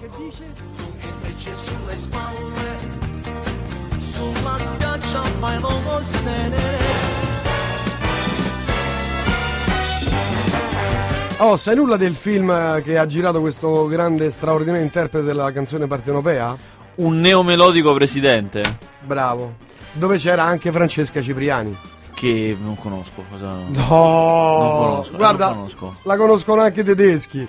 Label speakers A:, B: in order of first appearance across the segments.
A: Che dice?
B: invece sulle spalle, sulla spiaggia fai lo stene.
A: Oh, sai nulla del film che ha girato questo grande, straordinario interprete della canzone partenopea?
C: Un neomelodico presidente
A: Bravo. Dove c'era anche Francesca Cipriani.
C: che non conosco. Cosa...
A: No,
C: Non conosco,
A: guarda,
C: non conosco.
A: la conoscono anche i tedeschi.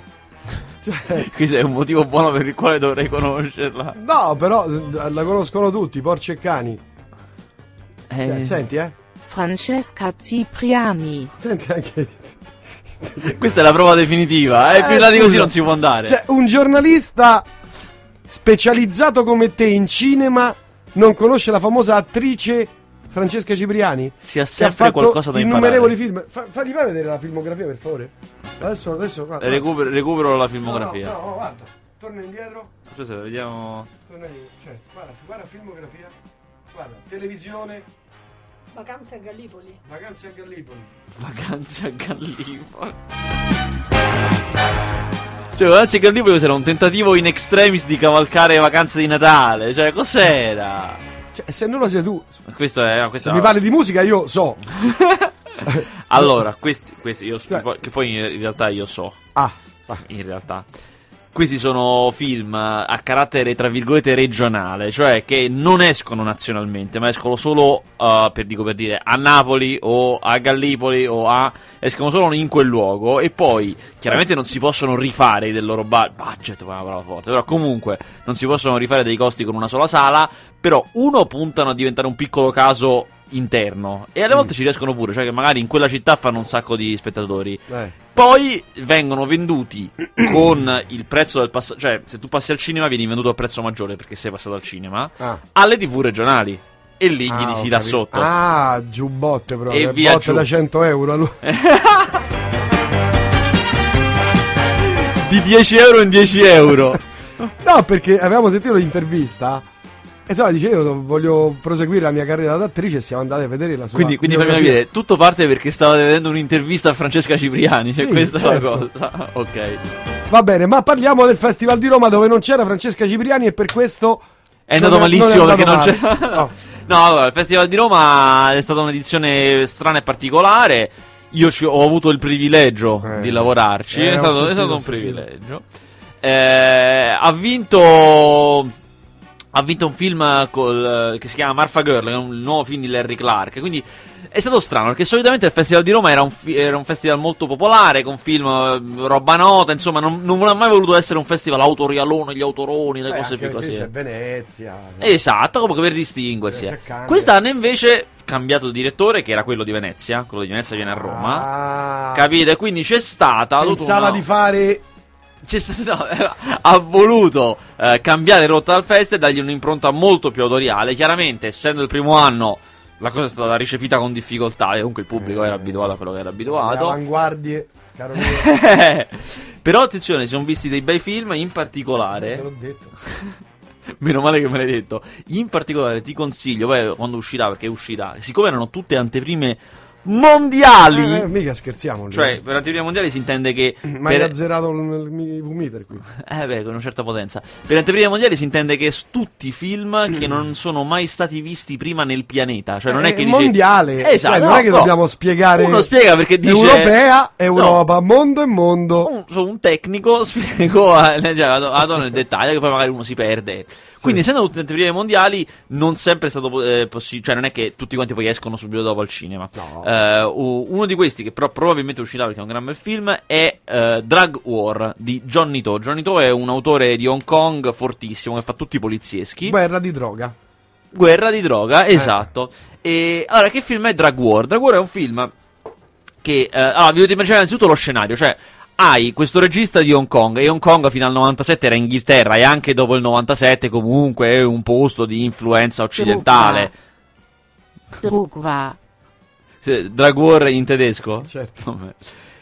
A: Cioè,
C: Questo è un motivo buono per il quale dovrei conoscerla.
A: no, però eh, la conoscono tutti, porci e cani.
C: Eh,
A: Eh, senti, eh.
D: Francesca Cipriani.
A: Senti anche.
C: Questa è la prova definitiva. Eh, più in là di così non si può andare.
A: Cioè, un giornalista specializzato come te in cinema non conosce la famosa attrice Francesca Cipriani?
C: si ha
A: ha
C: sempre
A: fatto
C: qualcosa da imparare.
A: innumerevoli film. Fa, fagli fai vedere la filmografia, per favore. Adesso, adesso, guarda.
C: Recupero, recupero la
A: No, no,
C: filmografia.
A: No, no, guarda. Torna indietro.
C: Aspetta, vediamo.
A: Torna indietro. Cioè, guarda, guarda filmografia. Guarda, televisione,
E: Vacanze a Gallipoli.
A: vacanze a Gallipoli.
C: Vacanze a Gallipoli. Cioè, Vacanze a Gallipoli era un tentativo in extremis di cavalcare vacanze di Natale. Cioè, cos'era?
A: Cioè, se non lo sei tu,
C: Questo è. Questo
A: se mi parli di musica io so.
C: Allora, questi, questi io,
A: Cioè-
C: che poi in realtà io so.
A: Ah,
C: In realtà. Questi sono film a carattere, tra virgolette, regionale, cioè che non escono nazionalmente, ma escono solo, uh, per, dico per dire, a Napoli o a Gallipoli o a... escono solo in quel luogo e poi chiaramente non si possono rifare del loro ba- budget, una parola forte, però comunque non si possono rifare dei costi con una sola sala, però uno puntano a diventare un piccolo caso interno e alle volte ci riescono pure, cioè che magari in quella città fanno un sacco di spettatori.
A: eh.
C: Poi vengono venduti con il prezzo del passaggio, cioè se tu passi al cinema vieni venduto a prezzo maggiore perché sei passato al cinema,
A: Ah.
C: alle tv regionali. E lì gli
A: Ah,
C: si
A: ho
C: dà sotto.
A: Ah, giù botte proprio.
C: E via
A: botte
C: giù.
A: da 100 euro. allora.
C: Di 10 euro in 10 euro.
A: No, perché avevamo sentito l'intervista. Insomma, dice io voglio proseguire la mia carriera d'attrice e siamo andati a vedere la sua
C: quindi, quindi fammi capire, tutto parte perché stavate vedendo un'intervista a Francesca Cipriani, cioè
A: Sì,
C: questa è
A: certo.
C: la cosa. ok.
A: Va bene, ma parliamo del Festival di Roma dove non c'era Francesca Cipriani e per questo
C: È
A: non
C: andato malissimo
A: non è
C: perché non
A: andato
C: c'è.
A: male. No.
C: No, allora, il Festival di Roma è stata un'edizione strana e particolare. Io ho avuto il privilegio
A: Eh.
C: di lavorarci.
A: Eh,
C: è, stato, è
A: sentito,
C: stato
A: ho
C: un privilegio. Eh, ha vinto. Ha vinto un film col- che si chiama Marfa Girl, che è un nuovo film di Larry Clark. Quindi è stato strano perché solitamente il Festival di Roma era un, fi- era un festival molto popolare, con film, eh, roba nota. Insomma, non, non ha mai voluto essere un festival autorialone, gli autoroni, le
A: Beh,
C: cose più così.
A: c'è Venezia.
C: Esatto, comunque per distinguersi. Eh. Quest'anno invece cambiato direttore, che era quello di Venezia. Quello di Venezia viene a Roma.
A: Ah,
C: Capite? Quindi c'è stata.
A: Pensava
C: una-
A: di fare
C: stato- no, ha voluto eh, cambiare rotta al fest e dargli un'impronta molto più autoriale. Chiaramente, essendo il primo anno, la cosa è stata ricepita con difficoltà. E comunque il pubblico era abituato a quello che era abituato.
A: avanguardie, caro.
C: Però attenzione, si sono visti dei bei film, in
A: Te
C: particolare.
A: l'ho detto.
C: Meno male che me l'hai detto. In particolare ti consiglio, poi quando uscirà, perché uscirà, siccome erano tutte anteprime mondiali,
A: Eh, mica scherziamo.
C: cioè per anteprime mondiali si intende che...
A: ma hai
C: per-
A: azzerato il, V-meter qui.
C: Eh beh, con una certa potenza. Per anteprime mondiali si intende che tutti i film che non sono mai stati visti prima nel pianeta. Cioè non è
A: È
C: che dice...
A: mondiale,
C: Esatto,
A: cioè, non
C: no,
A: è che
C: no.
A: dobbiamo spiegare
C: Uno spiega perché dice...
A: Europea, Europa, mondo e mondo.
C: un, un tecnico spiegò a, a, a nel dettaglio che poi magari uno si perde. Quindi, essendo tutte anteprime mondiali, non sempre è stato possibile. Cioè, non è che tutti quanti poi escono subito dopo al cinema.
A: No.
C: Eh, uno di questi, che però probabilmente uscirà perché è un gran bel film, è eh, Drug War di Johnny To. Johnny To è un autore di Hong Kong fortissimo che fa tutti i polizieschi.
A: Guerra di droga.
C: Guerra di droga, esatto. E allora, che film è Drug War? Drug War è un film che. eh, allora, vi dovete immaginare innanzitutto lo scenario, cioè. Hai questo regista di Hong Kong e Hong Kong fino al 97 era Inghilterra e anche dopo il 97 comunque è un posto di influenza occidentale.
D: Drugva.
C: Sì, Drug War in tedesco?
A: Certo.
C: Vabbè.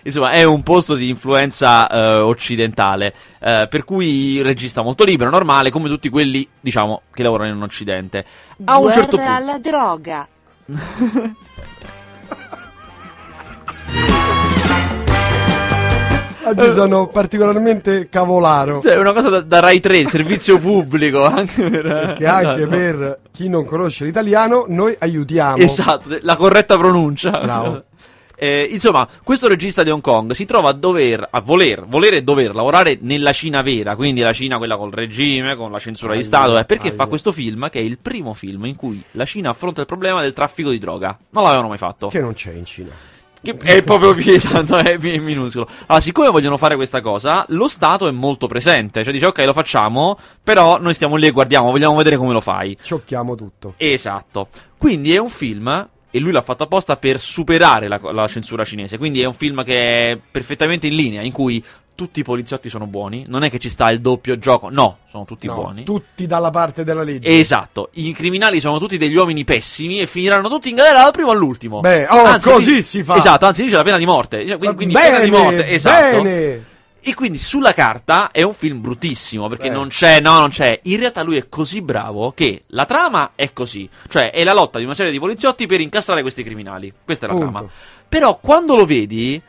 C: Insomma, è un posto di influenza eh, occidentale, eh, per cui regista molto libero, normale, come tutti quelli, diciamo, che lavorano in Occidente. A un
D: Guerra
C: certo punto...
D: alla droga.
A: Oggi sono particolarmente cavolaro.
C: Cioè, è una cosa da, da Rai 3, servizio pubblico. Anche per,
A: Che anche
C: no.
A: per chi non conosce l'italiano, noi aiutiamo.
C: Esatto, la corretta pronuncia.
A: Bravo.
C: Eh, insomma, questo regista di Hong Kong si trova a dover, a voler, volere e dover lavorare nella Cina vera, quindi la Cina quella col regime, con la censura di
A: Aia,
C: Stato, eh, perché
A: aia.
C: fa questo film che è il primo film in cui la Cina affronta il problema del traffico di droga. Non l'avevano mai fatto.
A: Che non c'è in Cina.
C: Che è proprio esatto, è mi- minuscolo. Allora, siccome vogliono fare questa cosa, lo Stato è molto presente. Cioè dice, ok, lo facciamo, però noi stiamo lì e guardiamo, vogliamo vedere come lo fai.
A: Ciocchiamo tutto.
C: Esatto. Quindi è un film, e lui l'ha fatto apposta per superare la, la censura cinese. Quindi è un film che è perfettamente in linea, in cui tutti i poliziotti sono buoni. Non è che ci sta il doppio gioco, no, sono tutti
A: No,
C: buoni.
A: Tutti dalla parte della legge.
C: Esatto, i criminali sono tutti degli uomini pessimi e finiranno tutti in galera dal primo all'ultimo.
A: Beh, oh,
C: Anzi,
A: così
C: lì-
A: si fa.
C: Esatto, anzi lì c'è la pena di morte. Cioè, quindi, quindi pena di
A: bene,
C: morte, esatto.
A: bene.
C: E quindi sulla carta è un film bruttissimo perché
A: Eh.
C: non c'è, no, non c'è. In realtà lui è così bravo che la trama è così. Cioè è la lotta di una serie di poliziotti per incastrare questi criminali. Questa è la
A: Punto.
C: trama. Però quando lo vedi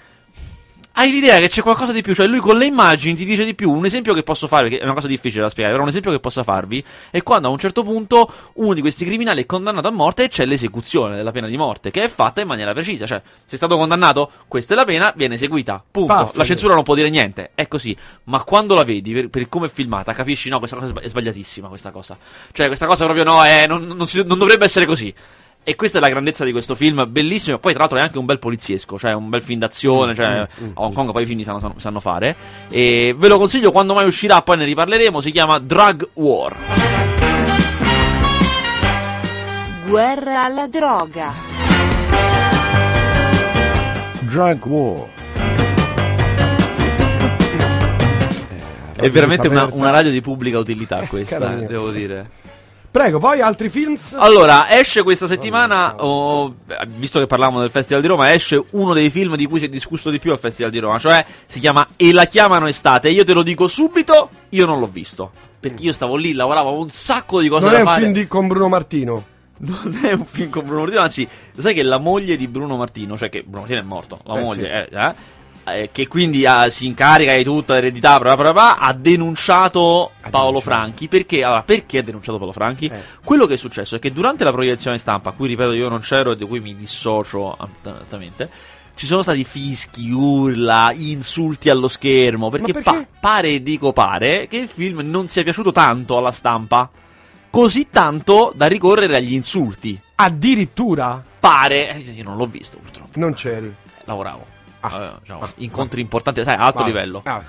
C: hai l'idea che c'è qualcosa di più, cioè lui con le immagini ti dice di più. Un esempio che posso fare, che è una cosa difficile da spiegare, però un esempio che possa farvi è quando a un certo punto uno di questi criminali è condannato a morte e c'è l'esecuzione della pena di morte, che è fatta in maniera precisa. Cioè, sei stato condannato, questa è la pena, viene eseguita. Punto.
A: Paffe.
C: La censura non può dire niente, è così. Ma quando la vedi, per, per come è filmata, capisci, no, questa cosa è sba- è sbagliatissima, questa cosa. Cioè, questa cosa proprio no, è, non, non si- non dovrebbe essere così. E questa è la grandezza di questo film, bellissimo. Poi, tra l'altro, è anche un bel poliziesco, cioè un bel film d'azione. Cioè, a Hong Kong poi i film li sanno, sanno- fare. E ve lo consiglio quando mai uscirà, poi ne riparleremo. Si chiama Drug War.
D: Guerra alla droga.
F: Drug War.
C: È veramente una, una radio di pubblica utilità questa, devo dire.
A: Prego, poi altri films?
C: Allora, esce questa settimana, oh, visto che parlavamo del Festival di Roma, esce uno dei film di cui si è discusso di più al Festival di Roma, cioè si chiama E la chiamano estate. Io te lo dico subito, io non l'ho visto. Perché io stavo lì, lavoravo un sacco di cose
A: non
C: da
A: è un
C: fare.
A: film di- con Bruno Martino.
C: Non è un film con Bruno Martino, anzi, lo sai che la moglie di Bruno Martino, cioè che Bruno Martino è morto, la
A: Eh,
C: moglie, eh, eh, eh, che quindi ha- si incarica di tutta l'eredità, bla bla bla, ha denunciato
A: Ha
C: Paolo
A: denunciato.
C: Franchi. Perché? Allora, perché ha denunciato Paolo Franchi?
A: Eh.
C: Quello che è successo è che durante la proiezione stampa, a cui ripeto io non c'ero e di cui mi dissocio assolutamente, ci sono stati fischi, urla, insulti allo schermo, perché,
A: perché?
C: pa- pare, dico pare, che il film non sia piaciuto tanto alla stampa. Così tanto da ricorrere agli insulti.
A: Addirittura
C: Pare, eh, io non l'ho visto purtroppo,
A: non c'eri.
C: lavoravo.
A: Ah.
C: Diciamo, incontri importanti, sai, a alto
A: Ah,
C: livello.
A: ah,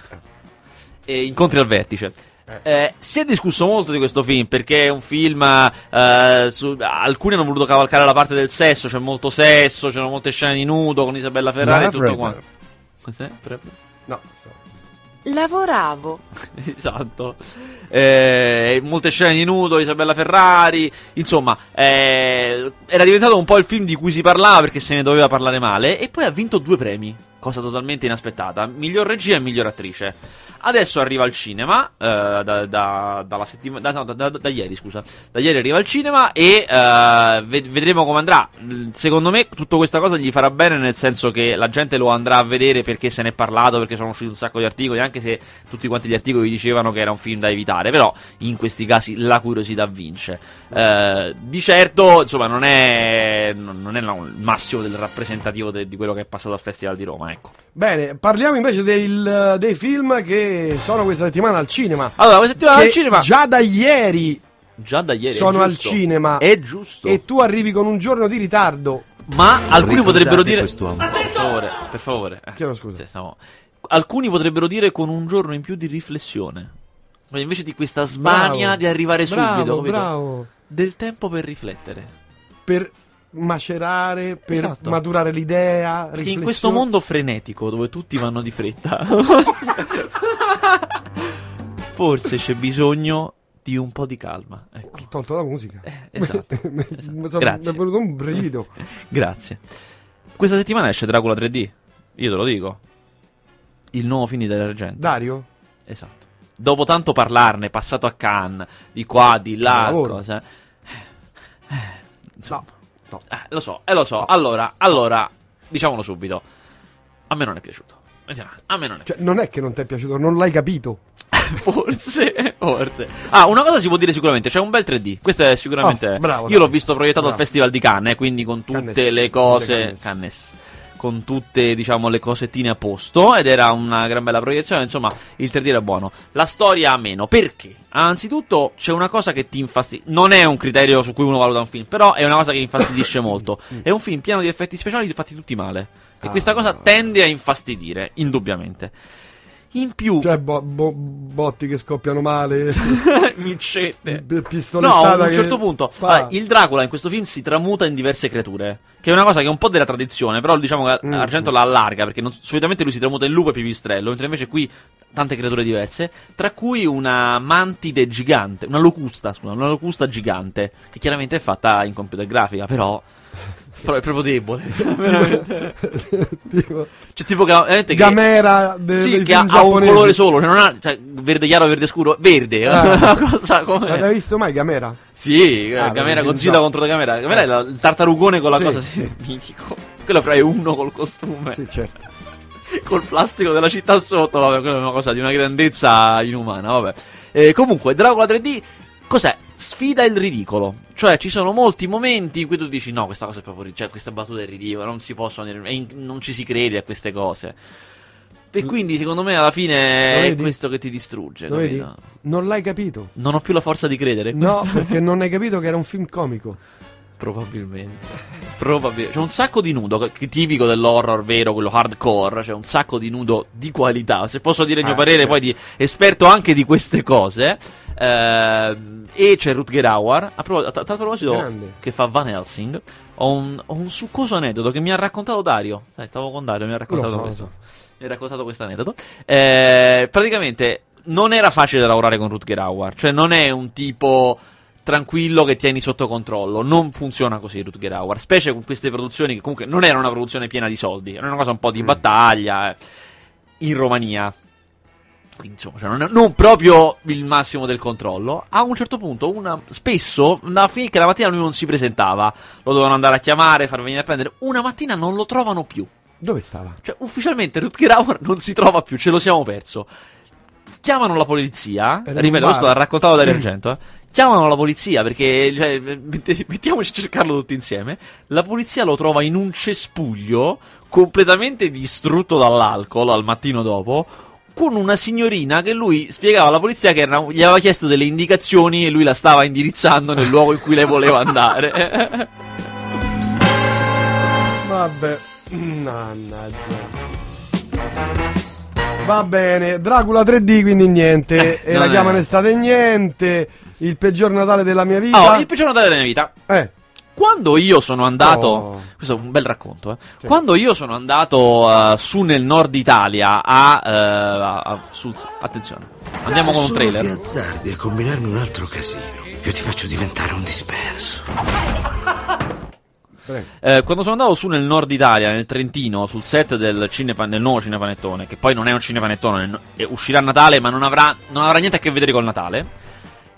C: E incontri al vertice.
A: Eh.
C: Eh, si è discusso molto di questo film perché è un film. eh, su- alcuni hanno voluto cavalcare la parte del sesso. C'è molto sesso, c'erano molte scene di nudo con Isabella Ferrari e tutto quanto. Cos'è?
A: No.
D: Lavoravo.
C: esatto. Eh, molte scene di nudo, Isabella Ferrari. Insomma, eh, era diventato un po' il film di cui si parlava perché se ne doveva parlare male. E poi ha vinto due premi, cosa totalmente inaspettata: miglior regia e miglior attrice. Adesso arriva al cinema, eh, da, da- dalla settima- da- no, da- da- ieri, scusa. Da ieri arriva al cinema e eh, ved- vedremo come andrà. Secondo me tutta questa cosa gli farà bene nel senso che la gente lo andrà a vedere perché se ne è parlato, perché sono usciti un sacco di articoli, anche se tutti quanti gli articoli dicevano che era un film da evitare, però in questi casi la curiosità vince. Eh, di certo, insomma, non è, non è il massimo del rappresentativo de- di quello che è passato al Festival di Roma, ecco.
A: Bene, parliamo invece del- dei film che sono questa settimana al cinema.
C: Allora, questa settimana
A: Che
C: al cinema
A: Già da ieri
C: già da ieri
A: sono al cinema.
C: È giusto.
A: e tu arrivi con un giorno di ritardo.
C: Ma alcuni potrebbero dire
G: quest'uomo.
C: Per favore, per favore. Eh,
A: Chiedo scusa.
C: sì, stavo- Alcuni potrebbero dire con un giorno in più di riflessione. Ma invece di questa smania
A: Bravo.
C: di arrivare
A: bravo,
C: subito, capito?
A: bravo.
C: Del tempo per riflettere.
A: Per macerare, per
C: Esatto.
A: maturare l'idea.
C: In questo mondo frenetico dove tutti vanno di fretta, forse c'è bisogno di un po' di calma. Ecco.
A: Tolto la musica.
C: esatto,
A: Mi
C: esatto.
A: sono-
C: Grazie.
A: Mi è venuto un brivido.
C: Grazie. Questa settimana esce Dracula 3D. Io te lo dico. Il nuovo film di Dario Argento.
A: Dario?
C: Esatto. Dopo tanto parlarne, passato a Cannes, di qua, di là, cose. eh, insomma,
A: no.
C: Eh, lo so, eh, lo so. Allora, allora, diciamolo subito. A me non è piaciuto. A me non è.
A: Cioè, non è che non ti è piaciuto, non l'hai capito.
C: Forse, forse. Ah, una cosa si può dire sicuramente: c'è un bel 3D. Questo è sicuramente.
A: Oh, bravo,
C: Io
A: dai.
C: l'ho visto proiettato al
A: Bravo.
C: Festival di Cannes, quindi con tutte
A: Cannes,
C: le cose.
A: Cannes.
C: Cannes. Con tutte, diciamo, le cosettine a posto. Ed era una gran bella proiezione. Insomma, il 3D era buono. La storia meno. Perché? Anzitutto, c'è una cosa che ti infastidisce. Non è un criterio su cui uno valuta un film, però è una cosa che infastidisce molto. È un film pieno di effetti speciali fatti tutti male. E
A: Ah.
C: questa cosa tende a infastidire, indubbiamente. In più,
A: Cioè, bo- bo- botti che scoppiano male,
C: micette.
A: p-
C: No,
A: pistolettata
C: a un
A: che-
C: certo punto
A: Fa-
C: allora, il Dracula in questo film si tramuta in diverse creature. Che è una cosa che è un po' della tradizione, però diciamo che
A: Mm.
C: Argento la allarga perché non- solitamente lui si tramuta in lupo e pipistrello, mentre invece qui tante creature diverse, tra cui una mantide gigante, una locusta, scusa, una locusta gigante, che chiaramente è fatta in computer grafica, però, però è proprio debole. Veramente.
A: tipo,
C: Cioè, tipo che, veramente che-
A: Gamera de-
C: sì, che ha, ha un colore solo, cioè non ha cioè, verde chiaro, verde scuro, verde.
A: Ah.
C: Cosa come
A: Ma l'hai visto mai Gamera?
C: Sì, eh,
A: Ah,
C: Gamera
A: perché
C: Godzilla contro Gamera. Gamera è la- il tartarugone con la
A: Sì,
C: cosa
A: sì.
C: sì, mitico. Quello però è uno col costume,
A: Sì, certo.
C: col plastico della città sotto. Vabbè, quella è una cosa di una grandezza inumana. Vabbè. Eh, comunque, Dracula 3D. Cos'è? Sfida il ridicolo. Cioè, ci sono molti momenti in cui tu dici: No, questa cosa è proprio. ri- Cioè, questa battuta è ridicola. Non si possono in- non ci si crede a queste cose. E quindi, secondo me, alla fine è questo che ti distrugge.
A: Non l'hai capito.
C: Non ho più la forza di credere.
A: No, perché non hai capito che era un film comico.
C: Probabilmente. Probabilmente. C'è un sacco di nudo, tipico dell'horror vero, quello hardcore. C'è un sacco di nudo di qualità. Se posso dire il mio
A: Ah,
C: parere,
A: sì.
C: poi di esperto anche di queste cose. Ehm, e c'è Rutger Hauer. A, pro- a- a tal proposito,
A: Grande.
C: che fa Van Helsing. Ho un, ho un succoso aneddoto che mi ha raccontato Dario. Sai, stavo con Dario, mi ha raccontato
A: so,
C: questo.
A: so.
C: Mi ha raccontato questo aneddoto. Eh, praticamente non era facile lavorare con Rutger Hauer. Cioè, non è un tipo tranquillo che tieni sotto controllo. Non funziona così Rutger Hauer. Specie con queste produzioni che comunque non era una produzione piena di soldi. Era una cosa un po' di battaglia. eh, In Romania. Insomma, cioè, non, non proprio il massimo del controllo. A un certo punto, una, spesso, andava a finire che la mattina lui non si presentava. Lo dovevano andare a chiamare, far venire a prendere. Una mattina non lo trovano più.
A: Dove stava?
C: Cioè, ufficialmente Rutger Hauer non si trova più, ce lo siamo perso. Chiamano la polizia.
A: Era
C: ripeto, questo l'ha raccontato Dario Argento. eh. Chiamano la polizia perché cioè, mettiamoci a cercarlo tutti insieme. La polizia lo trova in un cespuglio completamente distrutto dall'alcol al mattino dopo. Con una signorina che lui spiegava alla polizia che era- gli aveva chiesto delle indicazioni e lui la stava indirizzando nel luogo in cui lei voleva andare.
A: Vabbè, mannaggia. Va bene, Dracula 3D quindi niente,
C: Eh,
A: e la
C: è-
A: chiamano estate niente, il peggior Natale della mia vita.
C: oh, il peggior Natale della mia vita.
A: Eh,
C: Quando io sono andato,
A: Oh.
C: questo è un bel racconto, eh.
A: Sì.
C: Quando io sono andato eh, su nel nord Italia a, eh, a- a- sul- attenzione, andiamo
G: Se
C: con un trailer.
G: ti azzardi a combinarmi un altro casino, io ti faccio diventare un disperso.
C: Eh, quando sono andato su nel nord Italia, nel Trentino, sul set del, cinepa- del nuovo cinepanettone, che poi non è un cinepanettone, no- e uscirà a Natale, ma non avrà, non avrà niente a che vedere col Natale.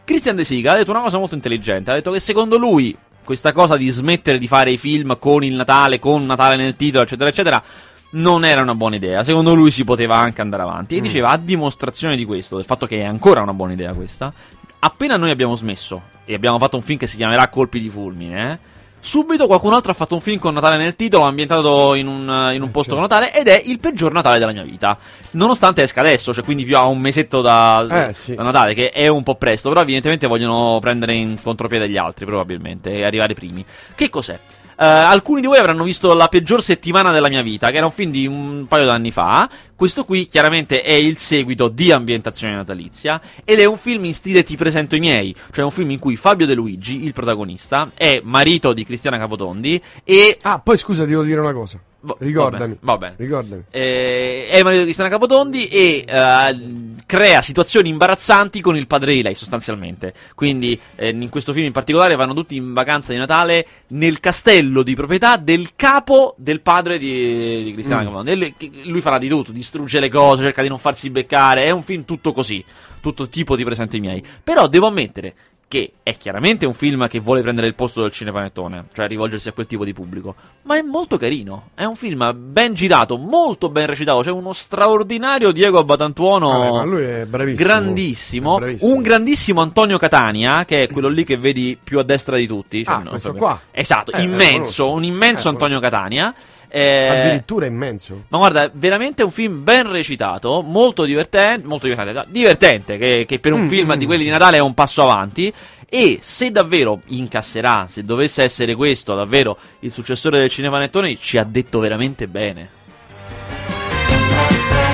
C: Christian De Sica ha detto una cosa molto intelligente. Ha detto che secondo lui questa cosa di smettere di fare i film con il Natale, con Natale nel titolo, eccetera, eccetera, non era una buona idea. Secondo lui si poteva anche andare avanti. E diceva, a dimostrazione di questo, del fatto che è ancora una buona idea questa, appena noi abbiamo smesso e abbiamo fatto un film che si chiamerà Colpi di fulmine, eh, subito qualcun altro ha fatto un film con Natale nel titolo, ambientato in un, in un posto con Natale, ed è il peggior Natale della mia vita. Nonostante esca adesso, cioè quindi più a un mesetto da,
A: Eh, sì.
C: da Natale, che è un po' presto, però evidentemente vogliono prendere in contropiede gli altri, probabilmente, e arrivare primi. Che cos'è? Eh, alcuni di voi avranno visto La peggior settimana della mia vita, che era un film di un paio d'anni fa. Questo qui chiaramente è il seguito di Ambientazione natalizia ed è un film in stile Ti presento i miei, cioè un film in cui Fabio De Luigi, il protagonista, è marito di Cristiana Capotondi e
A: Ah, poi scusa, ti devo dire una cosa. Ricordami.
C: Va bene.
A: Ricordami.
C: Eh, è marito di Cristiana Capotondi e eh, crea situazioni imbarazzanti con il padre di lei, sostanzialmente. Quindi, eh, in questo film in particolare, vanno tutti in vacanza di Natale nel castello di proprietà del capo del padre di, di Cristiana
A: Mm.
C: Capotondi. E lui, lui farà di tutto, distrugge le cose, cerca di non farsi beccare. È un film tutto così, tutto tipo di presenti miei. Però devo ammettere che è chiaramente un film che vuole prendere il posto del cinepanettone, cioè rivolgersi a quel tipo di pubblico, ma è molto carino. È un film ben girato, molto ben recitato. C'è uno straordinario Diego Abbatantuono,
A: Vabbè, ma lui è bravissimo.
C: grandissimo,
A: È bravissimo.
C: un grandissimo Antonio Catania, che è quello lì che vedi più a destra di tutti. cioè,
A: Ah, questo
C: so-
A: qua.
C: Esatto,
A: Eh,
C: immenso, un immenso
A: Eh,
C: Antonio Catania. Eh,
A: Addirittura immenso.
C: ma guarda, veramente un film ben recitato, molto divertente, molto divertente, divertente, che, che per un
A: Mm,
C: film
A: mm.
C: di quelli di Natale è un passo avanti. E se davvero incasserà, se dovesse essere questo davvero il successore del Cinepanettone, ci ha detto veramente bene.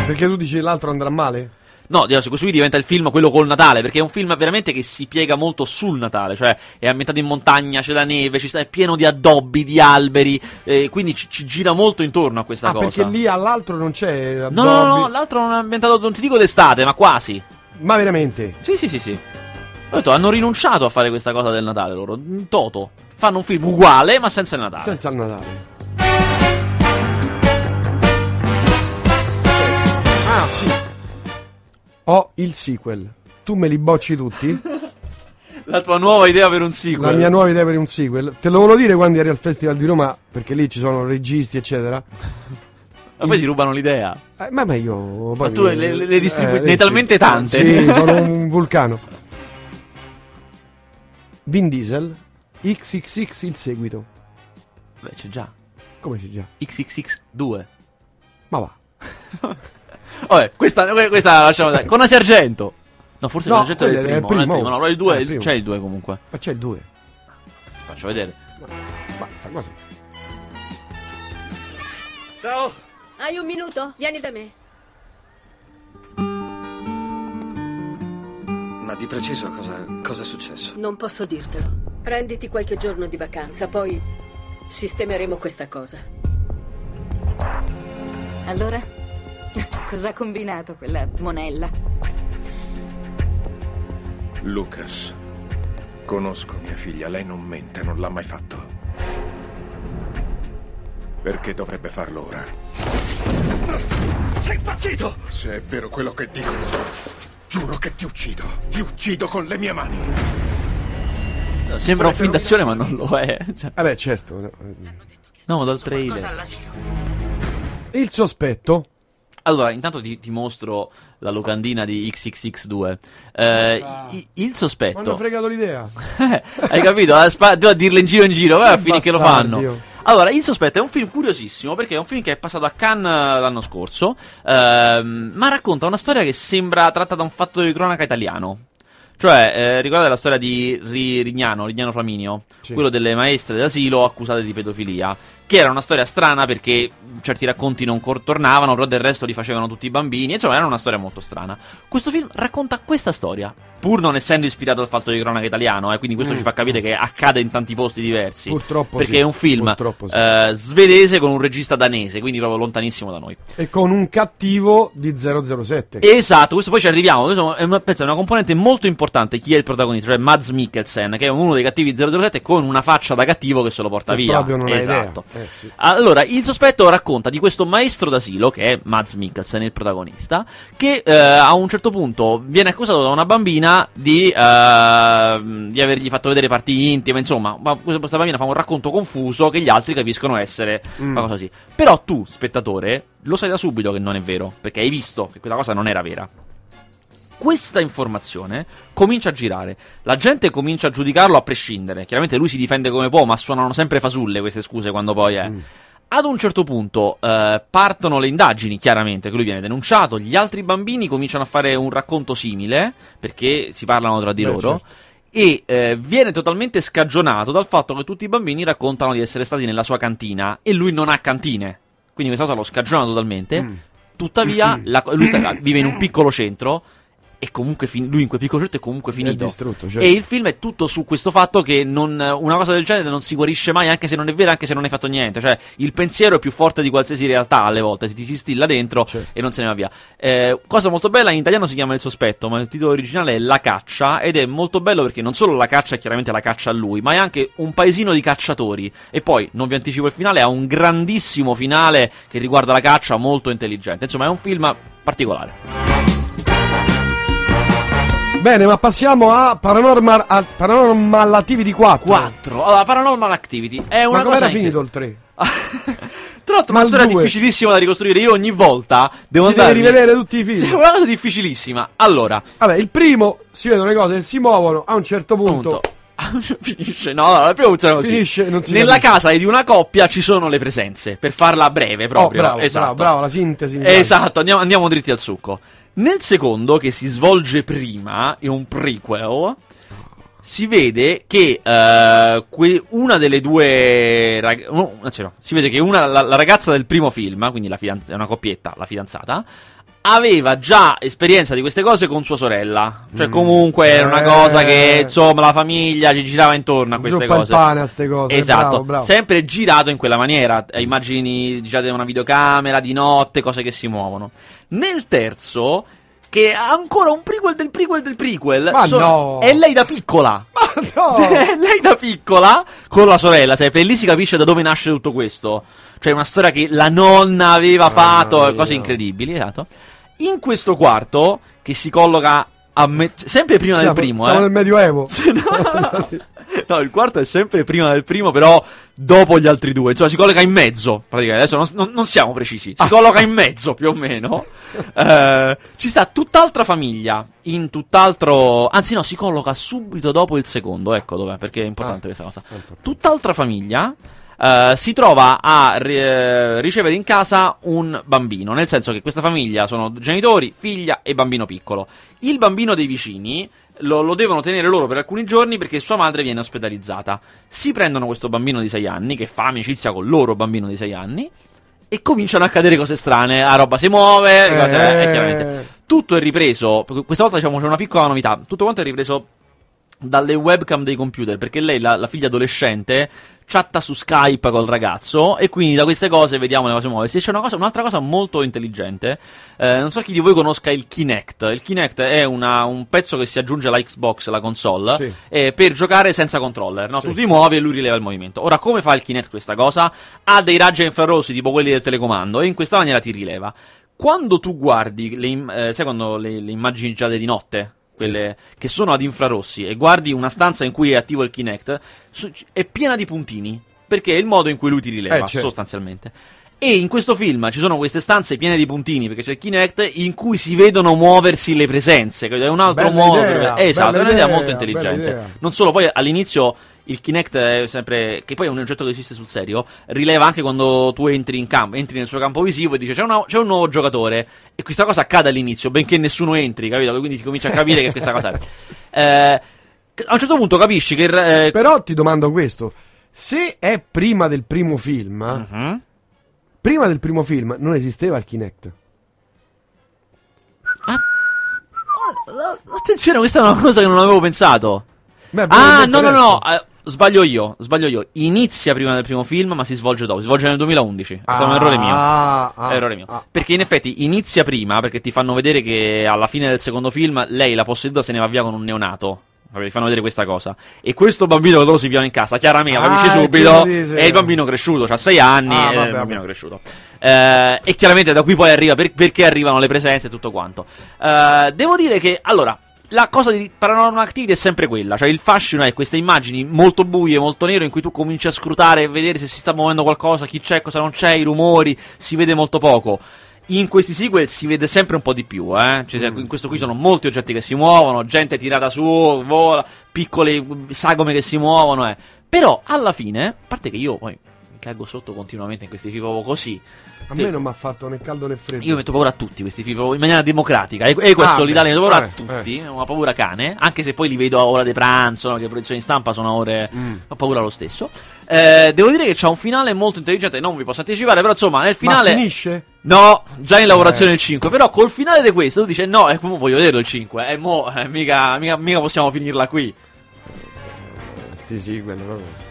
A: Perché tu dici l'altro andrà male?
C: No, Dio, questo qui diventa il film quello col Natale, perché è un film veramente che si piega molto sul Natale, cioè è ambientato in montagna, c'è la neve, ci sta, è pieno di addobbi, di alberi, eh, quindi ci, ci gira molto intorno a questa
A: ah,
C: cosa.
A: perché lì all'altro non c'è
C: No, no, no,
A: addobbi.
C: no, l'altro non è ambientato, non ti dico d'estate, ma quasi.
A: Ma veramente?
C: Sì, sì, sì, sì. Ho detto, hanno rinunciato a fare questa cosa del Natale loro. In toto. Fanno un film uguale, ma senza il Natale.
A: Senza il Natale. Ah, sì. Ho il sequel. Tu me li bocci tutti?
C: La tua nuova idea per un sequel.
A: La mia nuova idea per un sequel. Te lo volevo dire quando eri al Festival di Roma, perché lì ci sono registi, eccetera.
C: Ma poi ti rubano l'idea.
A: Eh, ma beh, io. poi
C: Ma tu
A: mi-
C: le- le- le distribui-
A: eh,
C: ne hai talmente tante.
A: Sì, sono un vulcano. Vin Diesel, XXX il seguito.
C: Beh, c'è già.
A: Come c'è già?
C: XXX2.
A: Ma va.
C: Vabbè, questa, questa la lasciamo dare. Con Asia Argento. No, forse
A: No,
C: Argento è il
A: quello è
C: primo.
A: il
C: non è il
A: primo.
C: primo. No, il 2,
A: Ah, il primo.
C: c'è il 2 comunque.
A: Ma c'è il 2.
C: Faccio vedere.
A: Basta, cosa?
C: Ciao.
H: Hai un minuto? Vieni da me.
G: Ma di preciso cosa, cosa è successo?
H: Non posso dirtelo. Prenditi qualche giorno di vacanza, poi sistemeremo questa cosa.
I: Allora? Cosa ha combinato quella monella?
J: Lucas, conosco mia figlia, lei non mente, non l'ha mai fatto. Perché dovrebbe farlo ora?
G: Sei impazzito!
J: Se è vero quello che dicono, giuro che ti uccido. Ti uccido con le mie mani.
C: Sembra un film d'azione, ma non lo è. Cioè,
A: Vabbè, certo. no.
C: dal trailer.
A: Il sospetto.
C: Allora, intanto ti, ti mostro la locandina di XXX2. Eh, i- il
A: Mi hanno
C: sospetto.
A: fregato l'idea.
C: Hai capito? A, spa- devo dirle in giro in giro, vai a finire che lo fanno. Allora, Il Sospetto è un film curiosissimo perché è un film che è passato a Cannes eh, l'anno scorso, ehm, ma racconta una storia che sembra tratta da un fatto di cronaca italiano. Cioè, eh, ricordate la storia di Ri- Rignano, Rignano Flaminio,
A: Sì.
C: quello delle maestre d'asilo accusate di pedofilia, che era una storia strana perché certi racconti non tornavano, però del resto li facevano tutti i bambini, insomma era una storia molto strana. Questo film racconta questa storia, pur non essendo ispirato al fatto di cronaca italiano, eh, quindi questo
A: Mm.
C: ci fa capire che accade in tanti posti diversi.
A: Purtroppo
C: Perché
A: sì,
C: è un film
A: sì.
C: eh, svedese con un regista danese, quindi proprio lontanissimo da noi.
A: E con un cattivo di 007.
C: Esatto, questo poi ci arriviamo. Questo è una, penso, è una componente molto importante. Chi è il protagonista? Cioè Mads Mikkelsen, che è uno dei cattivi 007 con una faccia da cattivo che se lo porta
A: Che
C: via.
A: proprio non
C: esatto.
A: idea. Eh, sì.
C: Allora, il sospetto racconta di questo maestro d'asilo, che è Mads Mikkelsen, il protagonista, che eh, a un certo punto viene accusato da una bambina di, eh, di avergli fatto vedere parti intime, insomma, ma questa bambina fa un racconto confuso che gli altri capiscono essere
A: Mm.
C: una cosa così. Però tu, spettatore, lo sai da subito che non è vero, perché hai visto che quella cosa non era vera. Questa informazione comincia a girare. La gente comincia a giudicarlo a prescindere. Chiaramente lui si difende come può, ma suonano sempre fasulle queste scuse quando poi è.
A: Mm.
C: Ad un certo punto eh, partono le indagini, chiaramente, che lui viene denunciato. Gli altri bambini cominciano a fare un racconto simile, perché si parlano tra di
A: Beh,
C: loro.
A: certo.
C: E eh, viene totalmente scagionato dal fatto che tutti i bambini raccontano di essere stati nella sua cantina e lui non ha cantine. Quindi questa cosa lo scagiona totalmente.
A: Mm.
C: Tuttavia, la lui sta- vive in un piccolo centro. E comunque fin- lui in quel piccolo centro è comunque finito.
A: È distrutto, certo.
C: E il film è tutto su questo fatto che non- una cosa del genere non si guarisce mai, anche se non è vera, anche se non hai fatto niente. Cioè, il pensiero è più forte di qualsiasi realtà alle volte, ti si stilla dentro
A: Certo.
C: e non se ne va via. Eh, cosa molto bella, in italiano si chiama Il sospetto, ma il titolo originale è La caccia, ed è molto bello perché non solo la caccia è chiaramente la caccia a lui, ma è anche un paesino di cacciatori. E poi, non vi anticipo il finale, ha un grandissimo finale che riguarda la caccia, molto intelligente. Insomma, è un film particolare.
A: Bene, ma passiamo a Paranormal, a Paranormal Activity 4.
C: 4. Allora, Paranormal Activity è una
A: Ma
C: cosa
A: com'era
C: incre-
A: finito il 3?
C: Tra l'altro,
A: Ma
C: una storia
A: due?
C: difficilissima da ricostruire. Io ogni volta devo
A: devi
C: andare.
A: rivedere tutti i film.
C: Sì, è una cosa difficilissima. Allora,
A: Vabbè, il primo si vedono le cose che si muovono a un certo punto.
C: punto. Finisce, no, il primo funziona così.
A: Finisce, non si
C: Nella
A: capisce.
C: casa di una coppia ci sono le presenze, per farla breve proprio.
A: Oh, bravo,
C: esatto.
A: bravo, bravo, la sintesi.
C: Esatto, andiamo, andiamo dritti al succo. Nel secondo, che si svolge prima, è un prequel, si vede che eh, que- una delle due rag- no, anzi no, si vede che una, la, la ragazza del primo film, quindi la fidanz- una coppietta, la fidanzata, aveva già esperienza di queste cose con sua sorella. Cioè, comunque era una
A: Eh.
C: cosa che insomma la famiglia ci girava intorno a queste
A: Zuppa
C: cose.
A: pane a ste cose.
C: Esatto,
A: bravo, bravo.
C: sempre girato in quella maniera, eh, immagini girate da una videocamera di notte, cose che si muovono. Nel terzo, che ha ancora un prequel del prequel del prequel,
A: Ma
C: so-
A: no!
C: è lei da piccola.
A: no!
C: Sì, è lei da piccola con la sorella, sai, per lì si capisce da dove nasce tutto questo. Cioè, una storia che la nonna aveva fatto,
A: mia.
C: cose incredibili, esatto. In questo quarto, che si colloca me- sempre prima
A: siamo,
C: del primo,
A: siamo
C: eh.
A: nel Medioevo.
C: No, il quarto è sempre prima del primo, però dopo gli altri due. Insomma, si colloca in mezzo. Praticamente, adesso non, non- siamo precisi. Si colloca in mezzo più o meno. Eh, ci sta tutt'altra famiglia. In tutt'altro. Anzi, no, si colloca subito dopo il secondo. Ecco dov'è, perché è importante questa cosa. Tutt'altra famiglia. Eh, si trova a ri- eh, ricevere in casa un bambino, nel senso che questa famiglia sono genitori, figlia e bambino piccolo. Il bambino dei vicini lo, lo devono tenere loro per alcuni giorni perché sua madre viene ospedalizzata. Si prendono questo bambino di 6 anni, che fa amicizia con loro bambino di 6 anni, e cominciano a accadere cose strane. La roba si muove, le cose-
A: Eh.
C: eh. Tutto è ripreso. Questa volta diciamo c'è una piccola novità. Tutto quanto è ripreso dalle webcam dei computer, perché lei, la, la figlia adolescente, chatta su Skype col ragazzo e quindi da queste cose vediamo le cose muoversi. E c'è una cosa, un'altra cosa molto intelligente, eh, non so chi di voi conosca il Kinect. Il Kinect è una- un pezzo che si aggiunge alla Xbox, la console,
A: Sì.
C: eh, per giocare senza controller. No? Tu ti muovi e lui rileva il movimento. Ora, come fa il Kinect questa cosa? Ha dei raggi infrarossi tipo quelli del telecomando e in questa maniera ti rileva. Quando tu guardi, le, im- eh, sai quando le, le immagini giate di notte? Quelle che sono ad infrarossi e guardi una stanza in cui è attivo il Kinect, è piena di puntini. Perché è il modo in cui lui ti rileva,
A: Eh, certo.
C: sostanzialmente. E in questo film ci sono queste stanze piene di puntini perché c'è il Kinect in cui si vedono muoversi le presenze. È un altro
A: Bella
C: modo.
A: idea,
C: per- esatto, è un'idea
A: idea,
C: molto intelligente. Non solo, poi all'inizio il Kinect è sempre. che poi è un oggetto che esiste sul serio. Rileva anche quando tu entri in campo, entri nel suo campo visivo e dice c'è, una- c'è un nuovo giocatore. E questa cosa accade all'inizio, benché nessuno entri, capito? Quindi si comincia a capire che questa cosa è. Eh, a un certo punto capisci che. eh,
A: Però ti domando questo: se è prima del primo film,
C: mhm.
A: prima del primo film non esisteva il Kinect.
C: Attenzione, questa è una cosa che non avevo pensato.
A: Beh,
C: Ah, no, no, no, eh, sbaglio io, sbaglio io. Inizia prima del primo film, ma si svolge dopo. Si svolge nel 2011. È stato un
A: Ah,
C: errore mio.
A: ah, ah,
C: errore mio.
A: ah.
C: Perché in effetti inizia prima, perché ti fanno vedere che alla fine del secondo film lei, la posseduta, se ne va via con un neonato. Ti fanno vedere questa cosa. E questo bambino che loro si piano in casa, chiaramente,
A: Ah,
C: capisci
A: è
C: subito, è il bambino cresciuto, ha 6 anni,
A: Ah,
C: è
A: vabbè,
C: il bambino
A: vabbè.
C: cresciuto. Eh, e chiaramente da qui poi arriva per- perché arrivano le presenze e tutto quanto. Eh, devo dire che, allora, la cosa di Paranormal Activity è sempre quella, cioè il fascino è queste immagini molto buie, molto nere, in cui tu cominci a scrutare e vedere se si sta muovendo qualcosa, chi c'è, cosa non c'è, i rumori, si vede molto poco. In questi sequel si vede sempre un po' di più, eh? Cioè, in questo qui sono molti oggetti che si muovono, gente tirata su, vola, piccole sagome che si muovono, eh. Però, alla fine, a parte che io poi cago sotto continuamente in questi film proprio così.
A: A
C: Sì.
A: me non mi ha fatto né caldo né freddo.
C: Io metto paura a tutti questi film in maniera democratica. E, e questo
A: Ah,
C: metto paura
A: eh,
C: a tutti. Ho una paura cane. Anche se poi li vedo a ora di pranzo, no, che le produzioni di stampa sono ore.
A: Mm.
C: Ho paura lo stesso. Eh, devo dire che c'ha un finale molto intelligente. Non vi posso anticipare, però insomma, nel finale.
A: Ma finisce?
C: No, già in lavorazione
A: Eh.
C: il 5. Però col finale di questo tu dici: No, eh, voglio vederlo il 5. E mo, eh, mica, mica, mica possiamo finirla qui.
A: Eh, Sì, sì, quello proprio.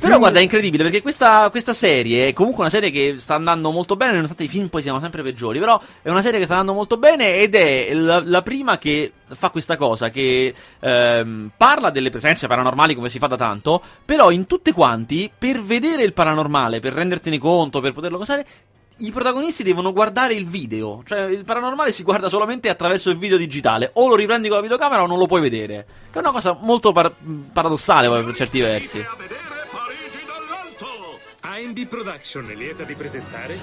C: Però guarda, è incredibile perché questa, questa serie è comunque una serie che sta andando molto bene, nonostante i film poi siano sempre peggiori. Però è una serie che sta andando molto bene ed è la, la prima che fa questa cosa, che ehm, parla delle presenze paranormali come si fa da tanto, però in tutte quanti, per vedere il paranormale, per rendertene conto, per poterlo cosare, i protagonisti devono guardare il video. Cioè, il paranormale si guarda solamente attraverso il video digitale. O lo riprendi con la videocamera o non lo puoi vedere. Che è una cosa molto par- paradossale per certi versi.
K: AMB Production è lieta di presentare.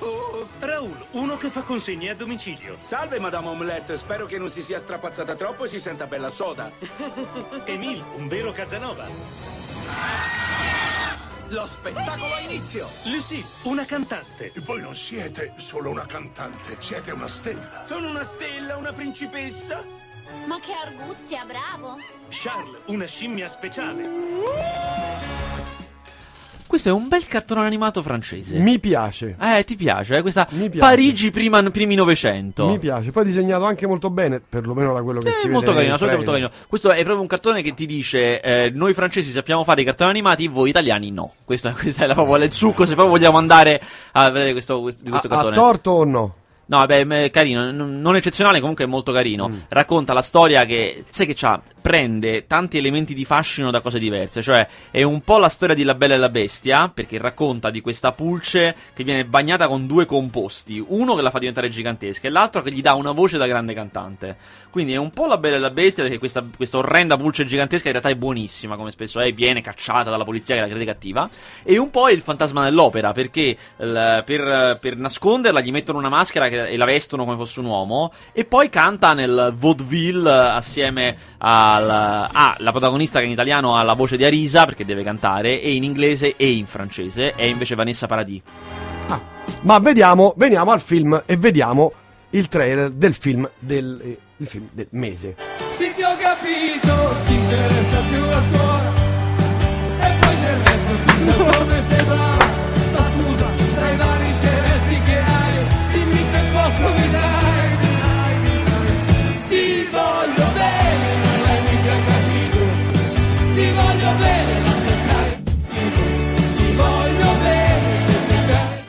K: Oh, Raul, uno che fa consegne a domicilio.
L: Salve, Madame Omelette. Spero che non si sia strapazzata troppo e si senta bella soda.
K: Emil, un vero Casanova.
L: Lo spettacolo ha inizio!
K: Lucille, una cantante.
M: Voi non siete solo una cantante, siete una stella.
L: Sono una stella, una principessa.
N: Ma che arguzia, bravo!
K: Charles, una scimmia speciale.
C: Questo è un bel cartone animato francese.
A: Mi piace.
C: Eh, ti piace? Eh? Questa
A: Mi piace.
C: Parigi prima, primi Novecento.
A: Mi piace. Poi disegnato anche molto bene, perlomeno da quello che si
C: È
A: vede.
C: molto carino, molto carino. Questo è proprio un cartone che ti dice: eh, Noi francesi sappiamo fare i cartoni animati, voi italiani no. Questo, questo è la, proprio il succo. Se proprio vogliamo andare a vedere questo, questo, questo
A: Ha, ha
C: cartone.
A: torto o no?
C: No, beh, carino, non eccezionale, comunque è molto carino. Racconta la storia che, sai che c'ha, prende tanti elementi di fascino da cose diverse, cioè è un po' la storia di La Bella e la Bestia, perché racconta di questa pulce che viene bagnata con due composti, uno che la fa diventare gigantesca e l'altro che gli dà una voce da grande cantante. Quindi è un po' La Bella e la Bestia, perché questa, questa orrenda pulce gigantesca in realtà è buonissima, come spesso è, viene cacciata dalla polizia che la crede cattiva, e un po' è il fantasma dell'opera, perché il- per, per nasconderla gli mettono una maschera che- e la vestono come fosse un uomo, e poi canta nel vaudeville eh, assieme al, a la protagonista che in italiano ha la voce di Arisa, perché deve cantare, e in inglese e in francese, è invece Vanessa Paradis.
A: Ma vediamo, veniamo al film e vediamo il trailer del film del, eh, il film del mese.
B: Sì che ho capito, ti interessa più la scuola E poi del resto tu sai come sei brava Ma scusa, tra i vari interessi che hai Dimmi che posto mi dai, Ti voglio bene, non l'hai mica capito Ti voglio bene, lascia stare zitto Ti voglio bene, dai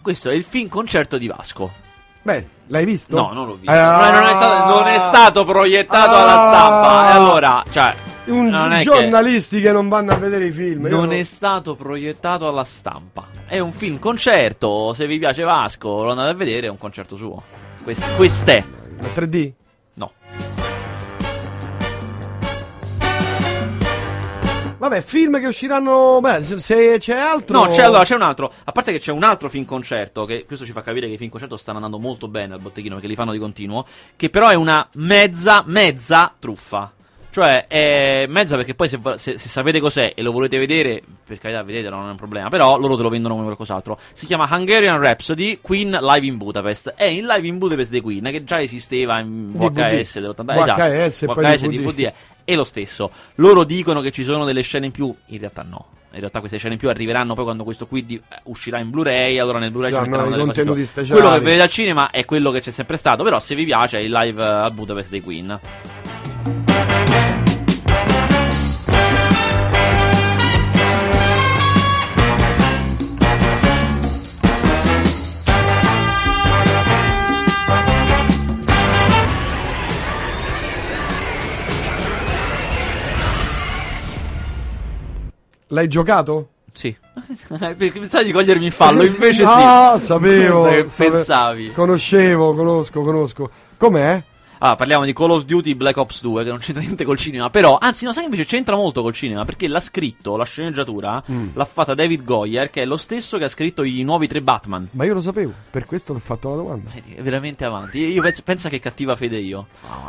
C: Questo è il film concerto di Vasco.
A: Beh, l'hai visto?
C: No, non l'ho visto.
A: Ah.
C: No, non, è stato, non è stato proiettato
A: Ah.
C: alla stampa. E allora, cioè,
A: Un-
C: non è che-
A: giornalisti che... non vanno a vedere i film.
C: Non
A: no-
C: è stato proiettato alla stampa. È un film concerto. Se vi piace Vasco, lo andate a vedere. È un concerto suo. Quest- quest'è.
A: Ma 3D?
C: No.
A: Vabbè, film che usciranno. Beh, se- c'è altro.
C: No, c'è, allora, c'è un altro. A parte che c'è un altro film concerto. Che questo ci fa capire che i film concerto stanno andando molto bene al botteghino perché li fanno di continuo. Che però è una mezza, mezza truffa. Cioè, è mezza perché poi se, se- se sapete cos'è e lo volete vedere, per carità, vedetelo, non è un problema. Però loro te lo vendono come qualcos'altro. Si chiama Hungarian Rhapsody Queen Live in Budapest. È il Live in Budapest dei Queen, che già esisteva in VHS dell'80.
A: VHS e poi
C: VHS
A: DVD.
C: DVD è lo stesso. Loro dicono che ci sono delle scene in più, in realtà no. In realtà queste scene in più arriveranno poi quando questo qui di- eh, uscirà in Blu-ray, allora nel Blu-ray
A: Ci
C: ci
A: saranno
C: metteranno
A: i
C: delle cose
A: contenuti speciali.
C: Quello che vedete al cinema è quello che c'è sempre stato, però se vi piace è il live eh, al Budapest dei Queen.
A: L'hai giocato?
C: Sì. Pensavi di cogliermi in fallo, invece sì.
A: Ah, sapevo.
C: Pensavi.
A: Conoscevo, conosco, conosco. Com'è?
C: Ah, parliamo di Call of Duty Black Ops 2, che non c'entra niente col cinema. Però, anzi, no, sai invece c'entra molto col cinema, perché l'ha scritto, la sceneggiatura,
A: Mm.
C: l'ha fatta David Goyer, che è lo stesso che ha scritto i nuovi tre Batman.
A: Ma io lo sapevo, per questo ti ho fatto la domanda.
C: È veramente avanti. Io, io penso, pensa che cattiva fede io.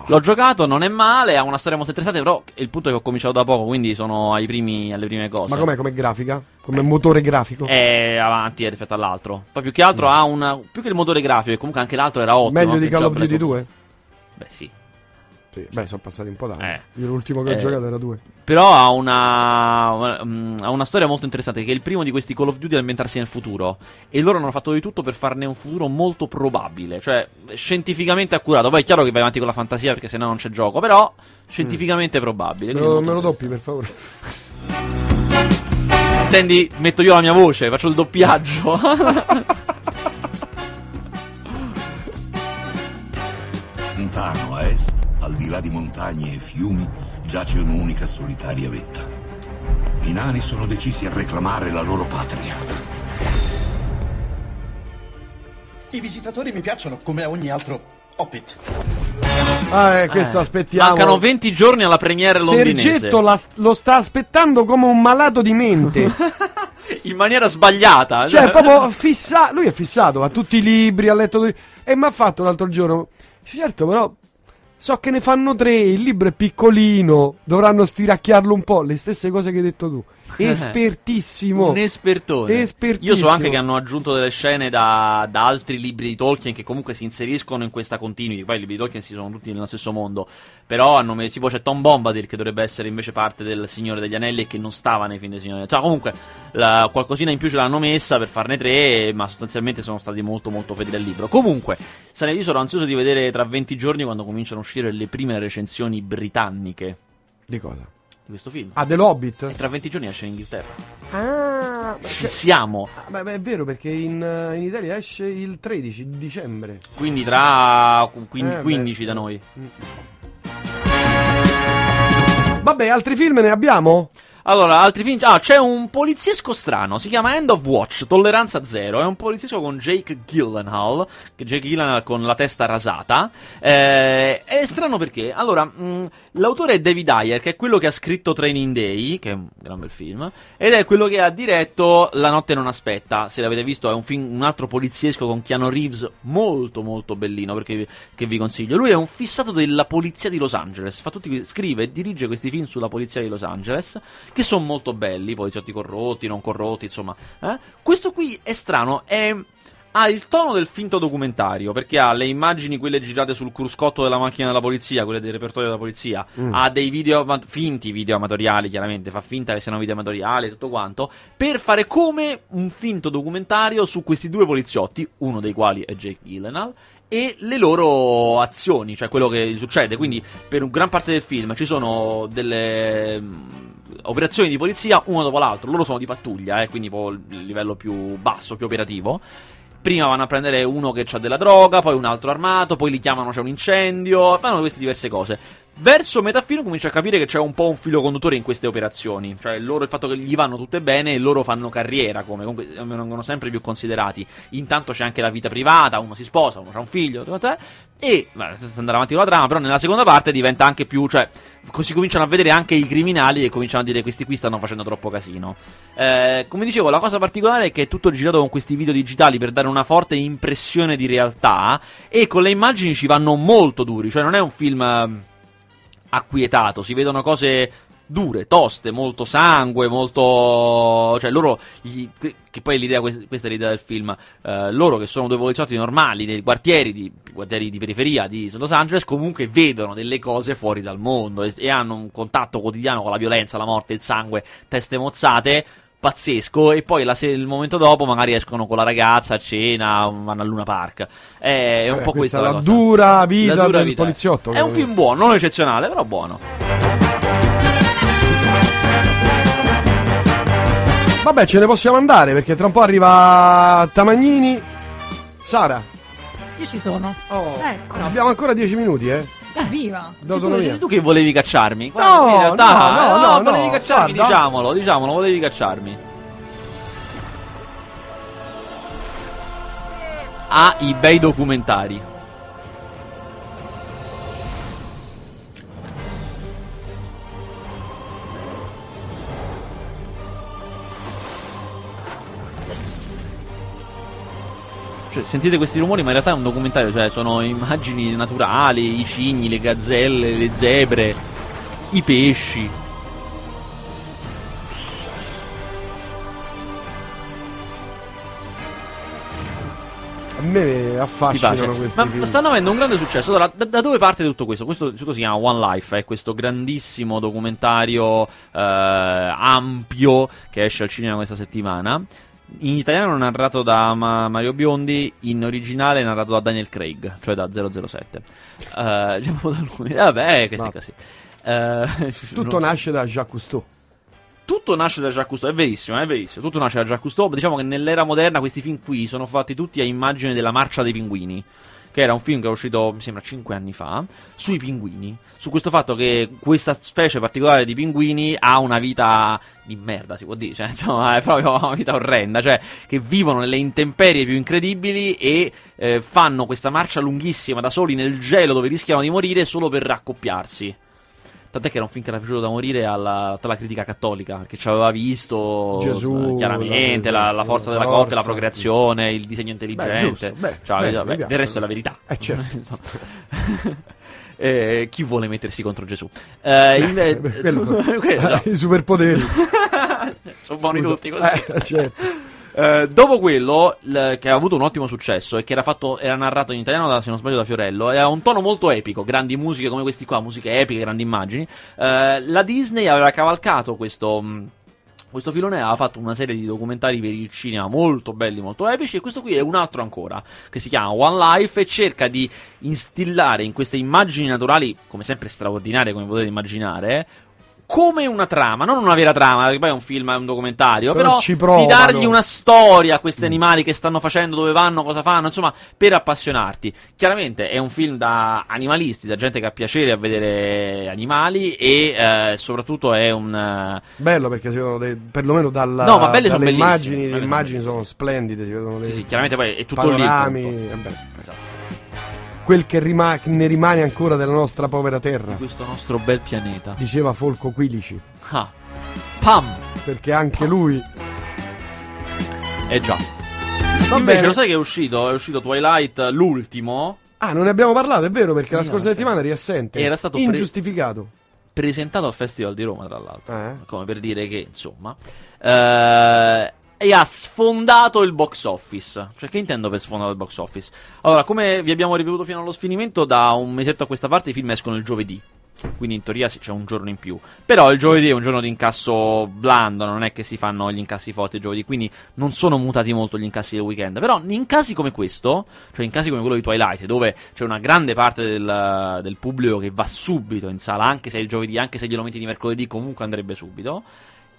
C: L'ho giocato, non è male, ha una storia molto interessante, però il punto è che ho cominciato da poco, quindi sono ai primi, alle prime cose.
A: Ma com'è come grafica? Come motore grafico?
C: È avanti rispetto all'altro. Poi più che altro ha una. Più che il motore grafico, e comunque anche l'altro era ottimo.
A: Meglio di Call of Duty
C: Ops.
A: 2?
C: Beh, sì.
A: Sì, beh, sono passati un po' d'anni.
C: Eh.
A: Io l'ultimo che ho
C: Eh.
A: giocato era 2.
C: Però ha una, mm, ha una storia molto interessante. Che è il primo di questi Call of Duty ad ambientarsi nel futuro. E loro hanno fatto di tutto per farne un futuro molto probabile. Cioè, scientificamente accurato. Poi è chiaro che vai avanti con la fantasia perché sennò non c'è gioco. Però, scientificamente probabile.
A: Me lo, me lo doppi, per favore.
C: Intendi, metto io la mia voce, faccio il doppiaggio.
O: Lontano a est, al di là di montagne e fiumi, giace un'unica solitaria vetta. I nani sono decisi a reclamare la loro patria.
P: I visitatori mi piacciono come a ogni altro Hobbit.
A: Ah, eh, questo
C: Eh,
A: aspettiamo.
C: Mancano 20 giorni alla premiere londinese.
A: Sergetto la- lo sta aspettando come un malato di mente.
C: In maniera sbagliata.
A: cioè, proprio fissato. Lui è fissato, ha tutti i libri, ha letto. E mi ha fatto l'altro giorno. Certo, però. So che ne fanno tre, il libro è piccolino, dovranno stiracchiarlo un po', le stesse cose che hai detto tu. Espertissimo.
C: Un espertone.
A: Espertissimo.
C: Io so anche che hanno aggiunto delle scene da, da altri libri di Tolkien che comunque si inseriscono in questa continuity. Poi i libri di Tolkien si sono tutti nello stesso mondo. Però hanno messo- tipo c'è Tom Bombadil che dovrebbe essere invece parte del Signore degli Anelli e che non stava nei film del Signore. Cioè, comunque, la- qualcosina in più ce l'hanno messa per farne tre, ma sostanzialmente sono stati molto molto fedeli al libro. Comunque, sarei io sono ansioso di vedere tra 20 giorni quando cominciano a uscire le prime recensioni britanniche
A: Di cosa?
C: Di questo film.
A: Ah, dell'Hobbit?
C: E tra 20 giorni esce in Inghilterra.
A: Ah,
C: Ci siamo.
A: Ah, beh, beh, è vero perché in, eh, in Italia esce il 13 di dicembre.
C: Quindi tra quin-
A: Eh, beh.
C: 15 da noi.
A: Vabbè, altri film ne abbiamo?
C: Allora, altri film. Ah, c'è un poliziesco strano. Si chiama End of Watch, Tolleranza Zero. È un poliziesco con Jake Gyllenhaal. Jake Gyllenhaal con la testa rasata. Eh, è strano perché. Allora, mh, l'autore è David Ayer, che è quello che ha scritto Training Day, che è un gran bel film. Ed è quello che ha diretto La notte non aspetta. Se l'avete visto, è un film, un altro poliziesco con Keanu Reeves molto, molto bellino. Perché che vi consiglio. Lui è un fissato della polizia di Los Angeles. Tutti, scrive e dirige questi film sulla polizia di Los Angeles che sono molto belli, poliziotti corrotti, non corrotti, insomma. eh. Questo qui è strano, è- ha il tono del finto documentario, perché ha le immagini, quelle girate sul cruscotto della macchina della polizia, quelle del repertorio della polizia,
A: Mm.
C: ha dei video, finti video amatoriali, chiaramente, fa finta che siano video amatoriali e tutto quanto, per fare come un finto documentario su questi due poliziotti, uno dei quali è Jake Gyllenhaal, e le loro azioni, cioè quello che succede. Quindi, per un gran parte del film ci sono delle operazioni di polizia uno dopo l'altro. Loro sono di pattuglia, eh, quindi il livello più basso, più operativo. Prima vanno a prendere uno che ha della droga, poi un altro armato, poi li chiamano c'è un incendio, fanno queste diverse cose. Verso metà film comincia a capire che c'è un po' un filo conduttore in queste operazioni, cioè loro il fatto che gli vanno tutte bene e loro fanno carriera, come comunque vengono sempre più considerati. Intanto c'è anche la vita privata, uno si sposa, uno ha un figlio, e senza andare avanti con la trama, però nella seconda parte diventa anche più, cioè si cominciano a vedere anche i criminali e cominciano a dire questi qui stanno facendo troppo casino. Eh, come dicevo, la cosa particolare è che è tutto girato con questi video digitali per dare una forte impressione di realtà e con le immagini ci vanno molto duri, cioè non è un film eh, acquietato, si vedono cose dure, toste, molto sangue, molto... cioè loro, gli- che poi l'idea, questa è l'idea del film, eh, loro che sono due poliziotti normali nei quartieri di, quartieri di periferia di Los Angeles, comunque vedono delle cose fuori dal mondo e, e hanno un contatto quotidiano con la violenza, la morte, il sangue, teste mozzate, pazzesco e poi la se- il momento dopo magari escono con la ragazza a cena, vanno al Luna Park. È, è un
A: Eh,
C: po'
A: questa
C: questa
A: è
C: la
A: la
C: cosa.
A: dura vita
C: La dura
A: del
C: vita.
A: poliziotto,
C: È un
A: capito?
C: film buono, non eccezionale, però buono.
A: Vabbè, ce ne possiamo andare perché tra un po' arriva Tamagnini. Sara,
Q: Io ci sono. Ecco.
A: abbiamo ancora 10 minuti, eh?
Q: Evviva.
A: D'autonomia.
C: Tu, tu che volevi cacciarmi?
A: No,
C: in realtà-
A: no, no, no,
C: volevi
A: no,
C: cacciarmi,
A: guarda.
C: diciamolo, diciamolo, volevi cacciarmi. Ha i bei documentari. Cioè, sentite questi rumori, ma in realtà è un documentario, cioè sono immagini naturali, i cigni, le gazzelle, le zebre, i pesci.
A: A me affascinano questi
C: Ma
A: film.
C: stanno avendo un grande successo. Allora, da, da dove parte tutto questo? Questo tutto si chiama One Life, è questo grandissimo documentario eh, ampio che esce al cinema questa settimana. In italiano è narrato da Ma- Mario Biondi, in originale è narrato da Daniel Craig, cioè da 007. Eh, diciamo da lui. Vabbè, questi
A: No.
C: casi. Eh,
A: Tutto
C: no-
A: nasce da Jacques Cousteau.
C: tutto nasce da Jacques Cousteau, è verissimo, è verissimo. Tutto nasce da Jacques Cousteau. Diciamo che nell'era moderna questi film qui sono fatti tutti a immagine della marcia dei pinguini. Che era un film che è uscito, mi sembra, 5 anni fa, sui pinguini. Su questo fatto che questa specie particolare di pinguini ha una vita di merda, si può dire, cioè, insomma, è proprio una vita orrenda, cioè, che vivono nelle intemperie più incredibili e eh, fanno questa marcia lunghissima da soli nel gelo dove rischiano di morire solo per raccoppiarsi. Tant'è che era un film che era piaciuto da morire alla, tutta la critica cattolica, che ci aveva visto
A: Gesù,
C: eh, chiaramente la, la forza della
A: la
C: coppia, la procreazione, il disegno intelligente.
A: giusto, beh,
C: Cioè,
A: beh, piace.
C: del resto è la verità.
A: Eh, certo.
C: Eh, chi vuole mettersi contro Gesù? Eh, inve-
A: quello-
C: quello, no.
A: I superpoteri.
C: Sono buoni
A: Scusa.
C: tutti così.
A: Eh, certo.
C: Eh, dopo quello, l- che ha avuto un ottimo successo e che era, fatto, era narrato in italiano, da, se non sbaglio, da Fiorello, era un tono molto epico, grandi musiche come questi qua, musiche epiche, grandi immagini. eh, la Disney aveva cavalcato questo. mh, questo filone aveva fatto una serie di documentari per il cinema molto belli, molto epici, e questo qui è un altro ancora, che si chiama One Life e cerca di instillare in queste immagini naturali, come sempre straordinarie, come potete immaginare, come una trama, non una vera trama, perché poi è un film, è un documentario,
A: Però
C: però, di dargli una storia a questi animali che stanno facendo, dove vanno, cosa fanno, insomma, per appassionarti. Chiaramente è un film da animalisti, da gente che ha piacere a vedere animali e eh, soprattutto è un... eh,
A: Bello perché si vedono dei- perlomeno dalla,
C: No, ma belle sono
A: dalle
C: bellissime,
A: immagini, le
C: sono
A: immagini sono splendide, si vedono dei
C: Sì, sì, chiaramente poi è tutto lì
A: panorami.
C: Esatto.
A: Quel che rima- ne rimane ancora della nostra povera terra,
C: questo nostro bel pianeta.
A: diceva Folco Quilici,
C: Ah. Pam!
A: perché anche lui
C: Eh già.
A: Va
C: Invece
A: bene.
C: lo sai che è uscito? È uscito Twilight l'ultimo,
A: Ah, non ne abbiamo parlato, è vero, perché la
C: No,
A: scorsa settimana eri assente.
C: Era stato pre-
A: ingiustificato.
C: presentato al Festival di Roma, tra l'altro.
A: Eh?
C: Come per dire che, insomma. eh, e ha sfondato il box office. Cioè, che intendo per sfondato il box office? Allora, come vi abbiamo ripetuto fino allo sfinimento, da un mesetto a questa parte i film escono il giovedì. Quindi in teoria c'è un giorno in più. Però il giovedì è un giorno di incasso blando, non è che si fanno gli incassi forti il giovedì, quindi non sono mutati molto gli incassi del weekend. Però in casi come questo, cioè in casi come quello di Twilight, dove c'è una grande parte del, del pubblico che va subito in sala, anche se è il giovedì, anche se glielo metti di mercoledì, comunque andrebbe subito.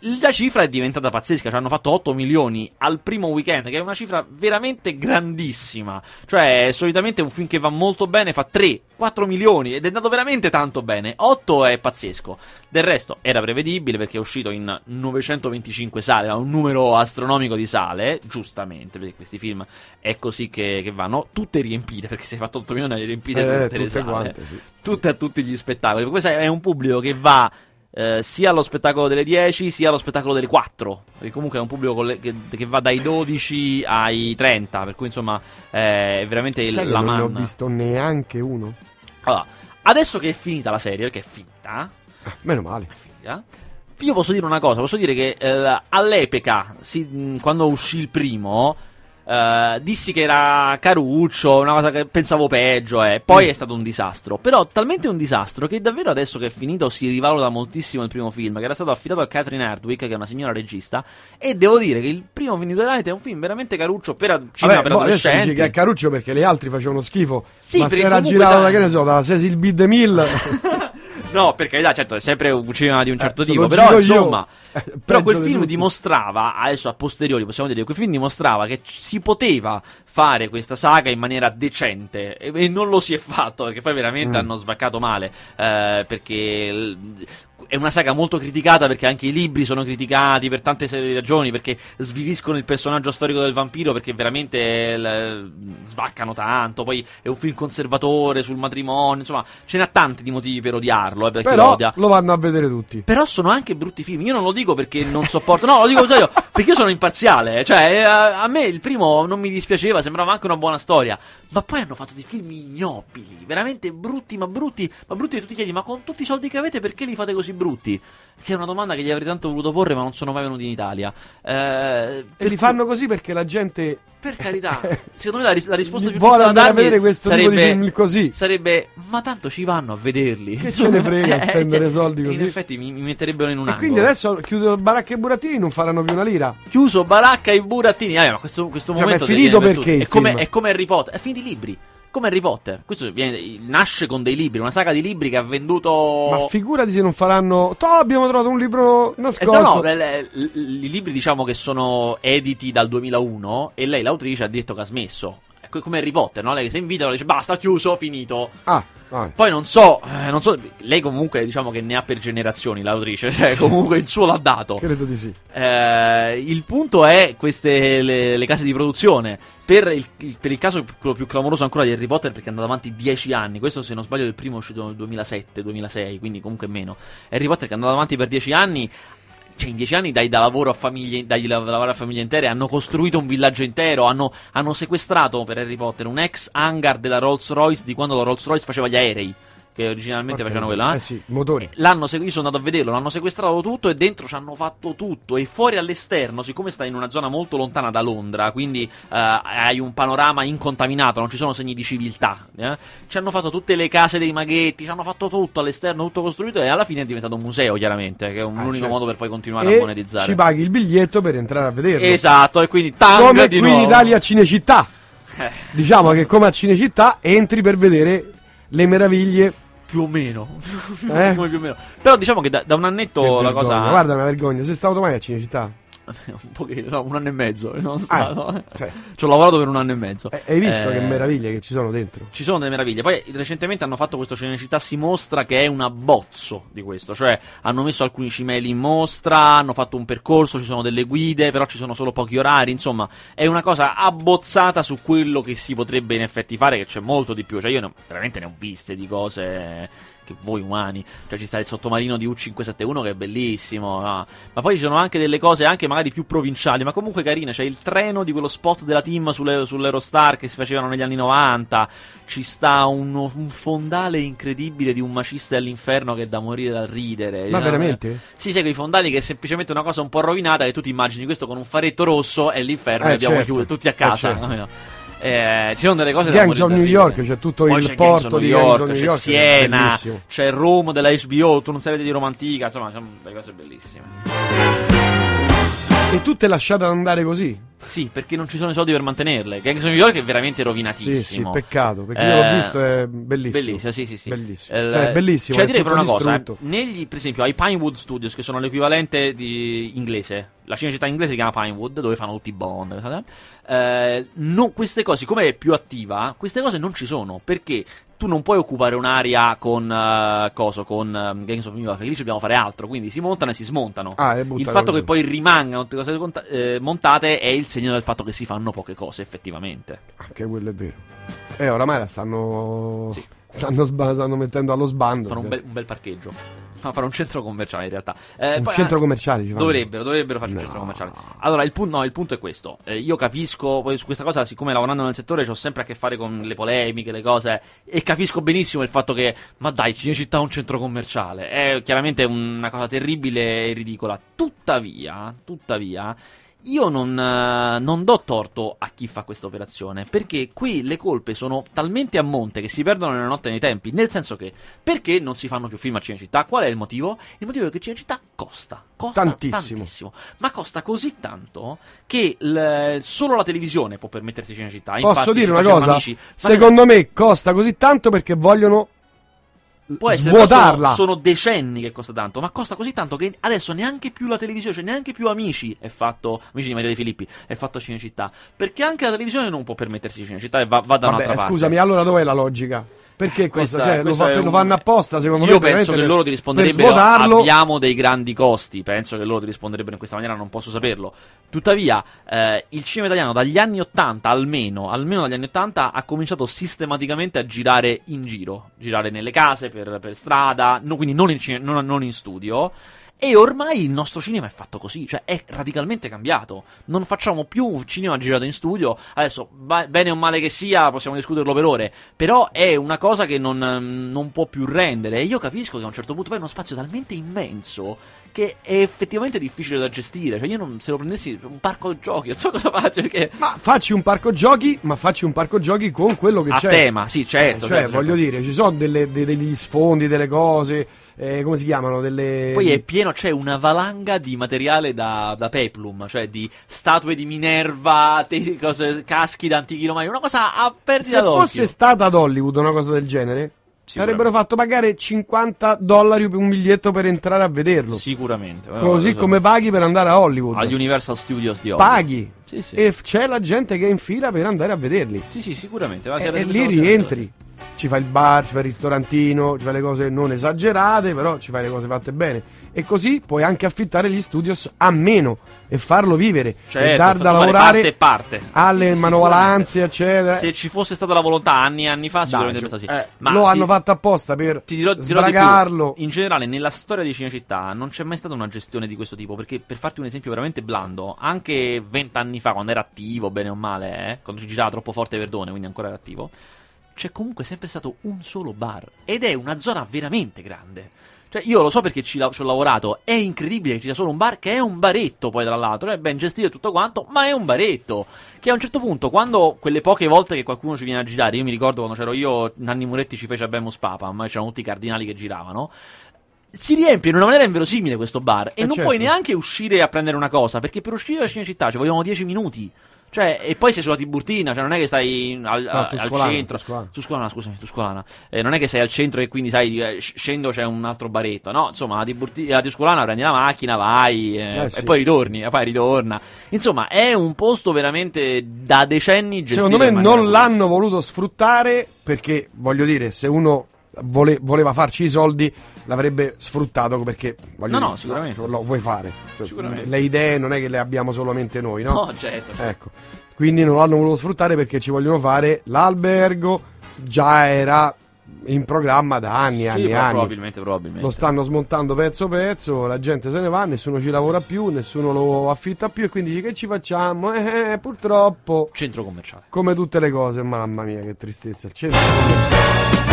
C: La cifra è diventata pazzesca, ci hanno fatto 8 milioni al primo weekend, che è una cifra veramente grandissima. Cioè, solitamente un film che va molto bene fa 3, 4 milioni ed è andato veramente tanto bene. 8 è pazzesco. Del resto era prevedibile perché è uscito in 925 sale, ha un numero astronomico di sale, giustamente, perché questi film è così che, che vanno, tutte riempite, perché se hai fatto 8 milioni hai riempite
A: Eh,
C: tutte, le
A: tutte
C: sale.
A: quante, sì.
C: Tutte a tutti gli spettacoli. Questo è un pubblico che va eh, sia allo spettacolo delle 10 sia allo spettacolo delle 4. Perché comunque è un pubblico le- che, che va dai 12 ai 30. Per cui insomma eh, è veramente
A: Sai
C: la
A: non ne ho visto neanche uno.
C: Allora, adesso che è finita la serie, perché è finita,
A: Meno male.
C: finita, io posso dire una cosa, posso dire che eh, all'epoca, mh, quando uscì il primo, eh, dissi che era caruccio, una cosa che pensavo peggio, eh. poi
A: Mm.
C: è stato un disastro. Però talmente un disastro che davvero adesso che è finito si rivaluta moltissimo il primo film, che era stato affidato a Catherine Hardwick, che è una signora regista, e devo dire che il primo film di Twilight è un film veramente caruccio per a- cinema
A: Vabbè,
C: per
A: adesso
C: adolescenti.
A: dici che è Caruccio perché le altre facevano schifo.
C: Sì,
A: ma se era girato
C: sai-
A: da che ne so, da Cecil B. DeMille.
C: No, per carità, certo, è sempre un cinema di un certo
A: Eh,
C: tipo. Però, insomma,
A: eh,
C: però quel film dimostrava, adesso a posteriori possiamo dire, quel film dimostrava che si poteva fare questa saga in maniera decente e, e non lo si è fatto perché poi veramente
A: Mm.
C: hanno svaccato male. eh, perché è una saga molto criticata perché anche i libri sono criticati per tante serie di ragioni, perché sviliscono il personaggio storico del vampiro, perché veramente l- svaccano tanto, poi è un film conservatore sul matrimonio, insomma, ce n'ha tanti di motivi per odiarlo, eh, perché lo
A: Però
C: odia.
A: lo vanno a vedere tutti.
C: Però sono anche brutti film. Io non lo dico perché non sopporto. No, lo dico serio. perché io sono imparziale. Cioè, eh, a me il primo non mi dispiaceva, sembrava anche una buona storia. Ma poi hanno fatto dei film ignobili. Veramente brutti, ma brutti. Ma brutti e tu ti chiedi, ma con tutti i soldi che avete, perché li fate così brutti? Che è una domanda che gli avrei tanto voluto porre, ma non sono mai venuti in Italia. Eh,
A: E li fanno così perché la gente
C: Per carità, secondo me la, ris- la risposta più
A: vuole
C: giusta da
A: andare a
C: dargli
A: vedere questo tipo di
C: sarebbe,
A: film così.
C: sarebbe, ma tanto ci vanno a vederli.
A: Che ce ne frega
C: Eh,
A: spendere
C: cioè,
A: soldi
C: In
A: così.
C: effetti mi, mi metterebbero in un
A: E
C: angolo.
A: quindi adesso chiudo Baracca e Burattini non faranno più una lira.
C: chiuso baracca i burattini. Ah, ma questo, questo
A: Cioè,
C: momento
A: ma è finito perché
C: è come, è come Harry Potter. È finito i libri. Come Harry Potter. Questo viene- nasce con dei libri, una saga di libri che ha venduto.
A: Ma figurati se non faranno. Toh, abbiamo trovato un libro
C: Eh,
A: nascosto.
C: no, no, l- i libri diciamo che sono editi dal 2001 e lei, l'autrice, ha detto che ha smesso. Eh, co- come Harry Potter, no? Lei se invita, dice basta, chiuso, finito.
A: Ah,
C: Poi non so, eh, non so, lei comunque diciamo che ne ha per generazioni l'autrice, cioè comunque il suo l'ha dato.
A: Credo di sì.
C: Eh, il punto è queste le, le case di produzione. Per il, il- per il caso quello più clamoroso ancora di Harry Potter, perché è andato avanti 10 anni. Questo, se non sbaglio, il primo è uscito nel 2007-2006, quindi comunque meno. Harry Potter che è andato avanti per 10 anni. Cioè, in 10 anni dai da lavoro a famiglie, dai da lavoro a famiglie intere. Hanno costruito un villaggio intero. Hanno, hanno sequestrato per Harry Potter un ex hangar della Rolls Royce di quando la Rolls Royce faceva gli aerei. Che originalmente facevano quello, eh?
A: Eh sì, motori.
C: L'hanno segu- io sono andato a vederlo, l'hanno sequestrato tutto e dentro ci hanno fatto tutto. E fuori all'esterno, siccome sta in una zona molto lontana da Londra, quindi eh, hai un panorama incontaminato, non ci sono segni di civiltà. eh, Ci hanno fatto tutte le case dei maghetti, ci hanno fatto tutto all'esterno, tutto costruito. E alla fine è diventato un museo, chiaramente, che è un-
A: Ah,
C: l'unico
A: certo.
C: modo per poi continuare a
A: E
C: monetizzare.
A: ci paghi il biglietto per entrare a vederlo.
C: Esatto, e quindi tanga
A: Come
C: di
A: qui in
C: nuovo.
A: Italia a Cinecittà.
C: Eh.
A: Diciamo che come a Cinecittà entri per vedere le meraviglie.
C: Più o meno.
A: Eh?
C: Più o meno. Però diciamo che da, da un annetto
A: Che
C: la
A: vergogna.
C: cosa.
A: Guarda, una vergogna. Sei stato mai a Cinecittà?
C: un pochino, no, un anno e mezzo. Non
A: Ah,
C: stato.
A: cioè.
C: Ci ho lavorato per un anno e mezzo.
A: Eh, Hai visto
C: Eh,
A: che meraviglie che ci sono dentro?
C: Ci sono delle meraviglie. Poi recentemente hanno fatto questo Cinecittà si mostra che è un abbozzo di questo. Cioè hanno messo alcuni cimeli in mostra, hanno fatto un percorso, ci sono delle guide, però ci sono solo pochi orari. Insomma, è una cosa abbozzata su quello che si potrebbe in effetti fare, che c'è molto di più. Cioè io ne veramente ne ho viste di cose che voi umani. Cioè ci sta il sottomarino di U571 che è bellissimo. no? Ma poi ci sono anche delle cose anche magari più provinciali, ma comunque carine. C'è il treno di quello spot della team sulle- sull'Eurostar che si facevano negli anni 90. Ci sta un, un fondale incredibile di un macista all'inferno che è da morire dal ridere.
A: Ma
C: No,
A: veramente?
C: eh, Sì, sai quei fondali che è semplicemente una cosa un po' rovinata che tu ti immagini questo con un faretto rosso e l'inferno
A: Eh,
C: e abbiamo
A: certo.
C: chiuso tutti a
A: Eh,
C: casa.
A: certo.
C: Eh, ci sono delle cose da
A: Gangs
C: morire
A: of New. York, c'è tutto
C: Poi
A: il
C: c'è
A: porto di
C: New York,
A: New
C: c'è
A: York,
C: Siena, c'è Rome della HBO, tutta una serie di Roma antica, insomma, sono delle cose bellissime.
A: E tutte lasciate andare così.
C: Sì, perché non ci sono i soldi per mantenerle. Gangs of New York è veramente
A: Sì,
C: rovinatissimo.
A: sì, peccato. Perché io l'ho
C: Eh,
A: visto, è bellissimo.
C: Bellissimo, sì, sì, sì.
A: Bellissimo.
C: Eh,
A: Cioè, bellissimo.
C: Cioè, direi per
A: tutto
C: una cosa, eh,
A: distrutto.
C: negli, per esempio, ai Pinewood Studios, che sono l'equivalente di inglese, la cinecittà inglese si chiama Pinewood, dove fanno tutti i Bond, eh, non- queste cose, siccome è più attiva, queste cose non ci sono, perché tu non puoi occupare un'area con eh, coso, con ehm, Gangs of New York, lì ci dobbiamo fare altro, quindi si montano e si smontano.
A: Ah,
C: il fatto
A: giù.
C: che poi rimangano tutte cose eh, montate è il segno del fatto che si fanno poche cose, effettivamente.
A: Anche quello è vero. E oramai la stanno. Stanno, sba- stanno mettendo allo sbando.
C: Fanno un bel, un bel parcheggio. Fa fare un centro commerciale in realtà. Eh,
A: Un
C: poi-
A: centro
C: ah,
A: commerciale ci fanno.
C: Dovrebbero, dovrebbero farci un centro commerciale. Allora, il, pun- no, il punto è questo. Eh, io capisco, poi su questa cosa, siccome lavorando nel settore ho sempre a che fare con le polemiche, le cose, e capisco benissimo il fatto che, ma dai, Cinecittà ha un centro commerciale. È chiaramente una cosa terribile e ridicola. Tuttavia, tuttavia, io non, eh, non do torto a chi fa questa operazione, perché qui le colpe sono talmente a monte che si perdono nella notte nei tempi, nel senso che perché non si fanno più film a Cinecittà? Qual è il motivo? Il motivo è che Cinecittà costa, costa
A: Tantissimo.
C: tantissimo, ma costa così tanto che l- solo la televisione può permettersi Cinecittà.
A: Posso
C: Infatti,
A: dire
C: ci
A: una cosa?
C: amici,
A: Secondo me costa così tanto perché vogliono
C: Può essere,
A: svuotarla.
C: Sono, sono decenni che costa tanto, ma costa così tanto che adesso neanche più la televisione, cioè neanche più Amici è fatto, Amici di Maria De Filippi, è fatto a Cinecittà. Perché anche la televisione non può permettersi Cinecittà e va, va da
A: Vabbè,
C: un'altra parte.
A: scusami, allora dov'è la logica? Perché
C: Questa-
A: cosa? Cioè, lo, fa-
C: è
A: lo
C: un-
A: fanno apposta, secondo
C: Io
A: me.
C: penso
A: veramente
C: che
A: per-
C: loro ti risponderebbero abbiamo dei grandi costi, penso che loro ti risponderebbero in questa maniera, non posso saperlo. Tuttavia, eh, il cinema italiano dagli anni 80 almeno, almeno dagli anni 80 ha cominciato sistematicamente a girare in giro, girare nelle case, per, per strada, no- quindi non in, non- non in studio. E ormai il nostro cinema è fatto così, cioè è radicalmente cambiato. Non facciamo più cinema girato in studio. Adesso, ba- bene o male che sia, possiamo discuterlo per ore. Però è una cosa che non, ehm, non può più rendere. E io capisco che a un certo punto poi è uno spazio talmente immenso che è effettivamente difficile da gestire. Cioè, io non, se lo prendessi un parco giochi, non so cosa faccio perché.
A: Ma facci un parco giochi, ma facci un parco giochi con quello che
C: A
A: c'è.
C: tema, sì, certo,
A: Cioè,
C: certo,
A: voglio
C: certo.
A: dire, ci sono delle- de- degli sfondi, delle cose. Eh, come si chiamano? Delle.
C: Poi è pieno, c'è una valanga di materiale da, da peplum, cioè di statue di Minerva, te- cose- caschi da antichi romani, una cosa a perdita
A: Se
C: d'occhio.
A: fosse stata ad Hollywood una cosa del genere, avrebbero fatto pagare 50 dollari per un biglietto per entrare a vederlo.
C: Sicuramente.
A: Così come paghi per andare a Hollywood.
C: Agli Universal Studios di Hollywood.
A: Paghi.
C: Sì, sì.
A: E c'è la gente che è in fila per andare a vederli.
C: Sì, sì, sicuramente.
A: E, e lì rientri. Ci fai il bar, ci fai il ristorantino, ci fai le cose non esagerate, però ci fai le cose fatte bene. E così puoi anche affittare gli studios a meno e farlo vivere.
C: Certo,
A: e dar da lavorare
C: parte parte.
A: alle
C: Sì, sì,
A: manovalanze, eccetera.
C: Se ci fosse stata la volontà anni e anni fa, sicuramente
A: Dai,
C: stato
A: eh.
C: Ma
A: lo
C: ti-
A: hanno fatto apposta per
C: ti dirò, ti dirò
A: sbragarlo.
C: In generale, nella storia di Cinecittà non c'è mai stata una gestione di questo tipo. Perché, per farti un esempio veramente blando, anche vent'anni fa, quando era attivo, bene o male, eh, quando ci girava troppo forte Verdone, quindi ancora era attivo, c'è comunque sempre stato un solo bar. Ed è una zona veramente grande. Cioè, io lo so perché ci, la- ci ho lavorato. È incredibile che ci sia solo un bar, che è un baretto, poi tra l'altro. È ben gestito e tutto quanto, ma è un baretto. Che a un certo punto, quando quelle poche volte che qualcuno ci viene a girare, io mi ricordo quando c'ero io, Nanni Muretti ci fece Bemus Papa, ma c'erano tutti i cardinali che giravano. Si riempie in una maniera inverosimile questo bar. E
A: Eh,
C: non
A: certo.
C: puoi neanche uscire a prendere una cosa, perché per uscire da Cinecittà ci vogliono 10 minuti. Cioè, e poi sei sulla Tiburtina, cioè non è che stai al,
A: No,
C: al centro.
A: Tuscolana.
C: Tuscolana, scusami, Tuscolana. Eh, non è che sei al centro e quindi sai, eh, sc- scendo c'è un altro baretto. No, insomma, la, Tiburti- la Tuscolana prendi la macchina, vai eh,
A: Eh, sì.
C: e poi ritorni, e poi ritorna. Insomma, è un posto veramente da decenni gestito
A: Secondo me non l'hanno voluto sfruttare perché, voglio dire, se uno vole- voleva farci i soldi l'avrebbe sfruttato perché, voglio
C: No, no, sicuramente.
A: lo vuoi fare. Cioè,
C: Sicuramente.
A: Le idee non è che le abbiamo solamente noi, no?
C: No, certo.
A: Ecco. Quindi non l'hanno voluto sfruttare perché ci vogliono fare l'albergo, già era in programma da anni,
C: Sì,
A: anni e anni.
C: probabilmente, probabilmente.
A: Lo stanno smontando pezzo pezzo, la gente se ne va, nessuno ci lavora più, nessuno lo affitta più e quindi che ci facciamo? Eh, purtroppo.
C: Centro commerciale.
A: Come tutte le cose, mamma mia, che tristezza. Il centro commerciale.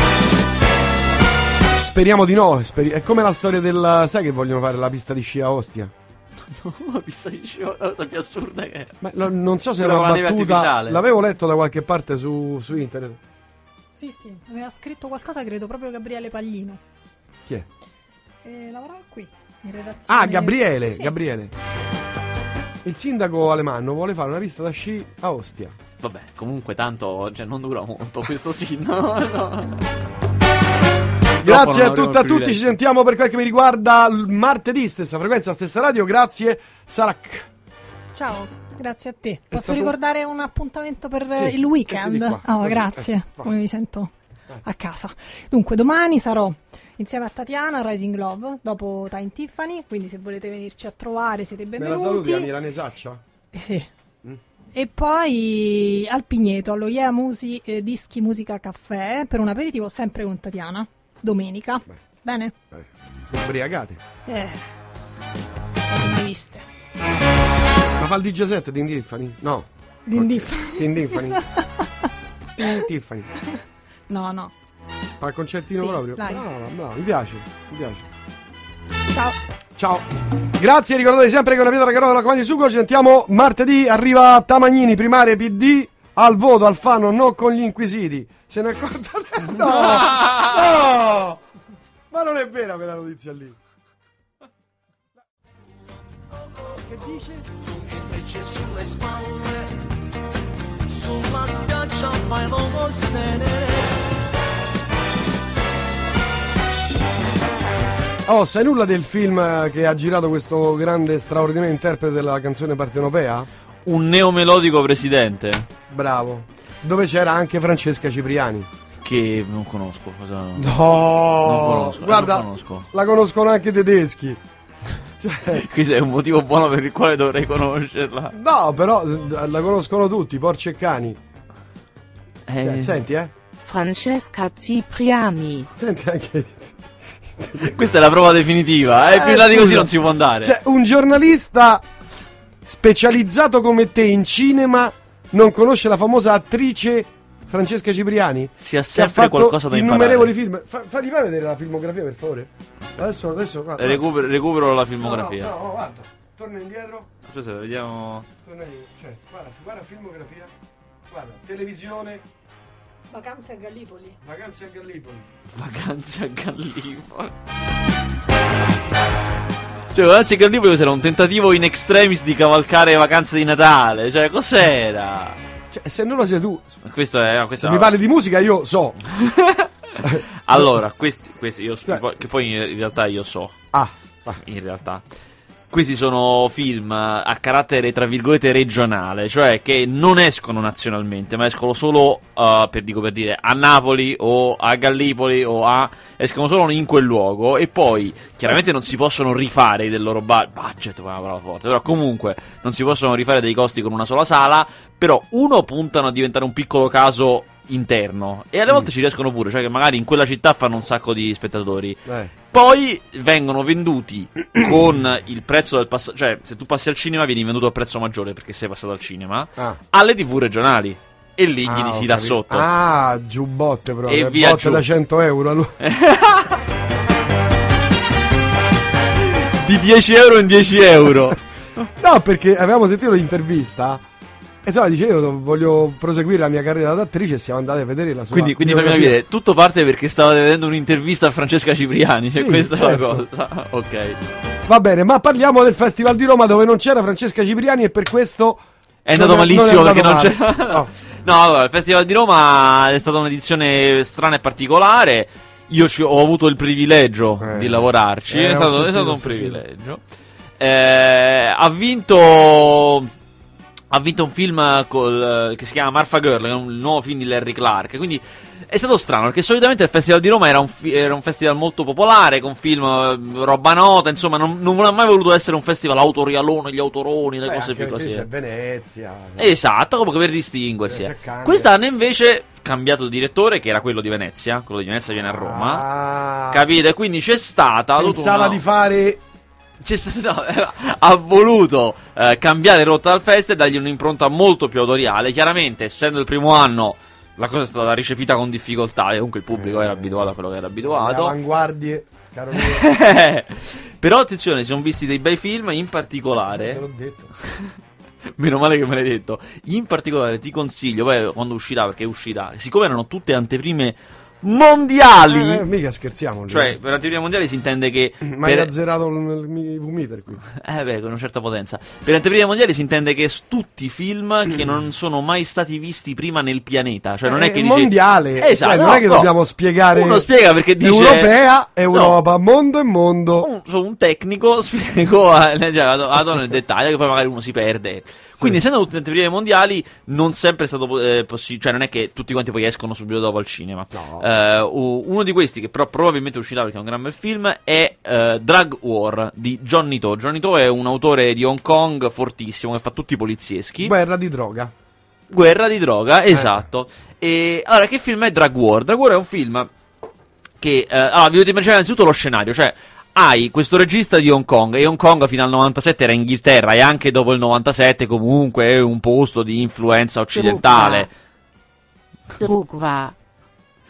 A: Speriamo di no. speri- è come la storia del. Sai che vogliono fare la pista di sci a Ostia?
C: No, vista di sci- la cosa più assurda che è.
A: Ma lo- non so se
C: Quella
A: una
C: con la neve
A: battuta.
C: artificiale.
A: L'avevo letto da qualche parte su, su internet.
Q: Sì, sì, aveva scritto qualcosa, credo proprio Gabriele Paglino.
A: Chi è?
Q: E lavorava qui, in redazione.
A: Ah, Gabriele.
Q: Sì.
A: Gabriele. Il sindaco Alemanno vuole fare una pista da sci a Ostia.
C: Vabbè, comunque tanto cioè, non dura molto questo sì. No, no.
A: Grazie a e a tutti, ci sentiamo per quel che mi riguarda martedì, stessa frequenza, stessa radio. Grazie, Sarac.
Q: Ciao, grazie a te. Posso
A: stato-
Q: ricordare un appuntamento per
A: Sì,
Q: il weekend? Oh, grazie.
A: eh.
Q: Come mi sento a casa. Dunque, domani sarò insieme a Tatiana a Rising Love, dopo Time Tiffany, quindi se volete venirci a trovare siete
A: Me la
Q: benvenuti.
A: saluti la milanesaccia?
Q: Sì.
A: Mm.
Q: E poi al Pigneto, allo Yeah Musi, eh, Dischi Musica Caffè, per un aperitivo sempre con Tatiana, domenica. Bene?
A: Ubriacate.
Q: Eh, cose mai viste.
A: Ma fa il DJ set di Tiffany? No.
Q: Din Tiffany.
A: Tiffany. Tin Tiffany.
Q: No, no.
A: Fa il concertino
Q: Sì,
A: proprio? Brava, brava, mi piace, mi piace.
Q: Ciao.
A: Ciao. Grazie, ricordate sempre che una pietra carota la comandi sugo. Ci sentiamo martedì. Arriva Tamagnini, primare PD. Al voto, al fano, non con gli inquisiti. Se ne accorta. No! No! Ma non è vera quella notizia lì. Che dice?
B: Invece sulle spalle, sulla spiaggia fai lo stene.
A: Oh, sai nulla del film che ha girato questo grande, straordinario interprete della canzone partenopea?
C: Un neomelodico presidente.
A: Bravo. Dove c'era anche Francesca Cipriani.
C: Che non conosco. Cosa...
A: No,
C: Non conosco,
A: guarda,
C: non conosco.
A: la conoscono anche i tedeschi. Cioè,
C: Questo è un motivo buono per il quale dovrei conoscerla.
A: no, però eh, la conoscono tutti, porci e cani. Cioè,
C: Eh,
A: senti, eh?
D: Francesca Cipriani.
A: Senti anche.
C: Questa è la prova definitiva. Eh, più in là di così non si può andare.
A: Cioè, un giornalista specializzato come te in cinema non conosce la famosa attrice Francesca Cipriani?
C: si ha sempre
A: fatto
C: qualcosa da imparare.
A: innumerevoli film. Fa, fagli fai vedere la filmografia, per favore. Adesso, adesso, guarda.
C: Recupero, recupero la filmografia.
A: No, no, no, guarda. Torna indietro.
C: Aspetta, vediamo.
A: Torna indietro. Cioè, guarda, guarda filmografia. Guarda, televisione,
E: Vacanze a Gallipoli.
A: vacanze a Gallipoli.
C: Vacanze a Gallipoli. Cioè, Vacanze a Gallipoli era un tentativo in extremis di cavalcare vacanze di Natale. Cioè, cos'era?
A: Cioè, se non lo sei tu,
C: Questo è. Questo
A: se mi parli di musica io so.
C: Allora, questi, questi io, che poi in realtà io so.
A: Ah,
C: in realtà. Questi sono film a carattere, tra virgolette, regionale, cioè che non escono nazionalmente, ma escono solo, uh, per, dico, per dire, a Napoli o a Gallipoli o a... escono solo in quel luogo e poi chiaramente non si possono rifare del loro ba- budget, una parola forte, però comunque non si possono rifare dei costi con una sola sala, però uno puntano a diventare un piccolo caso interno e alle volte ci riescono pure, cioè che magari in quella città fanno un sacco di spettatori.
A: Eh.
C: Poi vengono venduti con il prezzo del passaggio, cioè se tu passi al cinema vieni venduto a prezzo maggiore perché sei passato al cinema,
A: Ah.
C: alle tv regionali. E lì gli
A: Ah,
C: si
A: ho
C: dà sotto.
A: Ah, giù botte proprio.
C: E via
A: botte
C: giù.
A: da 100 euro. allora.
C: Di 10 euro in 10 euro.
A: No, perché avevamo sentito l'intervista. Insomma, dice io voglio proseguire la mia carriera d'attrice e siamo andati a vedere la sua
C: Quindi, quindi fammi capire, tutto parte perché stavate vedendo un'intervista a Francesca Cipriani, cioè
A: Sì,
C: questa è
A: certo.
C: la cosa. Ok.
A: Va bene, ma parliamo del Festival di Roma dove non c'era Francesca Cipriani e per questo
C: È andato
A: non
C: malissimo
A: non è
C: perché non
A: andato
C: c'è.
A: male. No.
C: No, allora, il Festival di Roma è stata un'edizione strana e particolare. Io ci ho avuto il privilegio
A: Eh.
C: di lavorarci.
A: Eh,
C: è, stato, è
A: sentito,
C: stato
A: ho
C: un
A: sentito.
C: privilegio. Eh, ha vinto. Ha vinto un film col- che si chiama Marfa Girl, che è un nuovo film di Larry Clark. Quindi è stato strano perché solitamente il Festival di Roma era un, fi- era un festival molto popolare, con film, eh, roba nota. Insomma, non, non ha mai voluto essere un festival autorialone, gli autoroni, le
A: Beh,
C: cose più così.
A: c'è Venezia.
C: Esatto, comunque per distinguersi. Eh. Quest'anno invece cambiato direttore, che era quello di Venezia. Quello di Venezia viene a Roma.
A: Ah,
C: Capite? Quindi c'è stata.
A: pensava
C: una-
A: di fare
C: c'è stato- ha voluto eh, cambiare rotta al festival e dargli un'impronta molto più autoriale. Chiaramente, essendo il primo anno, la cosa è stata ricepita con difficoltà. E comunque il pubblico era abituato a quello che era abituato.
A: avanguardie, caro mio.
C: Però attenzione, si sono visti dei bei film, in
A: Te
C: particolare.
A: l'ho detto.
C: Meno male che me l'hai detto. In particolare ti consiglio, poi quando uscirà, perché uscirà, siccome erano tutte anteprime mondiali.
A: Eh, mica scherziamo.
C: Cioè, per anteprime mondiali si intende che.
A: ma hai
C: per-
A: azzerato il V-meter qui.
C: Eh beh, con una certa potenza. Per anteprime mondiali si intende che tutti i film che non sono mai stati visti prima nel pianeta. Cioè, non è
A: È
C: che dice-
A: mondiale,
C: Esatto,
A: cioè, non
C: no,
A: è che
C: no.
A: dobbiamo spiegare
C: Uno spiega perché dice.
A: Europea, Europa, mondo e mondo.
C: un, un tecnico spiegò a, a, a nel dettaglio che poi magari uno si perde. Quindi, essendo tutte anteprime mondiali, non sempre è stato possibile. Cioè, non è che tutti quanti poi escono subito dopo al cinema.
A: No.
C: Eh, uno di questi, che però probabilmente uscirà perché è un gran bel film, è eh, Drug War di Johnny To. Johnny To è un autore di Hong Kong fortissimo che fa tutti i polizieschi.
A: Guerra di droga.
C: Guerra di droga, esatto. E allora, che film è Drug War? Drug War è un film che. eh, allora, vi dovete immaginare innanzitutto lo scenario, cioè. Hai questo regista di Hong Kong e Hong Kong fino al 97 era Inghilterra e anche dopo il 97 comunque è un posto di influenza occidentale.
D: Drugva.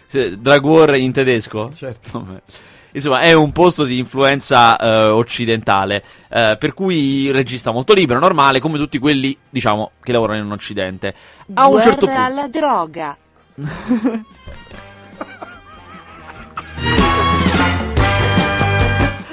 C: Drug War in tedesco?
A: Certo.
C: Insomma, è un posto di influenza eh, occidentale, eh, per cui il regista molto libero, normale, come tutti quelli, diciamo, che lavorano in Occidente. A un certo
D: Guerra
C: punto...
D: alla droga.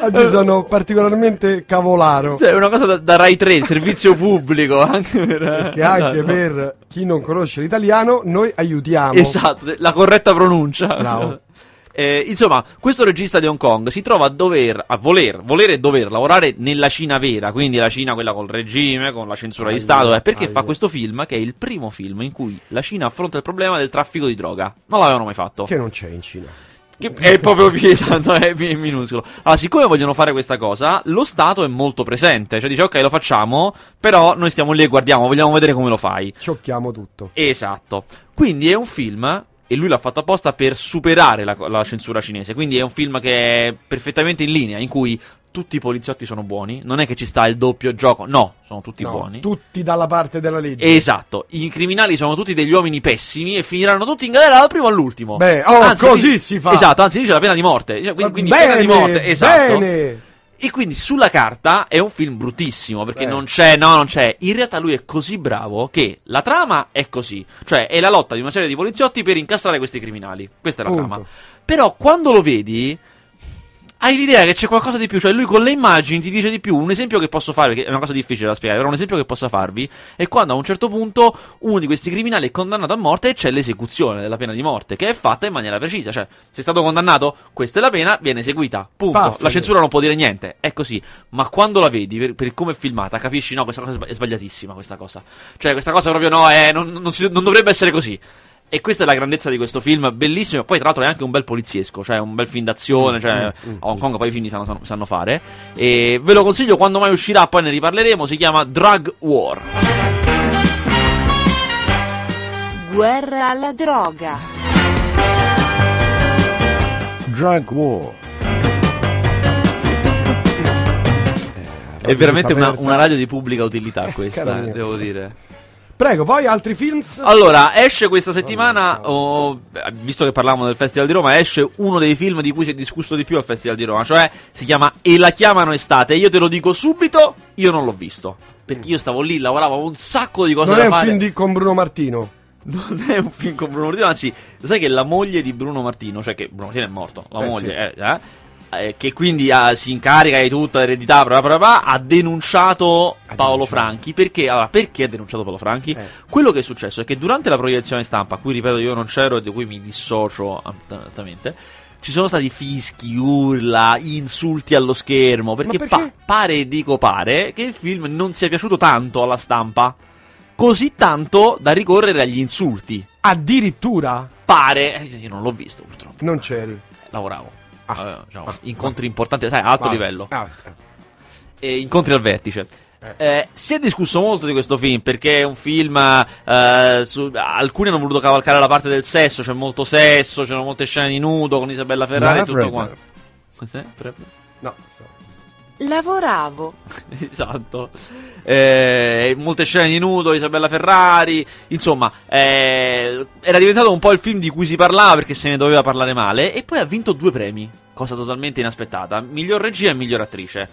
A: Oggi sono particolarmente cavolaro.
C: Cioè, è una cosa da, da Rai 3, servizio pubblico, anche per...
A: Che anche
C: no.
A: per chi non conosce l'italiano, noi aiutiamo.
C: Esatto, la corretta pronuncia.
A: Bravo.
C: Eh, insomma, questo regista di Hong Kong si trova a dover, a voler, volere e dover lavorare nella Cina vera, quindi la Cina quella col regime, con la censura di
A: Aia,
C: Stato, eh, perché
A: aia.
C: fa questo film che è il primo film in cui la Cina affronta il problema del traffico di droga. Non l'avevano mai fatto.
A: Che non c'è in Cina.
C: Che è proprio esatto, è mi- minuscolo. Allora, siccome vogliono fare questa cosa, lo Stato è molto presente. Cioè dice, ok, lo facciamo, però noi stiamo lì e guardiamo, vogliamo vedere come lo fai.
A: Ciocchiamo tutto.
C: Esatto. Quindi è un film, e lui l'ha fatto apposta per superare la, la censura cinese. Quindi è un film che è perfettamente in linea, in cui tutti i poliziotti sono buoni. Non è che ci sta il doppio gioco, no, sono tutti
A: No,
C: buoni.
A: Tutti dalla parte della legge.
C: Esatto, i criminali sono tutti degli uomini pessimi e finiranno tutti in galera dal primo all'ultimo.
A: Beh, oh,
C: Anzi,
A: così
C: lì-
A: si fa.
C: Esatto, anzi dice la pena di morte. Cioè, quindi quindi
A: bene,
C: pena di morte, esatto.
A: bene.
C: E quindi sulla carta è un film bruttissimo perché
A: Beh.
C: non c'è, no, non c'è. In realtà lui è così bravo che la trama è così. Cioè è la lotta di una serie di poliziotti per incastrare questi criminali. Questa è la
A: Punto.
C: trama. Però quando lo vedi hai l'idea che c'è qualcosa di più, cioè lui con le immagini ti dice di più. Un esempio che posso fare, che è una cosa difficile da spiegare, però un esempio che possa farvi è quando a un certo punto uno di questi criminali è condannato a morte e c'è l'esecuzione della pena di morte, che è fatta in maniera precisa. Cioè, sei stato condannato, questa è la pena, viene eseguita. Punto.
A: Paffe.
C: La censura non può dire niente, è così. Ma quando la vedi, per, per come è filmata, capisci, no, questa cosa è sba- è sbagliatissima, questa cosa. Cioè, questa cosa proprio no, è, non, non si- non dovrebbe essere così. E questa è la grandezza di questo film, bellissimo. Poi, tra l'altro, è anche un bel poliziesco, cioè un bel film d'azione. Cioè, a Hong Kong poi i film li sanno, sanno- fare. E ve lo consiglio quando mai uscirà, poi ne riparleremo. Si chiama Drug War.
D: Guerra alla droga.
F: Drug War.
C: È veramente una, una radio di pubblica utilità questa, devo dire.
A: Prego, poi altri films?
C: Allora, esce questa settimana, oh, visto che parlavamo del Festival di Roma, esce uno dei film di cui si è discusso di più al Festival di Roma, cioè si chiama E la chiamano estate. E io te lo dico subito, io non l'ho visto. Perché io stavo lì, lavoravo un sacco di cose
A: Non
C: da
A: è un
C: fare.
A: film di- con Bruno Martino.
C: Non è un film con Bruno Martino, anzi, sai che la moglie di Bruno Martino, cioè che Bruno Martino è morto, la
A: Eh,
C: moglie, eh, eh, eh, che quindi ah, si incarica di tutta l'eredità, bla bla bla, ha denunciato Paolo Franchi. Perché? Allora, perché ha denunciato Paolo Franchi?
A: Eh.
C: Quello che è successo è che durante la proiezione stampa, a cui ripeto io non c'ero e di cui mi dissocio assolutamente, ci sono stati fischi, urla, insulti allo schermo, perché,
A: perché?
C: pa- pare, dico pare, che il film non sia piaciuto tanto alla stampa. Così tanto da ricorrere agli insulti.
A: Addirittura?
C: Pare, eh, io non l'ho visto purtroppo,
A: Non c'eri.
C: lavoravo. Avevo, diciamo, incontri importanti, sai, a alto
A: Ah,
C: livello.
A: ah,
C: E incontri al vertice. Eh, si è discusso molto di questo film perché è un film. eh, su- alcuni hanno voluto cavalcare la parte del sesso, c'è molto sesso, c'erano molte scene di nudo con Isabella Ferrari e tutto quanto. Cos'è?
D: Lavoravo.
C: esatto. Eh, molte scene di nudo, Isabella Ferrari. Insomma, eh, era diventato un po' il film di cui si parlava perché se ne doveva parlare male. E poi ha vinto due premi, cosa totalmente inaspettata: miglior regia e miglior attrice.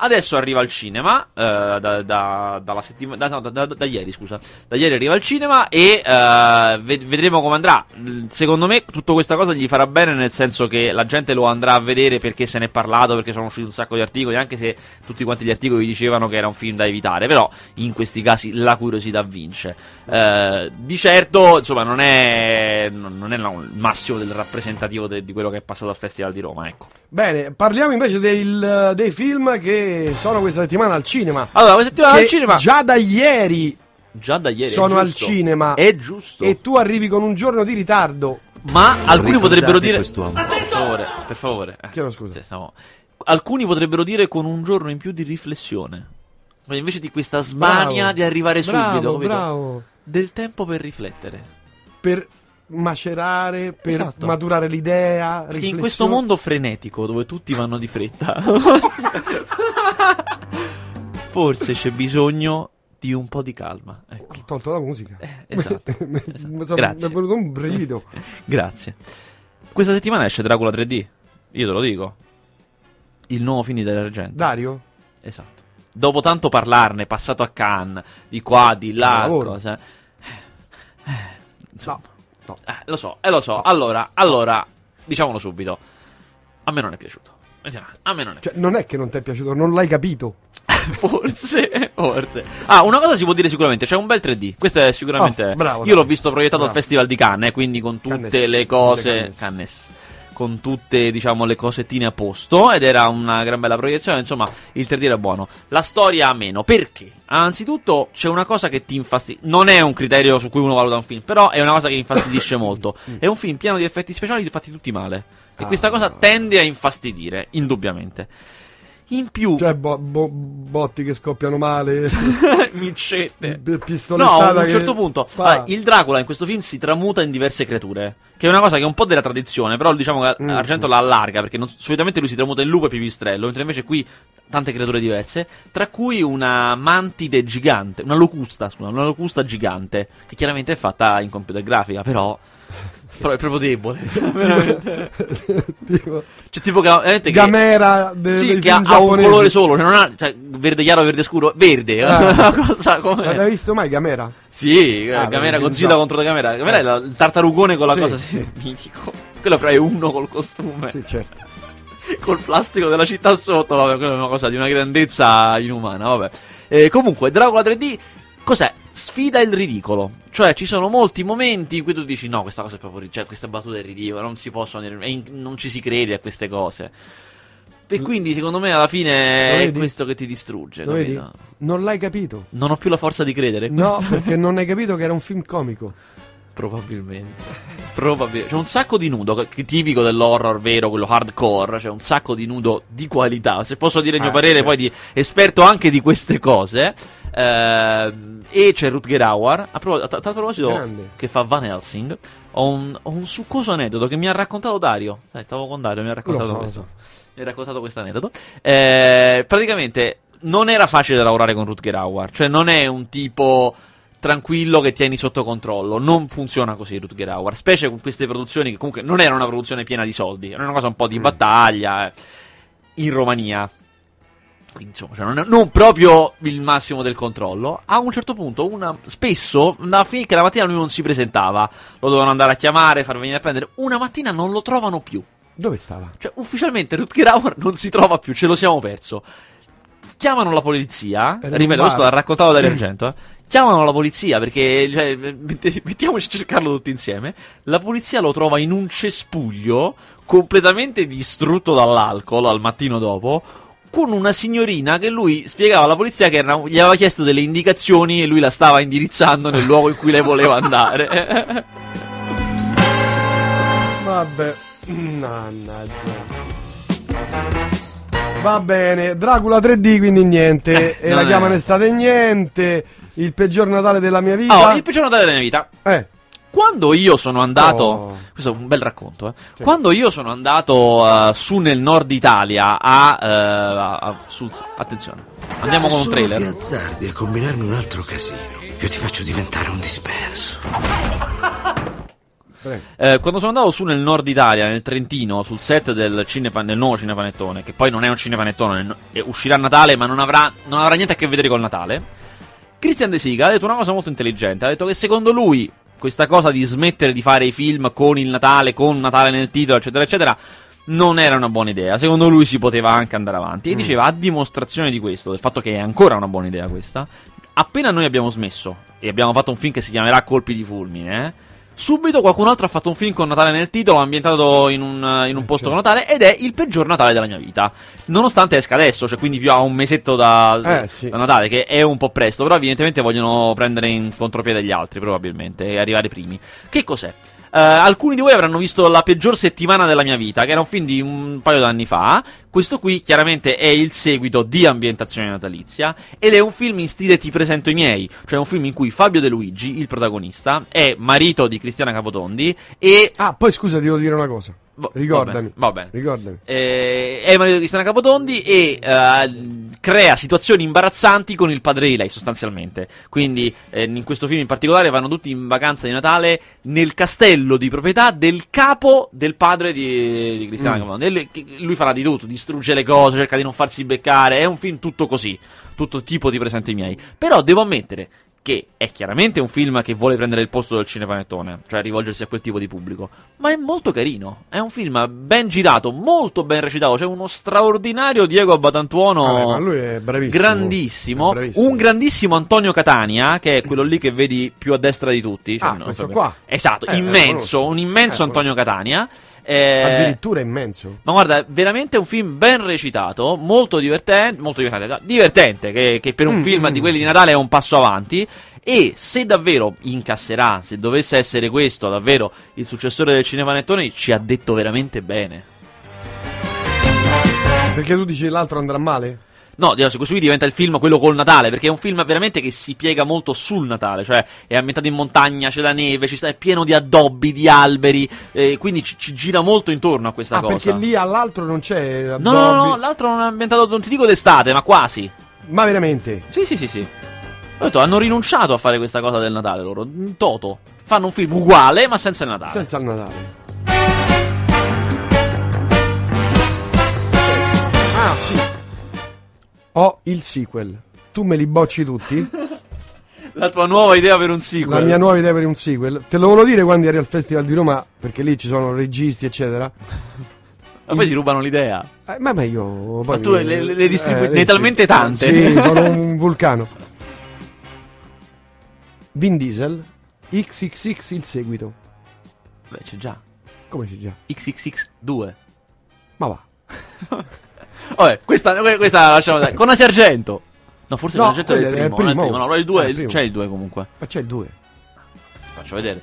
C: Adesso arriva al cinema, eh, da, da- dalla settima- da- no, da- da- ieri, scusa. Da ieri arriva al cinema e eh, ved- vedremo come andrà. Secondo me, tutta questa cosa gli farà bene, nel senso che la gente lo andrà a vedere perché se ne è parlato, perché sono usciti un sacco di articoli, anche se tutti quanti gli articoli dicevano che era un film da evitare. Però, in questi casi, la curiosità vince. Eh, di certo, insomma, non è, non non è la- il massimo del rappresentativo de- di quello che è passato al Festival di Roma, ecco.
A: Bene, parliamo invece del- dei film che sono questa settimana al cinema.
C: Allora, questa settimana al cinema.
A: Già da ieri
C: Già da ieri.
A: sono al cinema.
C: È giusto.
A: E tu arrivi con un giorno di ritardo.
C: Ma alcuni
G: Ricordate
C: potrebbero dire.
G: quest'uomo.
C: Per favore, per favore. Eh,
A: Chiedo scusa.
C: sì, stavo- Alcuni potrebbero dire con un giorno in più di riflessione. Ma invece di questa smania
A: Bravo.
C: di arrivare
A: Bravo,
C: subito, capito?
A: bravo.
C: Del tempo per riflettere.
A: Per macerare, per
C: Esatto.
A: maturare l'idea.
C: Perché in questo mondo frenetico dove tutti vanno di fretta, forse c'è bisogno di un po' di calma. Ecco.
A: Tolto la musica.
C: esatto.
A: Mi
C: Esatto. Grazie.
A: Mi è venuto un brivido.
C: Grazie. Questa settimana esce Dracula 3D. Io te lo dico. Il nuovo film di Dario Argento.
A: Dario?
C: Esatto. Dopo tanto parlarne, passato a Cannes, di qua, di là, cose. Eh, insomma.
A: No.
C: Eh, lo so, eh, lo so. Allora, allora, diciamolo subito. A me non è piaciuto. A me non è
A: Cioè, non è che non ti è piaciuto, non l'hai capito.
C: Forse, forse. Ah, una cosa si può dire sicuramente, c'è un bel 3D. Questo è sicuramente.
A: Oh, bravo,
C: Io
A: dai.
C: l'ho visto proiettato
A: Bravo.
C: al Festival di Cannes, quindi con tutte
A: Cannes,
C: le cose.
A: Cannes.
C: Cannes. Con tutte, diciamo, le cosettine a posto. Ed era una gran bella proiezione. Insomma, il 3D era buono. La storia meno. Perché? Anzitutto, c'è una cosa che ti infastidisce. Non è un criterio su cui uno valuta un film, però è una cosa che infastidisce molto. È un film pieno di effetti speciali fatti tutti male. E questa cosa tende a infastidire, indubbiamente. In più,
A: Cioè, bo- bo- botti che scoppiano male.
C: Miccette.
A: p-
C: No,
A: pistolettata
C: a un
A: che-
C: certo punto
A: Fa.
C: allora, il Dracula in questo film si tramuta in diverse creature. Che è una cosa che è un po' della tradizione, però diciamo che
A: Mm.
C: Argento la allarga, perché non- solitamente lui si tramuta in lupo e pipistrello, mentre invece qui tante creature diverse, tra cui una mantide gigante, una locusta, scusa, una locusta gigante, che chiaramente è fatta in computer grafica, però, però è proprio debole. veramente.
A: tipo,
C: Cioè, tipo che, veramente che-
A: Gamera de-
C: sì, che ha, ha un colore solo, che non ha, cioè, verde chiaro, verde scuro, verde.
A: Ah.
C: Una cosa come...
A: Ma l'hai visto mai Gamera?
C: Sì, eh,
A: Ah,
C: Gamera,
A: perché
C: Godzilla contro Gamera. Gamera
A: Eh.
C: è la- il tartarugone con la
A: Sì,
C: cosa
A: sì.
C: sì, mitico. Quello però è uno col costume.
A: Sì, certo.
C: col plastico della città sotto, vabbè, quella è una cosa di una grandezza inumana, vabbè. Eh, comunque, Dracula 3D, cos'è? Sfida il ridicolo. Cioè, ci sono molti momenti in cui tu dici, no, questa cosa è proprio, ri- cioè, questa battuta è ridicola, non si possono in- non ci si crede a queste cose. E quindi, secondo me, alla fine è questo che ti distrugge?
A: Non l'hai capito.
C: Non ho più la forza di credere.
A: No, perché non hai capito che era un film comico.
C: Probabilmente. Probabilmente. C'è un sacco di nudo, tipico dell'horror vero, quello hardcore. C'è un sacco di nudo di qualità. Se posso dire il mio
A: Ah,
C: parere,
A: sì.
C: poi di esperto anche di queste cose. Ehm, e c'è Rutger Hauer. A, pro- a- a tal proposito,
A: Grande.
C: che fa Van Helsing. Ho un, ho un succoso aneddoto che mi ha raccontato Dario. Sai, stavo con Dario, mi ha raccontato
A: so,
C: questo.
A: so.
C: Mi ha raccontato questo aneddoto. Eh, praticamente non era facile lavorare con Rutger Hauer. Cioè, non è un tipo tranquillo che tieni sotto controllo. Non funziona così Rutger Hauer, specie con queste produzioni che comunque non era una produzione piena di soldi, era una cosa un po' di battaglia eh, in Romania. Insomma, cioè, non, non proprio il massimo del controllo. A un certo punto, una, spesso, da finché che la mattina lui non si presentava, lo dovevano andare a chiamare, far venire a prendere. Una mattina non lo trovano più.
A: Dove stava?
C: Cioè, ufficialmente Rutger Hauer non si trova più, ce lo siamo perso. Chiamano la polizia,
A: Era
C: ripeto, questo l'ha raccontato Dario Argento, eh. Chiamano la polizia perché, cioè, mettiamoci a cercarlo tutti insieme. La polizia lo trova in un cespuglio completamente distrutto dall'alcol al mattino dopo. Con una signorina che lui spiegava alla polizia che era- gli aveva chiesto delle indicazioni e lui la stava indirizzando nel luogo in cui lei voleva andare.
A: Vabbè, mannaggia. Va bene, Dracula 3D quindi niente,
C: Eh,
A: e la
C: è-
A: chiamano estate niente, il peggior Natale della mia vita.
C: Oh, il peggior Natale della mia vita.
A: Eh.
C: Quando io sono andato.
A: Oh.
C: Questo è un bel racconto, eh. Quando io sono andato eh, su nel nord Italia a. eh, a- a- sul- attenzione, andiamo
G: Se
C: con un trailer.
G: ti azzardi a combinarmi un altro casino, io ti faccio diventare un disperso.
C: Eh, quando sono andato su nel nord Italia, nel Trentino, sul set del, cinepa- del nuovo cinepanettone, che poi non è un cinepanettone, no- e uscirà a Natale, ma non avrà, non avrà niente a che vedere col Natale. Christian De Sica ha detto una cosa molto intelligente. Ha detto che secondo lui questa cosa di smettere di fare i film con il Natale, con Natale nel titolo, eccetera, eccetera, non era una buona idea. Secondo lui si poteva anche andare avanti. E diceva, a dimostrazione di questo, del fatto che è ancora una buona idea questa, appena noi abbiamo smesso e abbiamo fatto un film che si chiamerà Colpi di fulmine, eh, subito qualcun altro ha fatto un film con Natale nel titolo, ambientato in un, in un posto con Natale, ed è il peggior Natale della mia vita. Nonostante esca adesso, cioè quindi più a un mesetto da,
A: Eh, sì.
C: da Natale, che è un po' presto, però evidentemente vogliono prendere in contropiede gli altri, probabilmente, e arrivare primi. Che cos'è? Eh, alcuni di voi avranno visto La peggior settimana della mia vita, che era un film di un paio d'anni fa. Questo qui chiaramente è il seguito di Ambientazione natalizia ed è un film in stile Ti presento i miei, cioè un film in cui Fabio De Luigi, il protagonista, è marito di Cristiana Capotondi e
A: Ah, poi scusa, devo dire una cosa. Ricordami.
C: Va bene.
A: Ricordami.
C: eh, marito di Cristiana Capotondi e eh, crea situazioni imbarazzanti con il padre di lei sostanzialmente. Quindi eh, in questo film in particolare vanno tutti in vacanza di Natale nel castello di proprietà del capo del padre di, di Cristiana
A: Mm.
C: Capotondi. Lui, lui farà di tutto, distrugge le cose, cerca di non farsi beccare. È un film tutto così, tutto tipo di presente i miei. Però devo ammettere che è chiaramente un film che vuole prendere il posto del cinepanettone, cioè rivolgersi a quel tipo di pubblico, ma è molto carino. È un film ben girato, molto ben recitato. C'è uno straordinario Diego Abbatantuono,
A: Vabbè, ma lui è bravissimo.
C: grandissimo,
A: È bravissimo.
C: un grandissimo Antonio Catania, che è quello lì che vedi più a destra di tutti. cioè,
A: Ah,
C: non
A: questo
C: so-
A: qua.
C: Esatto,
A: Eh,
C: immenso, un immenso
A: Eh,
C: Antonio Catania. Eh,
A: Addirittura immenso.
C: ma guarda, veramente un film ben recitato, molto divertente, molto divertente, divertente che, che per un
A: Mm,
C: film
A: mm.
C: di quelli di Natale è un passo avanti. E se davvero incasserà, se dovesse essere questo davvero il successore del Cinepanettone, ci ha detto veramente bene.
A: Perché tu dici l'altro andrà male?
C: No, questo qui diventa il film quello col Natale, perché è un film veramente che si piega molto sul Natale, cioè è ambientato in montagna, c'è la neve, ci sta, è pieno di addobbi, di alberi, eh, quindi ci, ci gira molto intorno a questa
A: ah,
C: cosa.
A: perché lì all'altro non c'è
C: No,
A: addobbi.
C: no, no, no, l'altro non è ambientato, non ti dico d'estate, ma quasi.
A: Ma veramente?
C: Sì, sì, sì, sì. Ho detto, hanno rinunciato a fare questa cosa del Natale loro, in toto. Fanno un film uguale, ma senza il Natale.
A: Senza il Natale. Ah, sì. Ho il sequel. Tu me li bocci tutti?
C: La tua nuova idea per un sequel.
A: La mia nuova idea per un sequel. Te lo volevo dire quando eri al Festival di Roma, perché lì ci sono registi, eccetera.
C: Ma poi ti rubano l'idea.
A: Eh, ma beh, io. poi
C: Ma tu
A: mi-
C: le- le- le distribui-
A: eh,
C: ne talmente tante.
A: Sì, sono un vulcano. Vin Diesel, XXX il seguito.
C: Beh, c'è già.
A: Come c'è già?
C: XXX2.
A: Ma va.
C: Vabbè, questa, questa la lasciamo dare. Con Asia Argento. No, forse
A: No,
C: con Asia Argento è il
A: quello è
C: primo.
A: il
C: non è il
A: primo.
C: primo. No, il 2,
A: Ah, il primo.
C: c'è il 2 comunque.
A: Ma c'è il 2.
C: Faccio vedere.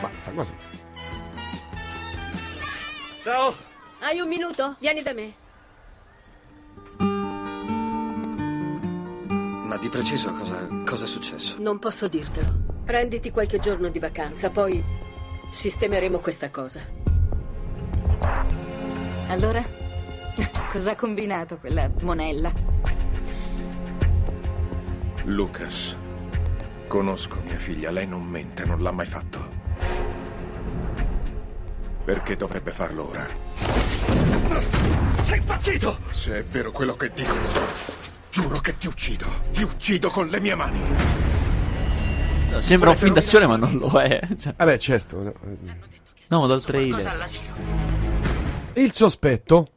A: Basta, così.
H: Ciao. Hai un minuto? Vieni da me.
G: Ma di preciso cosa, cosa è successo?
H: Non posso dirtelo. Prenditi qualche giorno di vacanza, poi sistemeremo questa cosa.
I: Allora? Cosa ha combinato quella monella?
J: Lucas, conosco mia figlia, lei non mente, non l'ha mai fatto. Perché dovrebbe farlo ora?
M: Sei impazzito!
J: Se è vero quello che dicono, giuro che ti uccido. Ti uccido con le mie mani.
C: Sembra un film d'azione, ma non lo è. Cioè,
A: Vabbè, certo. no.
C: ma dal trailer.
A: Il sospetto.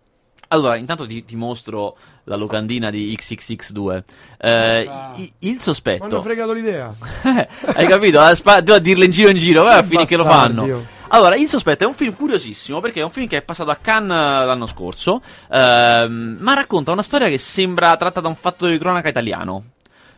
C: Allora, intanto ti, ti mostro la locandina di XXX2. Eh, i- il
A: Mi hanno
C: sospetto.
A: fregato l'idea.
C: Hai capito? A spa- devo dirlo in giro in giro, vai a finire che lo fanno. Allora, Il Sospetto è un film curiosissimo perché è un film che è passato a Cannes eh, l'anno scorso, ehm, ma racconta una storia che sembra tratta da un fatto di cronaca italiano.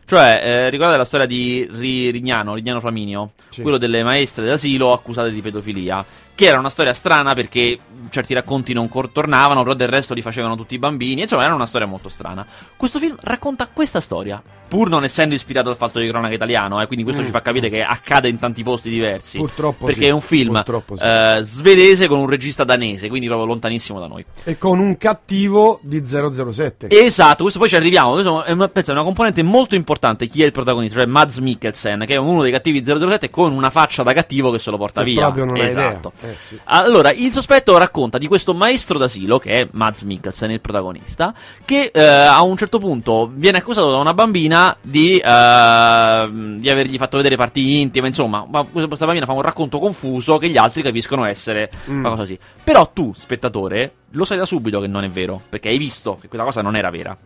C: Cioè, eh, ricordate la storia di Ri- Rignano, Rignano Flaminio,
A: Sì.
C: quello delle maestre d'asilo accusate di pedofilia, che era una storia strana perché certi racconti non tornavano, però del resto li facevano tutti i bambini, insomma era una storia molto strana. Questo film racconta questa storia, pur non essendo ispirato al fatto di cronaca italiano, eh, quindi questo
A: Mm.
C: ci fa capire che accade in tanti posti diversi.
A: Purtroppo
C: Perché
A: sì,
C: è un film
A: sì.
C: eh, svedese con un regista danese, quindi proprio lontanissimo da noi.
A: E con un cattivo di 007.
C: Esatto, questo poi ci arriviamo. Questo è una, penso, è una componente molto importante. Chi è il protagonista? Cioè Mads Mikkelsen, che è uno dei cattivi 007 con una faccia da cattivo che se lo porta
A: Che
C: via.
A: proprio non hai
C: esatto.
A: idea. Eh, sì.
C: Allora, il sospetto racconta di questo maestro d'asilo, che è Mads Mikkelsen, il protagonista, che eh, a un certo punto viene accusato da una bambina di, eh, di avergli fatto vedere parti intime. Insomma, ma questa bambina fa un racconto confuso che gli altri capiscono essere
A: Mm.
C: una cosa così. Però tu, spettatore, lo sai da subito che non è vero, perché hai visto che quella cosa non era vera.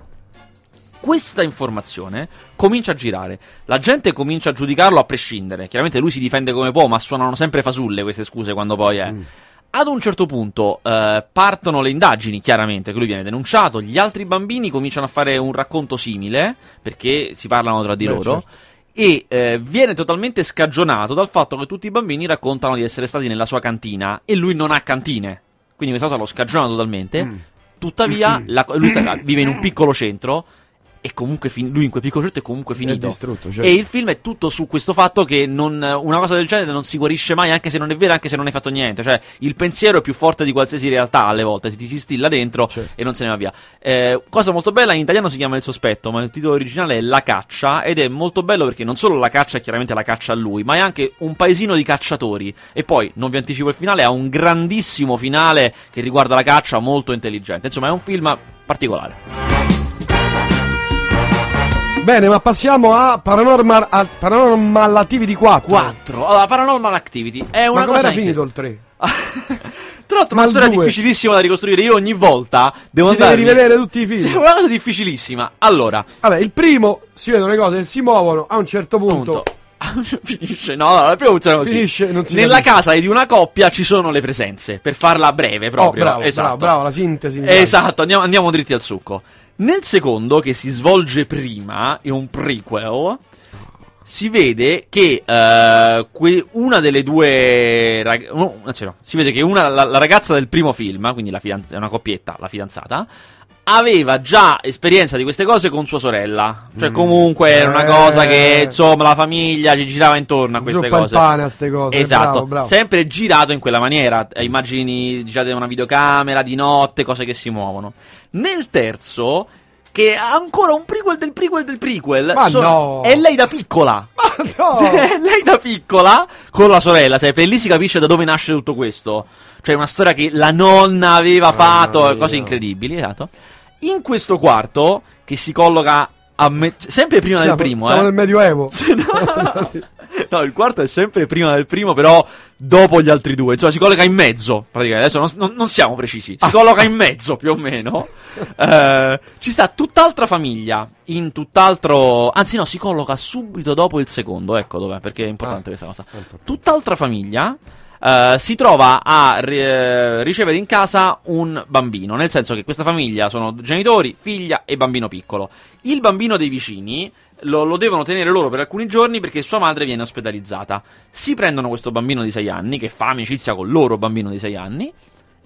C: Questa informazione comincia a girare. La gente comincia a giudicarlo a prescindere. Chiaramente lui si difende come può, ma suonano sempre fasulle queste scuse quando poi è. Ad un certo punto eh, partono le indagini, chiaramente, che lui viene denunciato. Gli altri bambini cominciano a fare un racconto simile, perché si parlano tra di
A: Beh,
C: loro.
A: certo.
C: E eh, viene totalmente scagionato dal fatto che tutti i bambini raccontano di essere stati nella sua cantina e lui non ha cantine. Quindi questa cosa lo scagiona totalmente.
A: Mm.
C: Tuttavia, la lui sta- vive in un piccolo centro. E comunque fin- lui in quel piccolo centro è comunque finito.
A: distrutto, certo.
C: E il film è tutto su questo fatto che non- una cosa del genere non si guarisce mai, anche se non è vera, anche se non hai fatto niente. Cioè, il pensiero è più forte di qualsiasi realtà alle volte, ti si stilla dentro
A: Certo.
C: e non se ne va via. Eh, cosa molto bella, in italiano si chiama Il sospetto, ma il titolo originale è La caccia, ed è molto bello perché non solo la caccia è chiaramente la caccia a lui, ma è anche un paesino di cacciatori. E poi, non vi anticipo il finale, ha un grandissimo finale che riguarda la caccia, molto intelligente. Insomma, è un film particolare.
A: Bene, ma passiamo a Paranormal, a Paranormal Activity 4.
C: 4. Allora, Paranormal Activity è una
A: Ma
C: cosa
A: era
C: incredibile.
A: finito il 3?
C: Tra l'altro,
A: Ma
C: una storia
A: due?
C: difficilissima da ricostruire. Io ogni volta devo
A: Ti devi
C: andare.
A: rivedere tutti i film.
C: Sì, è una cosa difficilissima. Allora,
A: Vabbè, il primo si vedono le cose che si muovono a un certo punto.
C: finisce. No, no, la prima funziona così.
A: Finisce, non si
C: Nella
A: capisce.
C: casa di una coppia ci sono le presenze. Per farla breve, proprio.
A: Oh, bravo,
C: esatto.
A: bravo, bravo, la sintesi.
C: Esatto, andiamo, andiamo dritti al succo. Nel secondo, che si svolge prima, è un prequel. Si vede che eh, que- una delle due rag- no, anzi no, si vede che una, la, la ragazza del primo film, quindi la fidanz- una coppietta, la fidanzata, aveva già esperienza di queste cose con sua sorella. Cioè,
A: Mm.
C: comunque era una
A: Eh.
C: cosa che insomma la famiglia ci girava intorno a queste
A: Zuppa
C: cose.
A: pane a ste cose.
C: Esatto,
A: bravo, bravo.
C: sempre girato in quella maniera, eh, immagini girate da una videocamera di notte, cose che si muovono. Nel terzo, che ha ancora un prequel del prequel del prequel,
A: Ma
C: sono-
A: no!
C: è lei da piccola.
A: no!
C: Sì, è lei da piccola con la sorella, sai, per lì si capisce da dove nasce tutto questo. Cioè, una storia che la nonna aveva fatto,
A: mia.
C: cose incredibili, esatto. In questo quarto, che si colloca me- sempre prima
A: Siamo-
C: del primo,
A: siamo
C: eh.
A: nel Medioevo.
C: No, il quarto è sempre prima del primo, però dopo gli altri due. Insomma, si colloca in mezzo. Praticamente. Adesso non, non- siamo precisi. Si colloca in mezzo più o meno. Eh, ci sta tutt'altra famiglia. In tutt'altro. Anzi, no, si colloca subito dopo il secondo. Ecco dov'è, perché è importante questa cosa. Tutt'altra famiglia. Eh, si trova a ri- eh, ricevere in casa un bambino, nel senso che questa famiglia sono genitori, figlia e bambino piccolo. Il bambino dei vicini lo, lo devono tenere loro per alcuni giorni perché sua madre viene ospedalizzata. Si prendono questo bambino di 6 anni, che fa amicizia con loro bambino di 6 anni,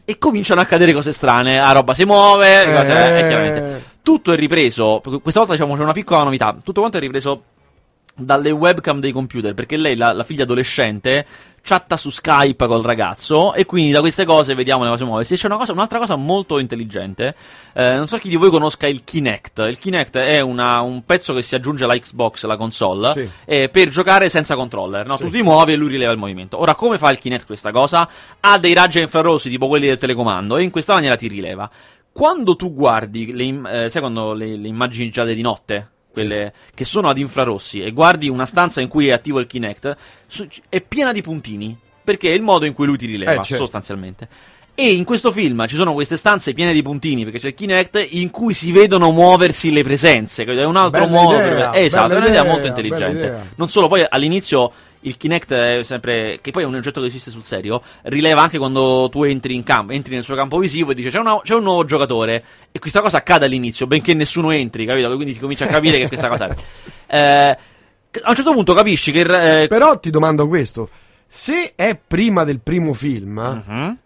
C: e cominciano a accadere cose strane. La roba si muove, le cose-
A: Eh.
C: eh. Tutto è ripreso. Questa volta diciamo c'è una piccola novità. Tutto quanto è ripreso dalle webcam dei computer, perché lei, la, la figlia adolescente, chatta su Skype col ragazzo e quindi da queste cose vediamo le cose muoversi. C'è una cosa, un'altra cosa molto intelligente, eh, non so chi di voi conosca il Kinect. Il Kinect è una- un pezzo che si aggiunge alla Xbox, la console,
A: Sì.
C: eh, per giocare senza controller. No?
A: Sì.
C: Tu ti muovi e lui rileva il movimento. Ora, come fa il Kinect questa cosa? Ha dei raggi infrarossi tipo quelli del telecomando e in questa maniera ti rileva. Quando tu guardi, le, im- eh, sai quando le, le immagini già di notte? Quelle che sono ad infrarossi e guardi una stanza in cui è attivo il Kinect, è piena di puntini. Perché è il modo in cui lui ti rileva,
A: Eh, certo.
C: sostanzialmente. E in questo film ci sono queste stanze piene di puntini, perché c'è il Kinect, in cui si vedono muoversi le presenze. È un altro
A: Bella
C: modo.
A: idea,
C: per- esatto, è un'idea
A: idea,
C: molto intelligente. Non solo, poi all'inizio il Kinect è sempre. che poi è un oggetto che esiste sul serio. Rileva anche quando tu entri in campo, entri nel suo campo visivo e dice c'è, una- c'è un nuovo giocatore. E questa cosa accade all'inizio, benché nessuno entri, capito? Quindi si comincia a capire che questa cosa è. Eh, a un certo punto capisci che. eh,
A: Però ti domando questo: se è prima del primo film,
C: Mhm.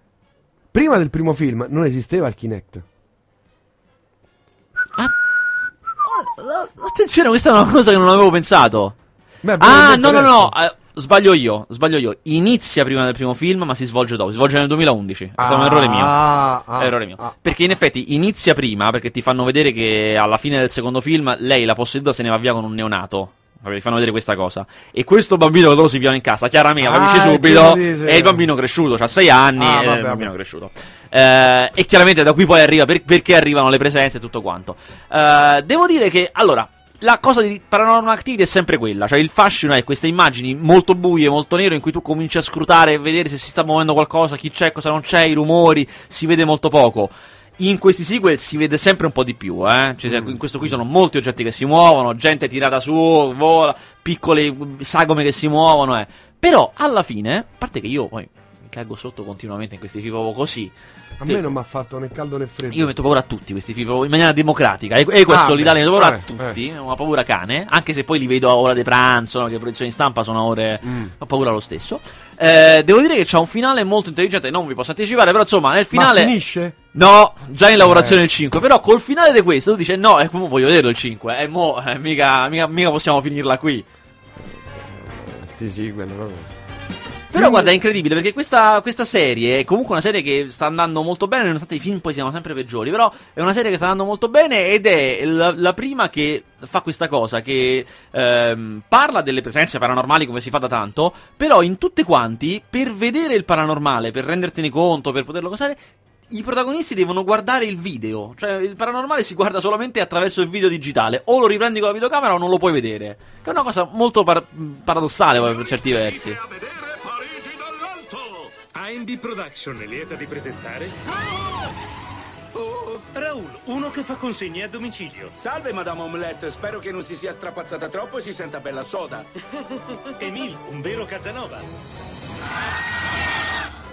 A: prima del primo film non esisteva il Kinect.
C: Attenzione, questa è una cosa che non avevo pensato.
A: Beh,
C: Ah, no, no, no. Sbaglio io, sbaglio io. Inizia prima del primo film, ma si svolge dopo. Si svolge nel 2011. È stato un
A: Ah,
C: errore mio.
A: ah, ah,
C: È errore mio.
A: ah.
C: Perché in effetti inizia prima, perché ti fanno vedere che alla fine del secondo film lei, la posseduta, se ne va via con un neonato. Ti fanno vedere questa cosa. E questo bambino che loro si piano in casa, chiaramente,
A: Ah,
C: capisci subito, è il bambino cresciuto, ha 6 anni,
A: Ah,
C: è
A: vabbè,
C: il bambino
A: vabbè.
C: cresciuto. Eh, e chiaramente da qui poi arriva per- perché arrivano le presenze e tutto quanto. Eh, devo dire che, allora, la cosa di Paranormal Activity è sempre quella, cioè il fascino è queste immagini molto buie, molto nere, in cui tu cominci a scrutare e vedere se si sta muovendo qualcosa, chi c'è, cosa non c'è, i rumori, si vede molto poco. In questi sequel si vede sempre un po' di più, eh? Cioè, in questo qui sono molti oggetti che si muovono, gente tirata su, vola, piccole sagome che si muovono, eh. Però, alla fine, a parte che io poi cago sotto continuamente in questi proprio così.
A: A
C: Te-
A: me non mi ha fatto né caldo né freddo.
C: io metto paura a tutti questi proprio in maniera democratica. E, e questo
A: Ah,
C: l'Italia metto paura
A: eh,
C: a tutti. Una paura cane. Anche se poi li vedo a ora di pranzo, no, che le produzioni stampa sono ore.
A: Mm.
C: Ho paura lo stesso. Eh, devo dire che c'ha un finale molto intelligente. Non vi posso anticipare, però insomma, nel finale.
A: Ma finisce?
C: No, già in lavorazione
A: Eh.
C: il 5. Però col finale di questo tu dici: No, e comunque voglio vederlo il 5. E mo, eh, mica, mica, mica possiamo finirla qui.
A: Eh, Sì, sì, quello proprio.
C: Però guarda, è incredibile perché questa, questa serie è comunque una serie che sta andando molto bene, nonostante i film poi siano sempre peggiori. Però è una serie che sta andando molto bene ed è la, la prima che fa questa cosa, che ehm, parla delle presenze paranormali come si fa da tanto, però in tutte quanti, per vedere il paranormale, per rendertene conto, per poterlo cosare, i protagonisti devono guardare il video. Cioè, il paranormale si guarda solamente attraverso il video digitale. O lo riprendi con la videocamera o non lo puoi vedere. Che è una cosa molto par- paradossale per certi versi.
K: AMD Production è lieta di presentare. Oh, Raul, uno che fa consegne a domicilio.
L: Salve, Madame Omelette. Spero che non si sia strapazzata troppo e si senta bella soda.
K: Emil, un vero Casanova.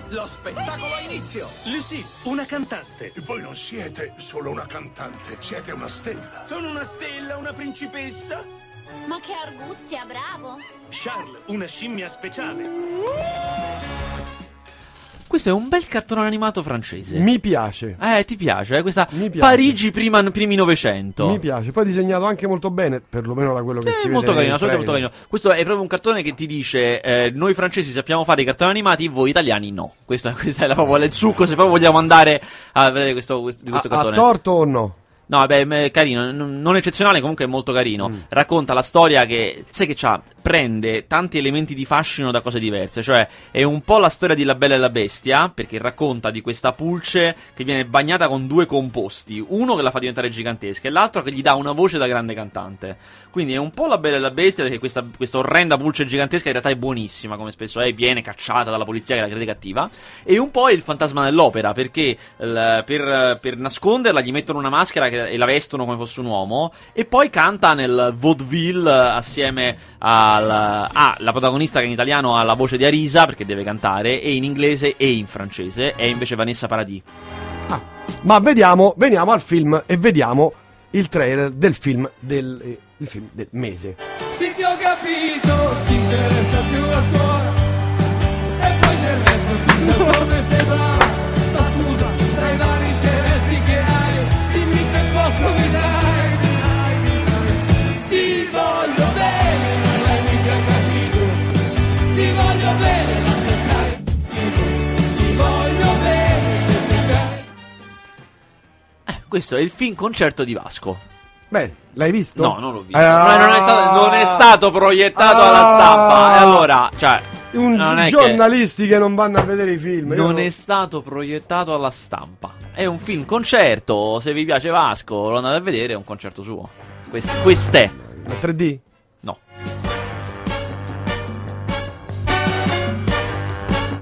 M: Lo spettacolo ha inizio!
K: Lucille, una cantante.
M: E voi non siete solo una cantante, siete una stella.
L: Sono una stella, una principessa.
N: Ma che arguzia, bravo!
K: Charles, una scimmia speciale.
C: Questo è un bel cartone animato francese.
A: Mi piace.
C: Eh, ti piace? Eh? Questa
A: Mi piace.
C: Parigi prima, primi Novecento.
A: Mi piace. Poi disegnato anche molto bene, perlomeno da quello che si
C: È
A: vede.
C: molto carino, molto carino. Questo è proprio un cartone che ti dice: eh, Noi francesi sappiamo fare i cartoni animati, voi italiani no. Questo, questo è la, proprio il succo. Se proprio vogliamo andare a vedere questo, questo- questo
A: Ha, ha
C: cartone.
A: torto o no?
C: No, beh, carino, non eccezionale, comunque è molto carino. Racconta la storia che, sai che c'ha, prende tanti elementi di fascino da cose diverse, cioè è un po' la storia di La Bella e la Bestia, perché racconta di questa pulce che viene bagnata con due composti, uno che la fa diventare gigantesca e l'altro che gli dà una voce da grande cantante. Quindi è un po' La Bella e la Bestia, perché questa, questa orrenda pulce gigantesca in realtà è buonissima, come spesso è, viene cacciata dalla polizia che la crede cattiva, e un po' è il fantasma dell'opera, perché il- per, per nasconderla gli mettono una maschera che- e la vestono come fosse un uomo e poi canta nel vaudeville eh, assieme al ah, la protagonista che in italiano ha la voce di Arisa perché deve cantare e in inglese e in francese è invece Vanessa Paradis.
A: Ma vediamo, veniamo al film e vediamo il trailer del film del, eh, il film del mese.
B: Sì ti ho capito, ti interessa più la scuola E poi del resto tu sai come sei brava
C: Questo è il film concerto di Vasco.
A: Beh, l'hai visto?
C: No, non l'ho visto.
A: Ah.
C: No, non, è stato, non è stato proiettato
A: Ah.
C: alla stampa. E allora, cioè,
A: Un-
C: non è che-
A: giornalisti che... non vanno a vedere i film. io
C: Non è stato proiettato alla stampa. È un film concerto. Se vi piace Vasco, lo andate a vedere. È un concerto suo. Quest- quest'è.
A: Ma 3D?
C: No.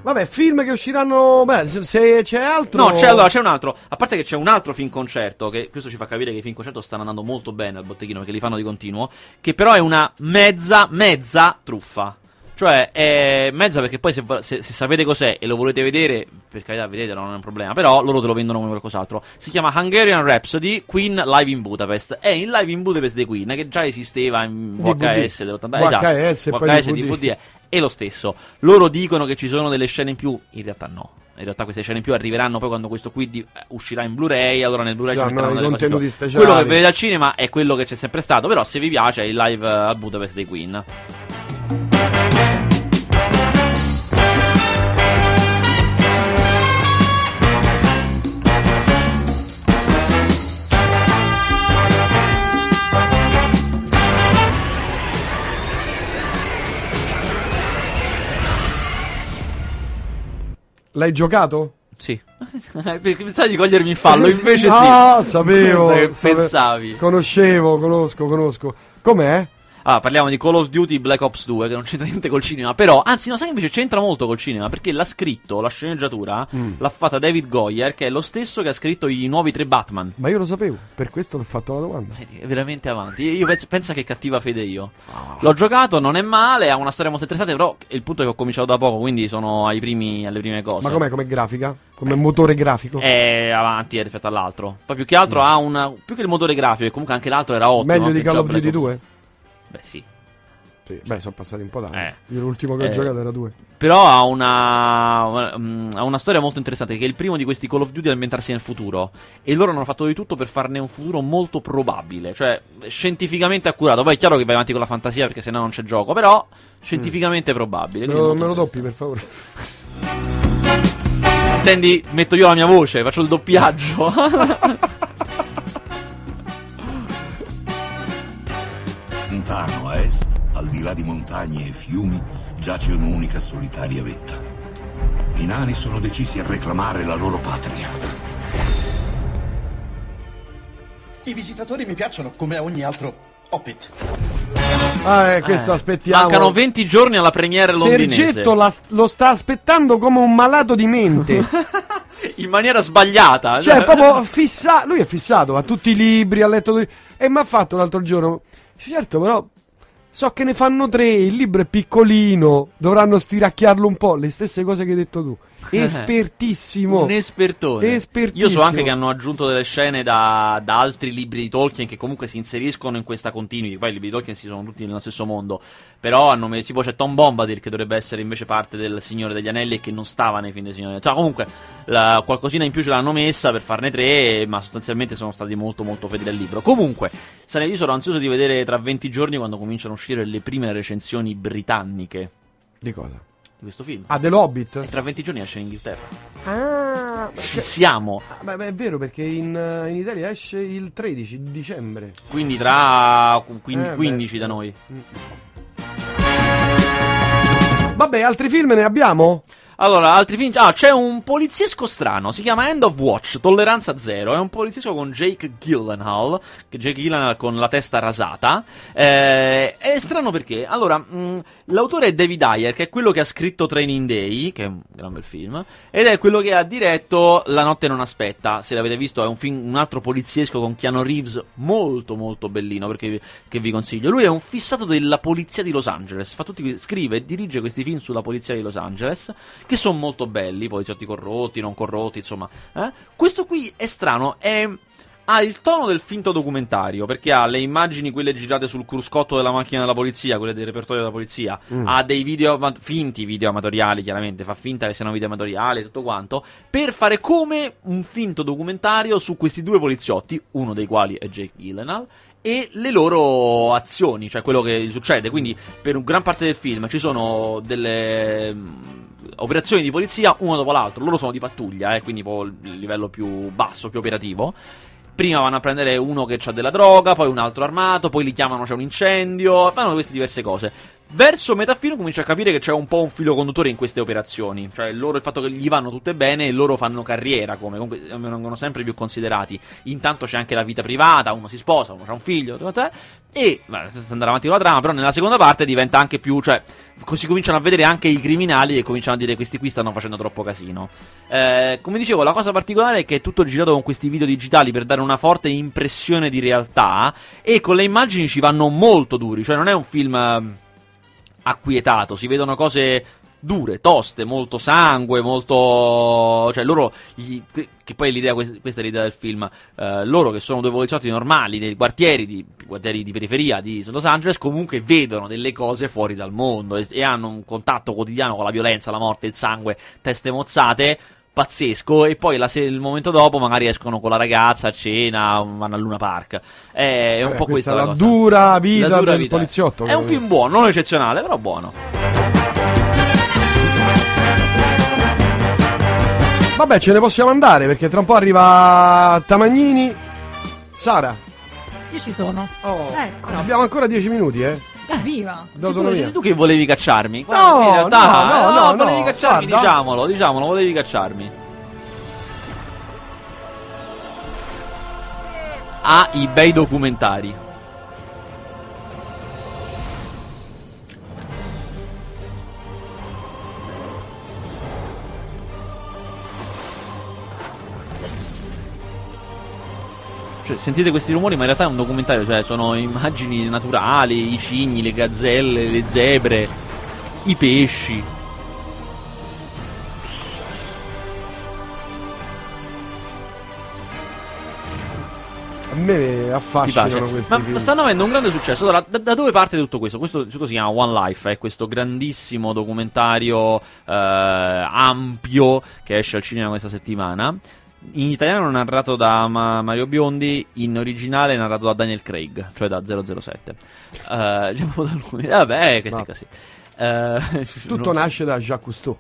A: Vabbè, film che usciranno. Beh, se- se c'è altro.
C: No, c'è, allora, c'è un altro. A parte che c'è un altro film concerto. Che questo ci fa capire che i film concerto stanno andando molto bene al botteghino perché li fanno di continuo. Che però è una mezza, mezza truffa. Cioè, è mezza perché poi se, se- se sapete cos'è e lo volete vedere, per carità, vedetelo, non è un problema. Però loro te lo vendono come qualcos'altro. Si chiama Hungarian Rhapsody Queen Live in Budapest. È il Live in Budapest dei Queen, che già esisteva in. VHS dell'80.
A: VHS
C: esatto,
A: e
C: VHS,
A: DVD.
C: DVD. È lo stesso. Loro dicono che ci sono delle scene in più. In realtà no. In realtà queste scene in più arriveranno poi quando questo qui di- eh, uscirà in Blu-ray. Allora nel Blu-ray
A: Ci
C: ci
A: saranno
C: metteranno delle cose
A: contenuti speciali.
C: Quello che vedete al cinema è quello che c'è sempre stato. Però se vi piace è il live eh, al Budapest dei Queen.
A: L'hai giocato?
C: Sì. Pensavi di cogliermi in fallo, invece sì.
A: Ah, sapevo.
C: Pensavi.
A: Conoscevo, conosco, conosco. Com'è?
C: Ah, parliamo di Call of Duty Black Ops 2, che non c'entra niente col cinema. Però, anzi, no, sai invece c'entra molto col cinema. Perché l'ha scritto, la sceneggiatura,
A: Mm.
C: l'ha fatta David Goyer, che è lo stesso che ha scritto i nuovi tre Batman.
A: Ma io lo sapevo, per questo ti ho fatto la domanda.
C: È veramente avanti. Io, penso, pensa che cattiva fede io. L'ho giocato, non è male, ha una storia molto interessante. Però il punto è che ho cominciato da poco, quindi sono ai primi, alle prime cose.
A: Ma com'è come grafica? Come motore grafico?
C: È avanti rispetto all'altro. Poi più che altro ha una. Più che il motore grafico, e comunque anche l'altro era ottimo.
A: Meglio di Call of Duty
C: Black
A: 2?
C: Beh, sì.
A: Sì, beh, sono passati un po' d'anni.
C: Eh.
A: Io l'ultimo che ho
C: Eh.
A: giocato era 2.
C: Però ha una, mm, ha una storia molto interessante. Che è il primo di questi Call of Duty ad ambientarsi nel futuro. E loro hanno fatto di tutto per farne un futuro molto probabile. Cioè, scientificamente accurato. Poi è chiaro che vai avanti con la fantasia perché sennò non c'è gioco. Però, scientificamente probabile.
A: Me lo, me lo doppi, per favore.
C: Intendi, metto io la mia voce, faccio il doppiaggio.
O: Lontano a est, al di là di montagne e fiumi, giace un'unica solitaria vetta. I nani sono decisi a reclamare la loro patria.
P: I visitatori mi piacciono come ogni altro Hobbit.
A: Ah, eh, questo
C: Eh,
A: aspettiamo.
C: Mancano 20 giorni alla premiere londinese.
A: Sergetto la- lo sta aspettando come un malato di mente.
C: In maniera sbagliata.
A: cioè, proprio fissato. Lui è fissato, ha tutti i libri, ha letto. E mi ha fatto l'altro giorno. Certo, però. So che ne fanno tre, il libro è piccolino, dovranno stiracchiarlo un po', le stesse cose che hai detto tu. Espertissimo.
C: Un espertone.
A: Espertissimo.
C: Io so anche che hanno aggiunto delle scene da, da altri libri di Tolkien che comunque si inseriscono in questa continuity. Poi i libri di Tolkien si sono tutti nello stesso mondo. Però hanno messo- tipo c'è Tom Bombadil che dovrebbe essere invece parte del Signore degli Anelli e che non stava nei film del Signore. Cioè, comunque, la- qualcosina in più ce l'hanno messa per farne tre, ma sostanzialmente sono stati molto molto fedeli al libro. Comunque, sarei io sono ansioso di vedere tra 20 giorni quando cominciano a uscire le prime recensioni britanniche.
A: Di cosa?
C: Di questo film.
A: Ah, dell'Hobbit?
C: E tra 20 giorni esce in Inghilterra.
A: Ah,
C: Ci siamo.
A: Ah, beh, beh, è vero perché in, eh, in Italia esce il 13 di dicembre.
C: Quindi tra quin-
A: Eh, beh.
C: 15 da noi.
A: Vabbè, altri film ne abbiamo?
C: Allora, altri film. Ah, c'è un poliziesco strano. Si chiama End of Watch, Tolleranza Zero. È un poliziesco con Jake Gyllenhaal. Che Jake Gyllenhaal con la testa rasata. Eh, è strano perché. Allora, mh, l'autore è David Ayer, che è quello che ha scritto Training Day, che è un gran bel film. Ed è quello che ha diretto La notte non aspetta. Se l'avete visto, è un film, un altro poliziesco con Keanu Reeves, molto, molto bellino. Perché che vi consiglio. Lui è un fissato della polizia di Los Angeles. Fa tutti, scrive e dirige questi film sulla polizia di Los Angeles che sono molto belli, poliziotti corrotti, non corrotti, insomma. eh. Questo qui è strano, è... Ha il tono del finto documentario, perché ha le immagini, quelle girate sul cruscotto della macchina della polizia, quelle del repertorio della polizia,
A: Mm.
C: ha dei video, finti video amatoriali, chiaramente, fa finta che siano video amatoriali e tutto quanto, per fare come un finto documentario su questi due poliziotti, uno dei quali è Jake Gyllenhaal, e le loro azioni, cioè quello che succede. Quindi, per un gran parte del film ci sono delle operazioni di polizia uno dopo l'altro. Loro sono di pattuglia, eh, quindi il livello più basso, più operativo. Prima vanno a prendere uno che ha della droga, poi un altro armato, poi li chiamano c'è un incendio, fanno queste diverse cose. Verso metà film comincia a capire che c'è un po' un filo conduttore in queste operazioni, cioè loro il fatto che gli vanno tutte bene e loro fanno carriera, come comunque vengono sempre più considerati. Intanto c'è anche la vita privata, uno si sposa, uno ha un figlio, te, e senza andare avanti con la trama, però nella seconda parte diventa anche più, cioè si cominciano a vedere anche i criminali e cominciano a dire questi qui stanno facendo troppo casino. Eh, come dicevo, la cosa particolare è che è tutto girato con questi video digitali per dare una forte impressione di realtà e con le immagini ci vanno molto duri, cioè non è un film eh, acquietato, si vedono cose dure, toste, molto sangue, molto... cioè loro, gli- che poi l'idea, questa è l'idea del film, eh, loro che sono due poliziotti normali, dei quartieri di, quartieri di periferia di Los Angeles, comunque vedono delle cose fuori dal mondo e, e hanno un contatto quotidiano con la violenza, la morte, il sangue, teste mozzate, pazzesco e poi la se- il momento dopo magari escono con la ragazza a cena, vanno a Luna Park. È, è un
A: Eh,
C: po'
A: questa
C: questa
A: è
C: la
A: la
C: cosa.
A: dura vita
C: La dura
A: del
C: vita.
A: poliziotto.
C: È un film buono, non eccezionale, però buono.
A: Vabbè, ce ne possiamo andare perché tra un po' arriva Tamagnini. Sara,
Q: Io ci sono. ecco.
A: abbiamo ancora 10 minuti, eh?
Q: Viva.
A: D'autonomia.
C: Tu, tu che volevi cacciarmi?
A: No,
C: in realtà,
A: no, no, no,
C: volevi
A: no,
C: cacciarmi,
A: guarda.
C: diciamolo, diciamolo, volevi cacciarmi. Ha i bei documentari. Cioè, sentite questi rumori, ma in realtà è un documentario, cioè sono immagini naturali, i cigni, le gazzelle, le zebre, i pesci.
A: A me affascinano questi
C: Ma
A: film.
C: stanno avendo un grande successo. Allora, da, da dove parte tutto questo? Questo tutto si chiama One Life, è questo grandissimo documentario eh, ampio che esce al cinema questa settimana. In italiano è narrato da Ma- Mario Biondi, in originale è narrato da Daniel Craig, cioè da 007. Eh, diciamo da lui. Vabbè, questi
A: No.
C: casi. Eh,
A: Tutto
C: no.
A: nasce da Jacques Cousteau.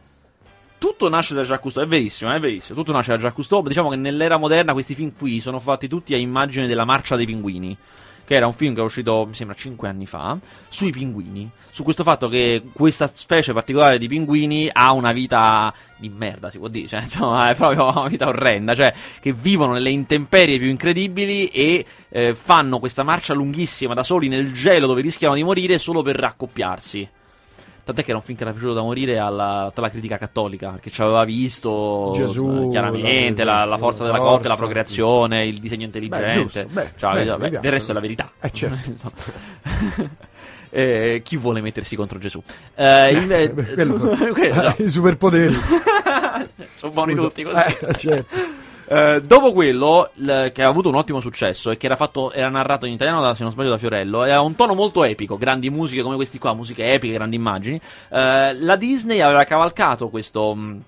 C: Tutto nasce da Jacques Cousteau, è verissimo, è verissimo. Tutto nasce da Jacques Cousteau. Diciamo che nell'era moderna questi film qui sono fatti tutti a immagine della Marcia dei Pinguini. Che era un film che è uscito, mi sembra, 5 anni fa, sui pinguini. Su questo fatto che questa specie particolare di pinguini ha una vita di merda, si può dire. Cioè, insomma, è proprio una vita orrenda. Cioè, che vivono nelle intemperie più incredibili e eh, fanno questa marcia lunghissima da soli nel gelo dove rischiano di morire solo per raccoppiarsi. Tant'è che era un film che era piaciuto da morire alla, tutta la critica cattolica, perché ci aveva visto
A: Gesù,
C: eh, chiaramente
A: la-
C: la, la forza della
A: la
C: coppia, la
A: forza.
C: procreazione, il disegno intelligente.
A: giusto, beh,
C: Cioè,
A: beh, piace.
C: del resto è la verità.
A: Eh, certo.
C: Eh, chi vuole mettersi contro Gesù? Eh, inve-
A: beh, quello-
C: quello.
A: I superpoteri.
C: Sono buoni
A: Scusa.
C: tutti così.
A: Eh, certo.
C: Eh, dopo quello, l- che ha avuto un ottimo successo e che era, fatto, era narrato in italiano, da, se non sbaglio, da Fiorello, e ha un tono molto epico, grandi musiche come questi qua, musiche epiche, grandi immagini. eh, la Disney aveva cavalcato questo. mh,